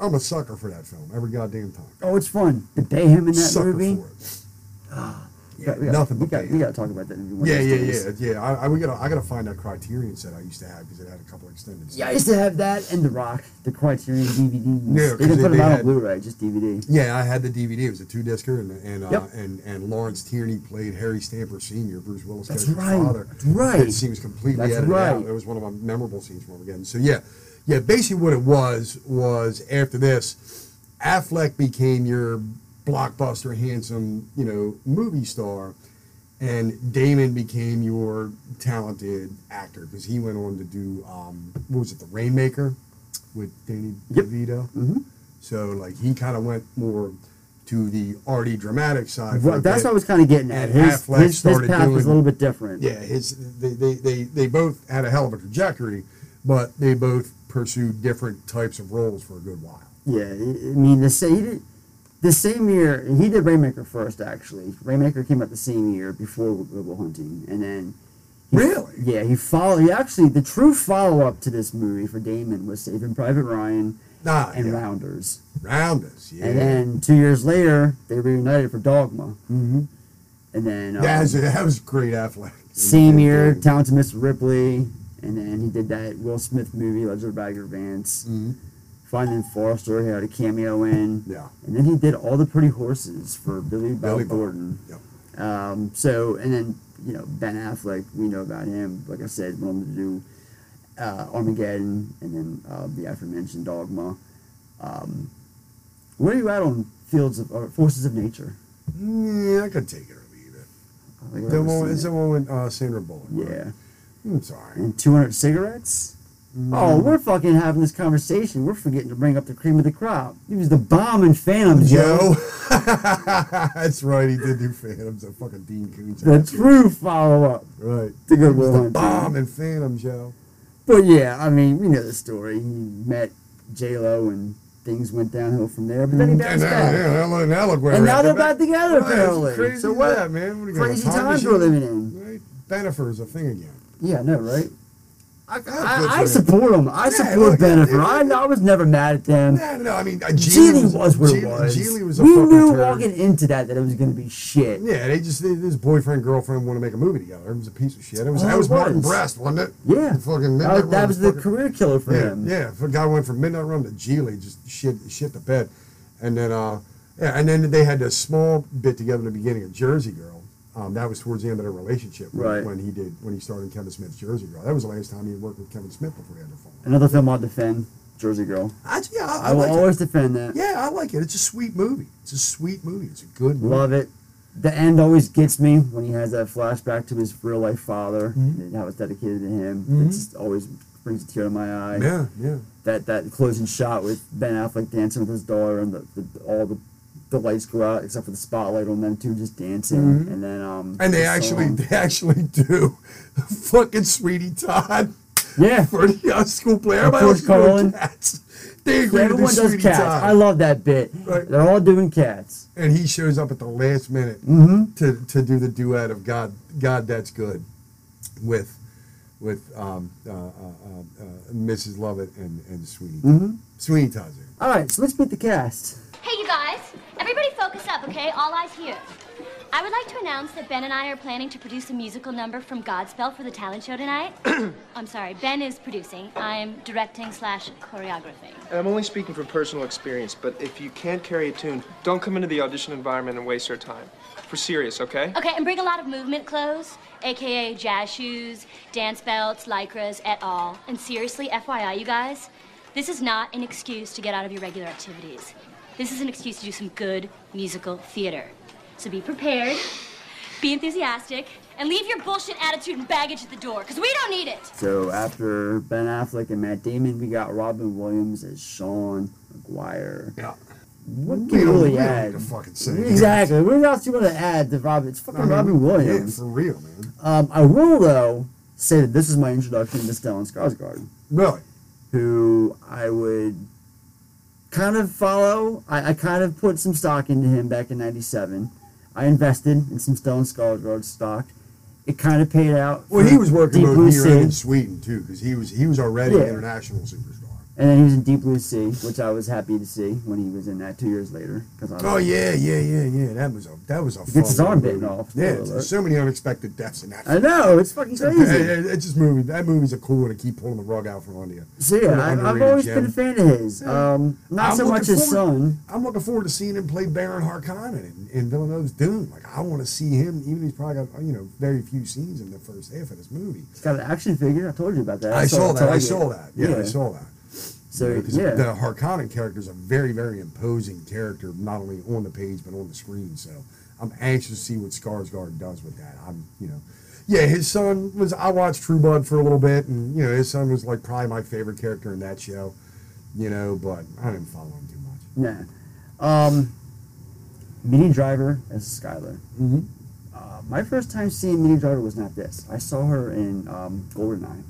I'm a sucker for that film every goddamn time. Oh, it's fun. The Bayham in that Sucker movie. for it. Ah, Yeah, we got, nothing we but got, we got to talk about that one Yeah, yeah, yeah, yeah. I, I we gotta I gotta find that Criterion set I used to have because it had a couple extended. Yeah, I used to have that and The Rock, the Criterion DVD. Yeah, they didn't they- put them out on had- Blu-ray, just DVD. Yeah, I had the DVD. It was a two discer, and and uh, Yep. and and Lawrence Tierney played Harry Stamper Senior, Bruce Willis' That's right, father. that's right. Scene was completely That's edited right. out. It was one of my memorable scenes from Armageddon. So yeah, yeah. Basically, what it was was after this, Affleck became your blockbuster, handsome, you know, movie star, and Damon became your talented actor because he went on to do um, what was it, The Rainmaker, with Danny DeVito. Mm-hmm. So like he kind of went more to the arty dramatic side. that's bit. what I was kind of getting at. His, his, his path was a little bit different. Yeah, his they, they, they, they both had a hell of a trajectory, but they both pursued different types of roles for a good while. Yeah, I mean the same. He the same year he did Rainmaker first. Actually, Rainmaker came out the same year before Good Will Hunting, and then he, Really? yeah, he followed. He actually the true follow up to this movie for Damon was Saving Private Ryan Ah, and yeah. Rounders. Rounders, yeah. And then two years later, they reunited for Dogma. Mm-hmm. And then um, that, was, that was great Affleck. same year, Talented Mr. Ripley, and then he did that Will Smith movie, Legend of Bagger Vance. Mm-hmm. Finding Forrester, he had a cameo in. Yeah. And then he did All the Pretty Horses for Billy Bob Billy Bob, Yep. Um, so, and then, you know, Ben Affleck, we know about him. Like I said, went on to do uh, Armageddon and then uh, the aforementioned Dogma. Um, where are you at on Fields of or Forces of Nature? Yeah, I could take it or leave it. I think I've The one, seen is it. the one with uh, Sandra Bullock. right? Yeah. I'm sorry. And 200 cigarettes? Mm. Oh, we're fucking having this conversation. We're forgetting to bring up the cream of the crop. He was the bomb in Phantom, Joe. Joe. *laughs* That's right. He did do Phantoms. A fucking Dean Koontz. The ass. true follow up. Right. To Good was the bomb in Phantom, Joe. But yeah, I mean, we know the story. He met J Lo and things went downhill from there. But then he And bounced now, back. yeah, now look- now look where and now they're back together Right, apparently. Crazy so what? that, man. What are you crazy time times we're living in. Right? Bennifer's a thing again. Yeah, no, right? I, I, I support them. I Yeah, support look, Bennifer. I, I was never mad at them. No, no, I mean, uh, Gigli Gigli was, was- what it Gigli- was. Gigli was a we fucking knew walking into that that it was going to be shit. Yeah, they just they, his boyfriend girlfriend want to make a movie together. It was a piece of shit. It was Oh, that it was Martin was. Brest, wasn't it? Yeah. The fucking Uh, Midnight that Run was the fucking- career killer for yeah, him. Yeah, for a guy went from Midnight Run to Gigli, just shit shit the bed, and then uh yeah, and then they had this small bit together in the beginning of Jersey Girl. Um, that was towards the end of their relationship when, Right. when he did when he started Kevin Smith's Jersey Girl. That was the last time he had worked with Kevin Smith before he had to fall. Another film I'll defend, Jersey Girl. I, yeah, I, I, will like it. always defend that. Yeah, I like it. It's a sweet movie. It's a sweet movie. It's a good movie. Love it. The end always gets me when he has that flashback to his real life father Mhm. and how it's dedicated to him. Mhm. It just always brings a tear to my eye. Yeah, yeah. That that closing shot with Ben Affleck dancing with his daughter and the, the all the the lights go out except for the spotlight on them two just dancing Mhm. and then um And they actually, song. they actually do *laughs* fucking Sweeney Todd. Yeah. *laughs* For the uh, school play. Of Everybody course, else is doing cats. They Yeah, agree to do everyone does cats. Todd. I love that bit. Right. They're all doing cats. and he shows up at the last minute Mhm. to, to do the duet of God, God, that's good, with with um, uh, uh, uh, uh, Mrs. Lovett and, and Sweeney. Mhm. Sweeney Todd. All right, so let's meet the cast. Hey, you guys. Everybody focus up, okay? All eyes here. I would like to announce that Ben and I are planning to produce a musical number from Godspell for the talent show tonight. *clears throat* I'm sorry, Ben is producing. I am directing slash choreographing. And I'm only speaking from personal experience, but if you can't carry a tune, don't come into the audition environment and waste our time. For serious, okay? Okay, and bring a lot of movement clothes, aka jazz shoes, dance belts, lycras, et al. And seriously, FYI, you guys, this is not an excuse to get out of your regular activities. This is an excuse to do some good musical theater. So be prepared, be enthusiastic, and leave your bullshit attitude and baggage at the door, because we don't need it. So after Ben Affleck and Matt Damon, we got Robin Williams as Sean Maguire. Yeah. What We can you don't- really add? to fucking say it. exactly. What else you want to add to Robin? It's fucking I mean, Robin Williams. Yeah, for real, man. Um, I will though say that this is my introduction to Stellan Skarsgård, Really? who I would kind of follow. I, I kind of put some stock into him back in '97. I invested in some Stone Stellan Road stock. It kind of paid out. Well, he was working both here and in Sweden too, because he was he was already Yeah. an international superstar. And then he was in Deep Blue Sea, which I was happy to see when he was in that two years later. Cause I Oh yeah, yeah, yeah, yeah. That was a that was a. He gets his arm bitten off. Yeah, there's so many unexpected deaths in that. I know it's fucking *laughs* It's, crazy. it- it's just movie. That movie's a cool one to keep pulling the rug out from under you. So an yeah, I, I've underrated always gem. been a fan of his. Um, not I'm so much his son. I'm looking forward to seeing him play Baron Harkonnen in, in Villeneuve's Dune. Like I want to see him, even though he's probably got you know very few scenes in the first half of this movie. He's got an action figure. I told you about that. I saw that. I saw that. Yeah, I saw that. So You know, 'cause yeah, the Harkonnen character is a very, very imposing character, not only on the page but on the screen. So I'm anxious to see what Skarsgård does with that. I'm, you know, yeah, his son was. I watched True Blood for a little bit, and you know, his son was like probably my favorite character in that show. You know, but I didn't follow him too much. yeah. Um, Minnie Driver as Skylar. Mm-hmm. Uh, my first time seeing Minnie Driver was not this. I saw her in um, Goldeneye.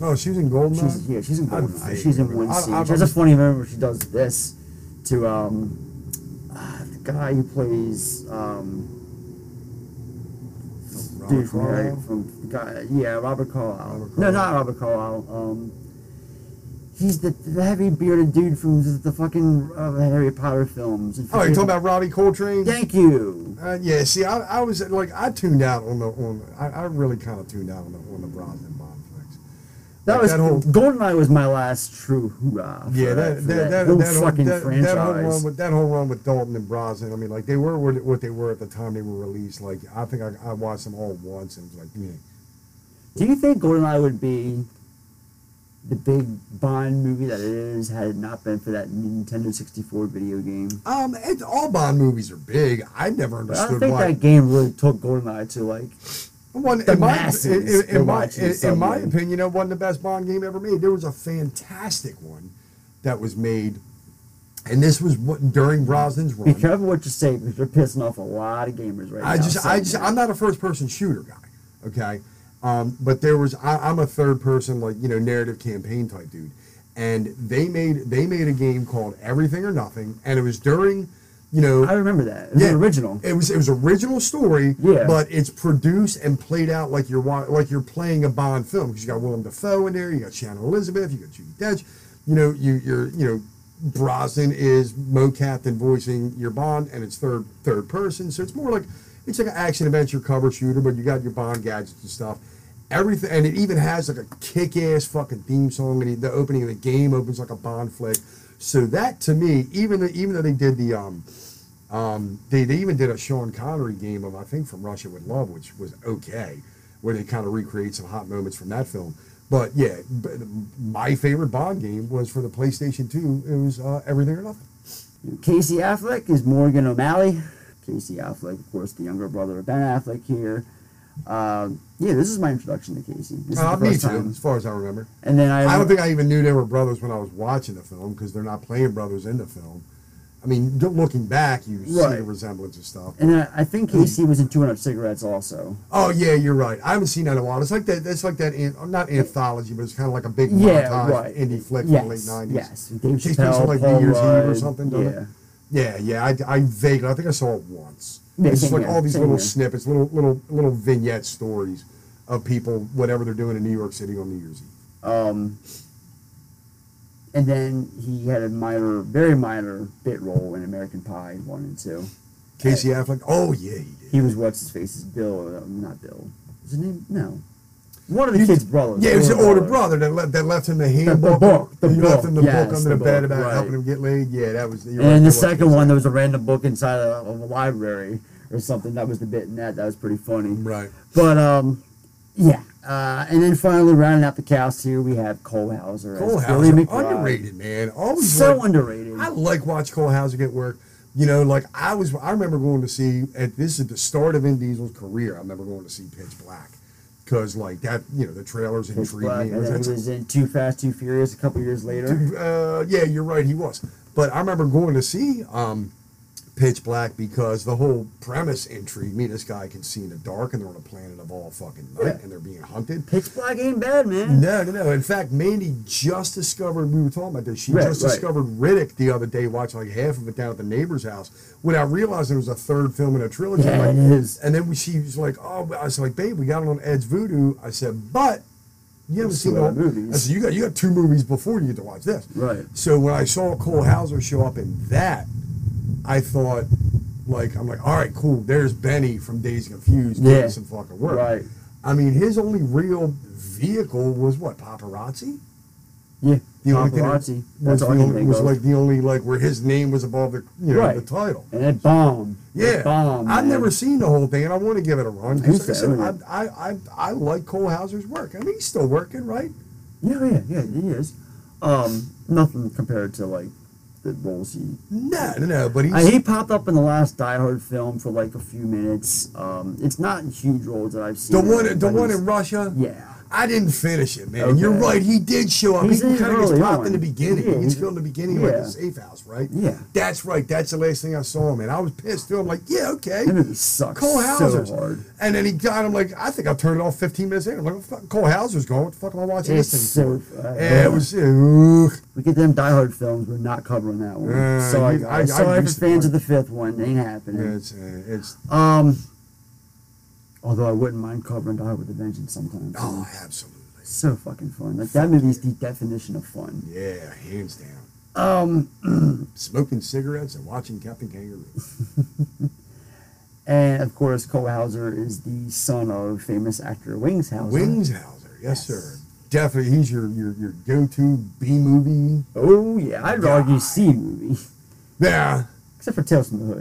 Oh, she was in Goldeneye. She's, yeah, she's in I Goldeneye. She's in one I- scene. I- she has a funny moment where she does this to um, uh, the guy who plays um, Robert dude from Harry, Carlyle? from the guy, yeah, Robert Carlyle. Robert No, Carlyle. not Robert Carlyle. Um, he's the, the heavy bearded dude from the, the fucking uh, Harry Potter films. Oh, you're talking about Robbie Coltrane? Thank you. Uh, yeah, see, I, I was like, I tuned out on the on. I, I really kind of tuned out on the on the Brosnan. That Like was that Goldeneye was my last true hoorah. Yeah, that, that that that, that, whole that, fucking franchise. that whole run with that whole run with Dalton and Brosnan. I mean, like they were what they were at the time they were released. Like I think I, I watched them all once and it was like, yeah. Do you think Goldeneye would be the big Bond movie that it is had it not been for that Nintendo 64 video game? Um, all Bond movies are big. I never But I understood think why. that game really took Goldeneye to like One, the in, my, masses in, in, in my, in, my opinion, it wasn't the best Bond game ever made. There was a fantastic one that was made, and this was what, during Brosnan's run. Be careful what you say because you're pissing off a lot of gamers right I now. Just, I just, that. I'm not a first person shooter guy, okay? Um, but there was, I, I'm a third person, like you know, narrative campaign type dude, and they made they made a game called Everything or Nothing, and it was during, you know, I remember that. It was original. It was it was original story, Yeah. but it's produced and played out like you're like you're playing a Bond film because you got Willem Dafoe in there, you got Shannon Elizabeth, you got Judi Dench, you know, you you're you know. Brosnan is mocap and voicing your Bond, and it's third third person, so it's more like it's like an action adventure cover shooter, but you got your Bond gadgets and stuff. Everything, and it even has like a kick-ass fucking theme song, and the opening of the game opens like a Bond flick. So that to me, even though, even though they did the um, um, they, they even did a Sean Connery game of I think from Russia with Love, which was okay, where they kind of recreate some hot moments from that film. But yeah, but my favorite Bond game was for the PlayStation Two. It was uh, Everything or Nothing. Casey Affleck is Morgan O'Malley. Casey Affleck, of course, the younger brother of Ben Affleck here. Um, yeah, this is my introduction to Casey. This Uh, me too, time. as far as I remember. And then I, I don't think I even knew they were brothers when I was watching the film because they're not playing brothers in the film. I mean, looking back, you see Right. the resemblance and stuff. and I think Casey was in 200 Cigarettes also. Oh yeah, you're right. I haven't seen that in a while. It's like that. It's like that. an- Not anthology, but it's kind of like a big Yeah, montage right. indie flick Yes, from the late '90s. yes. Dave on Chappelle, like Paul New Year's Eve or something. doesn't it? yeah. Yeah, yeah. I, I vaguely. I think I saw it once. Yeah, it's just like here, all these little here. snippets, little little little vignette stories of people, whatever they're doing in New York City on New Year's Eve. Um, and then he had a minor, very minor bit role in American Pie 1 and 2. Casey Affleck. Oh yeah, he did. He was what's his face? Bill? Uh, not Bill. Is his name? No. One of the kids' brothers. Yeah, it was the older brother. that, left that left him the handbook. book, the he left book, him the yes, book under the the, bed about right. helping him get laid. Yeah, that was. And right, the second one, there was a random book inside of, of a library or something. That was the bit in that. That was pretty funny. Right. But um, yeah. Uh, and then finally, rounding out the cast here, we have Cole Hauser. Cole Hauser, underrated man. Always So underrated. I like watch Cole Hauser get work. You know, like I was. I remember going to see. At this is the start of Vin Diesel's career. I remember going to see Pitch Black because like that. You know, the trailers Pitch intrigued Black, me. and was in Too Fast, Too Furious a couple years later. uh, yeah, you're right. He was. But I remember going to see um, Pitch Black because the whole premise intrigued me. This guy can see in the dark, and they're on a planet of all fucking night, Yeah. and they're being hunted. Pitch Black ain't bad, man. No, no, no. In fact, Mandy just discovered. We were talking about this. She Right, just right. discovered Riddick the other day, watching like half of it down at the neighbor's house, without realizing it was a third film in a trilogy. Yeah, like, it is. And then we, she was like, "Oh," I was like, "Babe, we got it on Ed's Vudu." I said, "But." You haven't seen see all movies. I said, you got you got two movies before you get to watch this. Right. So when I saw Cole Hauser show up in that, I thought, like, I'm like, all right, cool. There's Benny from Dazed Confused Yeah. getting some fucking work. Right. I mean, his only real vehicle was what paparazzi. Yeah. The only Paparazzi. was, That's all I the only, was like the only like where his name was above the you know Right. the title. And it bombed. Yeah, It bombed. I've man. never seen the whole thing, and I want to give it a run. 'cause I Like I said, I, I, I, I like Cole Hauser's work. I mean, he's still working, right? Yeah, yeah, yeah, he is. Um, nothing compared to like roles he. No, no, no. But he's Uh, he popped up in the last Die Hard film for like a few minutes. Um, it's not in huge roles that I've seen. the one, him, the one in Russia. Yeah. I didn't finish it, man. Okay. You're right. He did show up. He's he in kind of gets popped on. in the beginning. Yeah, he gets he's- killed in the beginning, like yeah. the safe house, right? Yeah. That's right. That's the last thing I saw him, and I was pissed too. I'm like, yeah, okay. That movie sucks Cole so Hauser's. hard. And then he got him like, I think I turned it off 15 minutes later. I'm like, Cole Hauser's going. What the fuck am I watching It's this thing so. for? Uh, Yeah, it was. ugh. We get them Die Hard films. We're not covering that one. Uh, Sorry, I-. I Sorry for used to fans of the fifth one. Ain't happening. Yeah, it's, uh, it's. Um, although I wouldn't mind covering Die with a Vengeance sometimes. Oh, absolutely. So fucking fun. Like that movie is the definition of fun. Yeah, hands down. Um, *clears throat* Smoking cigarettes and watching Captain Kangaroo. *laughs* and of course, Cole Hauser is the son of famous actor Wings Hauser. Wings Hauser, yes, sir. Definitely, he's your your, your go to B movie. Oh yeah, I'd argue C movie. Yeah. Except for Tales from the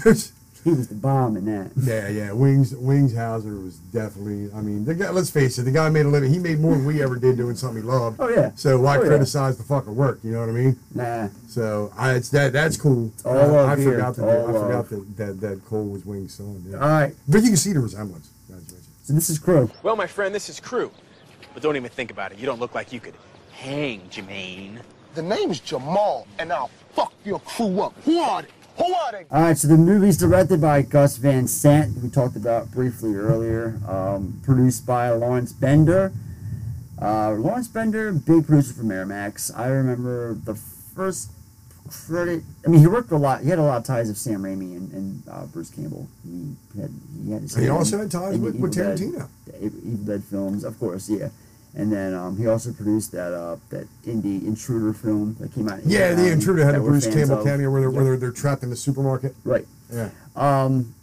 Hood. *laughs* he was the bomb in that. Yeah, yeah. Wings Wings Hauser was definitely. I mean, the guy. Let's face it, the guy made a living. He made more than we ever did doing something he loved. Oh, yeah. So why Oh, yeah. criticize the fucking work? You know what I mean? Nah. So I, it's that. That's cool. all Uh, love I here. forgot that. I forgot that, that that Cole was Wings' son. Yeah. All right. But you can see the resemblance. as you mentioned. So this is Crew. Well, my friend, this is Crew. But don't even think about it. You don't look like you could hang, Jermaine. The name's Jamal, and I'll fuck your crew up. Who are they? Who are they? All right, so the movie's directed by Gus Van Sant, who we talked about briefly earlier. Um, produced by Lawrence Bender. Uh, Lawrence Bender, big producer for Miramax. I remember the first credit. I mean, he worked a lot. He had a lot of ties with Sam Raimi and, and uh, Bruce Campbell. He had he had his. He also had ties with- with Tarantino. the Evil Dead films, of course, yeah. And then um, he also produced that uh, that indie Intruder film that came out. Yeah, the intruder had a Bruce Campbell cameo where they're, where they're, they're trapped in the supermarket. Right. Yeah. Um,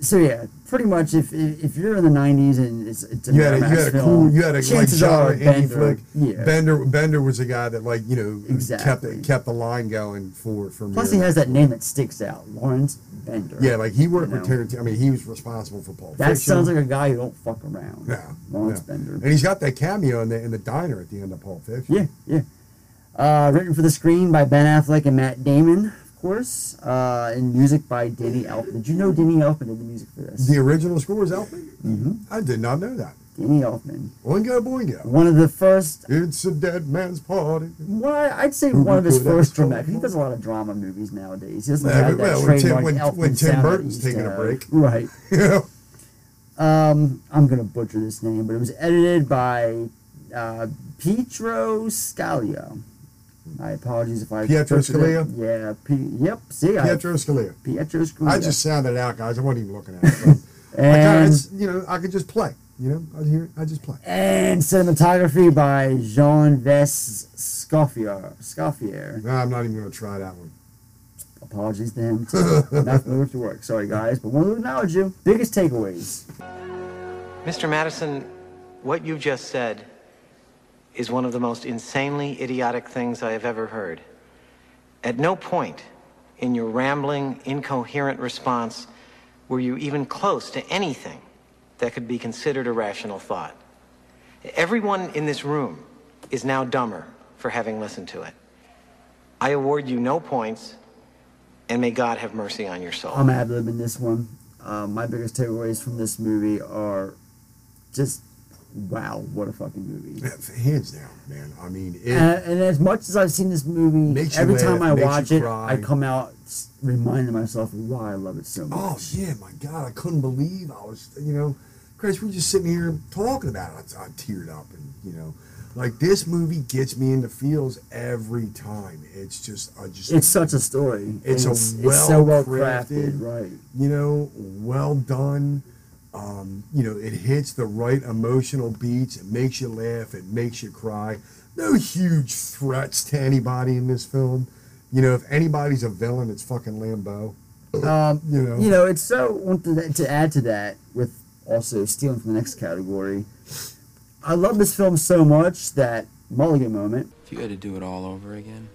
so yeah, pretty much if if you're in the '90s and it's it's a You had a, you had a film, cool, you had a like genre indie Bender, flick. Yeah. Bender, Bender was a guy that like you know Exactly. kept kept the line going for for. Plus, he has that name that sticks out, Lawrence Bender. Yeah, like he worked you with. Tarantino. I mean, he was responsible for Pulp That Fiction. sounds like a guy who don't fuck around. Yeah, Lawrence yeah. Bender. And he's got that cameo in the in the diner at the end of Pulp Fiction. Yeah, yeah. Uh, written for the screen by Ben Affleck and Matt Damon, course. Uh, and music by Danny Elfman. Did you know Danny Elfman did the music for this? The original score was Elfman. Mm-hmm. I did not know that. Danny Elfman. Boingo, boingo. One of the first. It's a dead man's party. Well, I'd say one of his first dramatic. He does a lot of drama movies nowadays. He doesn't Yeah, have that well, when Tim- when- Tim he Burton's to taking a break. *laughs* Right. *laughs* Yeah. Um, I'm gonna butcher this name, but it was edited by uh, Pietro Scalia. My apologies if I Pietro butchered it. Scalia? Yeah. P- yep. See, I- Pietro Scalia. Pietro Scalia. I just sounded out, guys. I wasn't even looking at it. but *laughs* I And- it's, you know, I could just play. You know, I hear, I just play. and cinematography by Jean Ves Scoffier. Scoffier. No, I'm not even going to try that one. Apologies to him. Too. Not familiar with your work. Sorry, guys, but want to acknowledge you. Biggest takeaways. Mr. Madison, what you just said is one of the most insanely idiotic things I have ever heard. At no point in your rambling, incoherent response were you even close to anything that could be considered a rational thought. Everyone in this room is now dumber for having listened to it. I award you no points, and may God have mercy on your soul. I'm ad libbing this one. Um, my biggest takeaways from this movie are just wow, what a fucking movie. *laughs* Hands down, man. I mean, it, And, and as much as I've seen this movie, every time I watch it, cry. I come out reminding myself why I love it so much. Oh yeah, my God, I couldn't believe I was, you know, Chris, we're just sitting here talking about it. I, I teared up, and you know, like this movie gets me into feels every time. It's just, I just, It's such a story. It's and a well it's so well crafted, crafted, right? You know, well done. Um, you know, it hits the right emotional beats. It makes you laugh. It makes you cry. No huge threats to anybody in this film. You know, if anybody's a villain, it's fucking Lambeau. Um, You know. you know, it's so to, to add to that with also stealing from the next category. I love this film so much that Mulligan moment. If you had to do it all over again,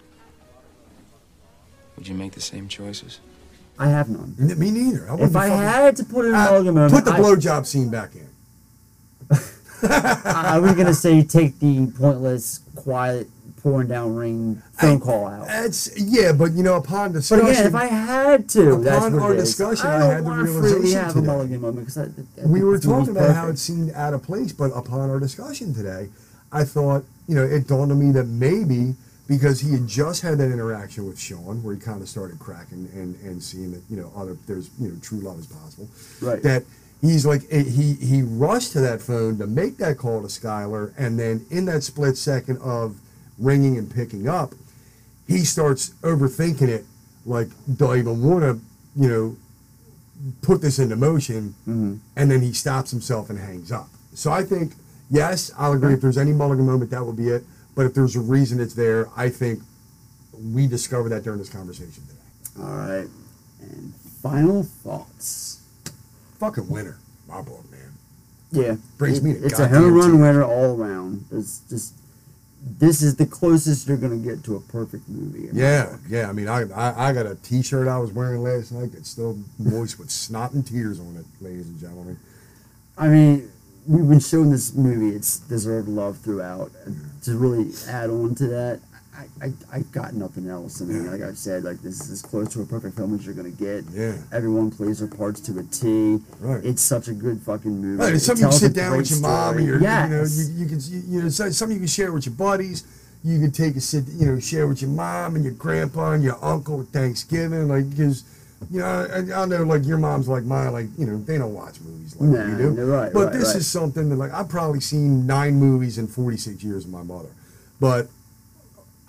would you make the same choices? I have none. N- Me neither. I If I fucking- had to put in a Uh, put the I- blowjob scene back in. *laughs* I was gonna say take the pointless, quiet, pouring down rain phone call out. That's yeah, but you know, upon But discussion, again, if I had to, that's upon what our it is. discussion, I I, had the realization have today. a Mulligan moment because I, I we were talking about how it seemed out of place, but upon our discussion today, I thought, you know, it dawned on me that maybe because he had just had that interaction with Sean, where he kind of started cracking and, and seeing that you know other there's you know true love is possible, Right. That he's like eh, he he rushed to that phone to make that call to Skylar, and then in that split second of ringing and picking up, he starts overthinking it, like do I even want to, you know, put this into motion, Mm-hmm. and then he stops himself and hangs up. So I think, yes, I'll agree. If there's any Mulligan moment, that would be it. But if there's a reason it's there, I think we discovered that during this conversation today. All right, and final thoughts. Fucking winner, my boy, man. Yeah, Brings it- me to It's a home run tears. winner all around. It's just this is the closest you're gonna get to a perfect movie. Yeah, yeah. I mean, I, I I got a T-shirt I was wearing last night that's still moist with snot and tears on it, ladies and gentlemen. I mean, we've been showing this movie its deserved love throughout. To really add on to that, I, I, I got nothing else. I mean, like I said, like this is as close to a perfect film as you're gonna get. Yeah. Everyone plays their parts to a T. Right. It's such a good fucking movie. Right, it's It something you can sit down with your mom story. and your, yes. you know, you, you can, you, you know, so- something you can share with your buddies. You can take a sit, you know, share with your mom and your grandpa and your uncle at Thanksgiving, like because You know, I, I know like your mom's like mine, like you know they don't watch movies like Nah, we do. right, but right, this right. is something that like I've probably seen nine movies in 46 years of my mother, but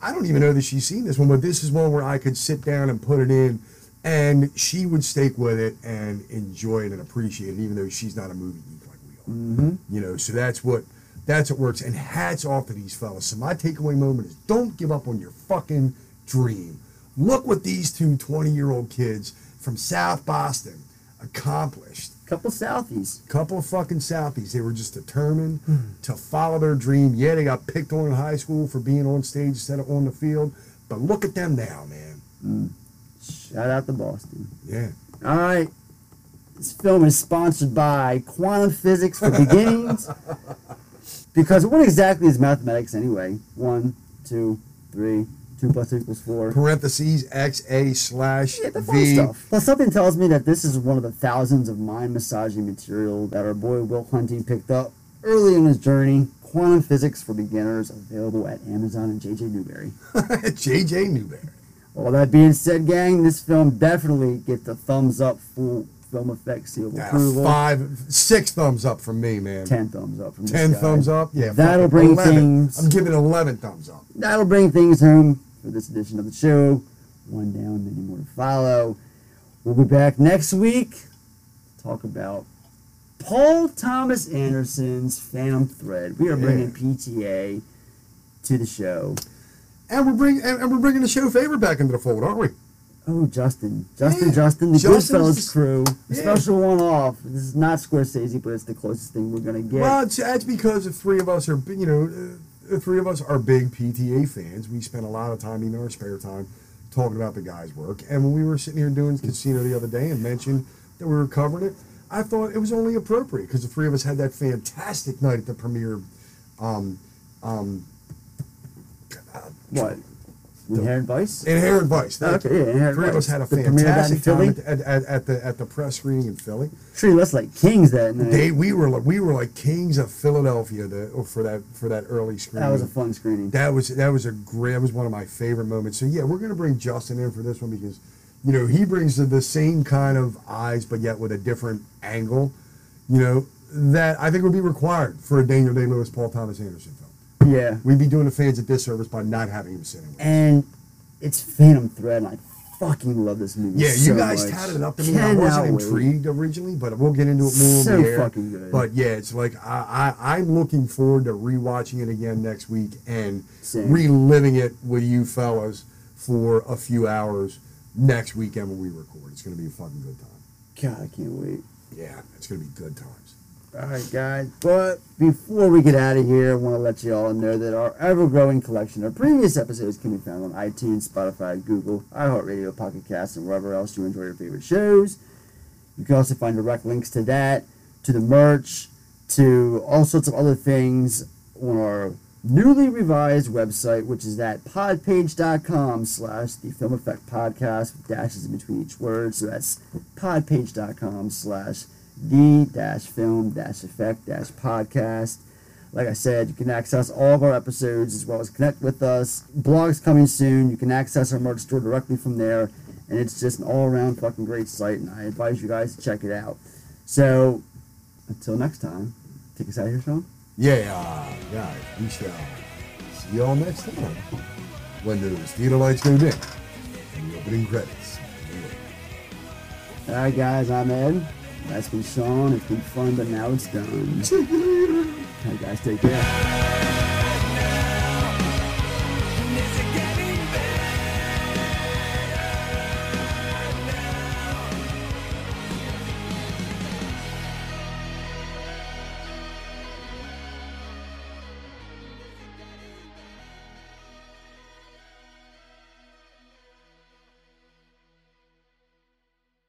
I don't even know that she's seen this one. But this is one where I could sit down and put it in, and she would stick with it and enjoy it and appreciate it, even though she's not a movie geek like we are. Mm-hmm. You know, so that's what that's what works. And hats off to these fellas. So my takeaway moment is don't give up on your fucking dream. Look what these two 20 year old kids from South Boston accomplished. Couple Southies. Couple of fucking Southies. They were just determined to follow their dream. Yeah, they got picked on in high school for being on stage instead of on the field. But look at them now, man. Mm. Shout out to Boston. Yeah. All right. This film is sponsored by Quantum Physics for Beginnings. *laughs* because what exactly is mathematics anyway? One, two, three, two plus two equals four. Parentheses XA slash The V. stuff. Plus, something tells me that this is one of the thousands of mind massaging material that our boy Will Hunting picked up early in his journey. Quantum Physics for Beginners, available at Amazon and JJ Newberry. *laughs* JJ Newberry. All that being said, gang, this film definitely gets a thumbs up, full film effects seal of Yeah, approval. five, six thumbs up from me, man. Ten thumbs up from this Ten guy. thumbs up. Yeah, That'll bring 11. things. I'm giving eleven thumbs up. That'll bring things home for this edition of the show. One down, many more to follow. We'll be back next week. to Talk about Paul Thomas Anderson's Phantom Thread. We are bringing PTA to the show. And we're bringing and, we're bringing the show favorite back into the fold, aren't we? Oh, Justin, Justin, Yeah, Justin, the Justin Goodfellas is- crew, yeah. special one-off. This is not Scorsese, but it's the closest thing we're gonna get. Well, it's, that's because the three of us are, you know, uh, the three of us are big PTA fans. We spent a lot of time, even our spare time, talking about the guys' work. And when we were sitting here doing Casino the other day and mentioned that we were covering it, I thought it was only appropriate because the three of us had that fantastic night at the premiere. Um, um, What? Inherent Vice? Inherent Vice. thank Okay, you. yeah, Inherent Three of us Vice. had a The premiere of that in fantastic time Philly? at, at, at the at the press screening in Philly. Treated us like kings that night. They we were like we were like kings of Philadelphia the, oh, for that for that early screening. That was a fun screening. That was that was a great. That was one of my favorite moments. So yeah, we're gonna bring Justin in for this one because, you know, he brings the, the same kind of eyes, but yet with a different angle. You know that I think would be required for a Daniel Day Lewis, Paul Thomas Anderson film. Yeah. We'd be doing the fans a disservice by not having him sitting. And it's Phantom Thread, and I fucking love this movie. Yeah, you so guys much. tatted it up to me. I wasn't intrigued originally, but we'll get into it more So on the air. fucking good. But yeah, it's like I, I I'm looking forward to rewatching it again next week and Same. reliving it with you fellas for a few hours next weekend when we record. It's gonna be a fucking good time. God, I can't wait. Yeah, it's gonna be good times. All right, guys. But before we get out of here, I want to let you all know that our ever-growing collection of previous episodes can be found on iTunes, Spotify, Google, iHeartRadio, Pocket Casts, and wherever else you enjoy your favorite shows. You can also find direct links to that, to the merch, to all sorts of other things on our newly revised website, which is at podpage.com slash the film effect podcast with dashes in between each word. So that's podpage.com slash the dash film dash effect dash podcast. Like I said, you can access all of our episodes as well as connect with us. Blogs coming soon. You can access our merch store directly from there. And it's just an all around fucking great site. And I advise you guys to check it out. So until next time, take us out of here, Sean. Yeah, uh, yeah, we shall see y'all next time when the theater lights go dim and the opening credits. All right, guys, I'm Ed. That's been Sean. It's been fun, but now it's done. All right, guys, take care.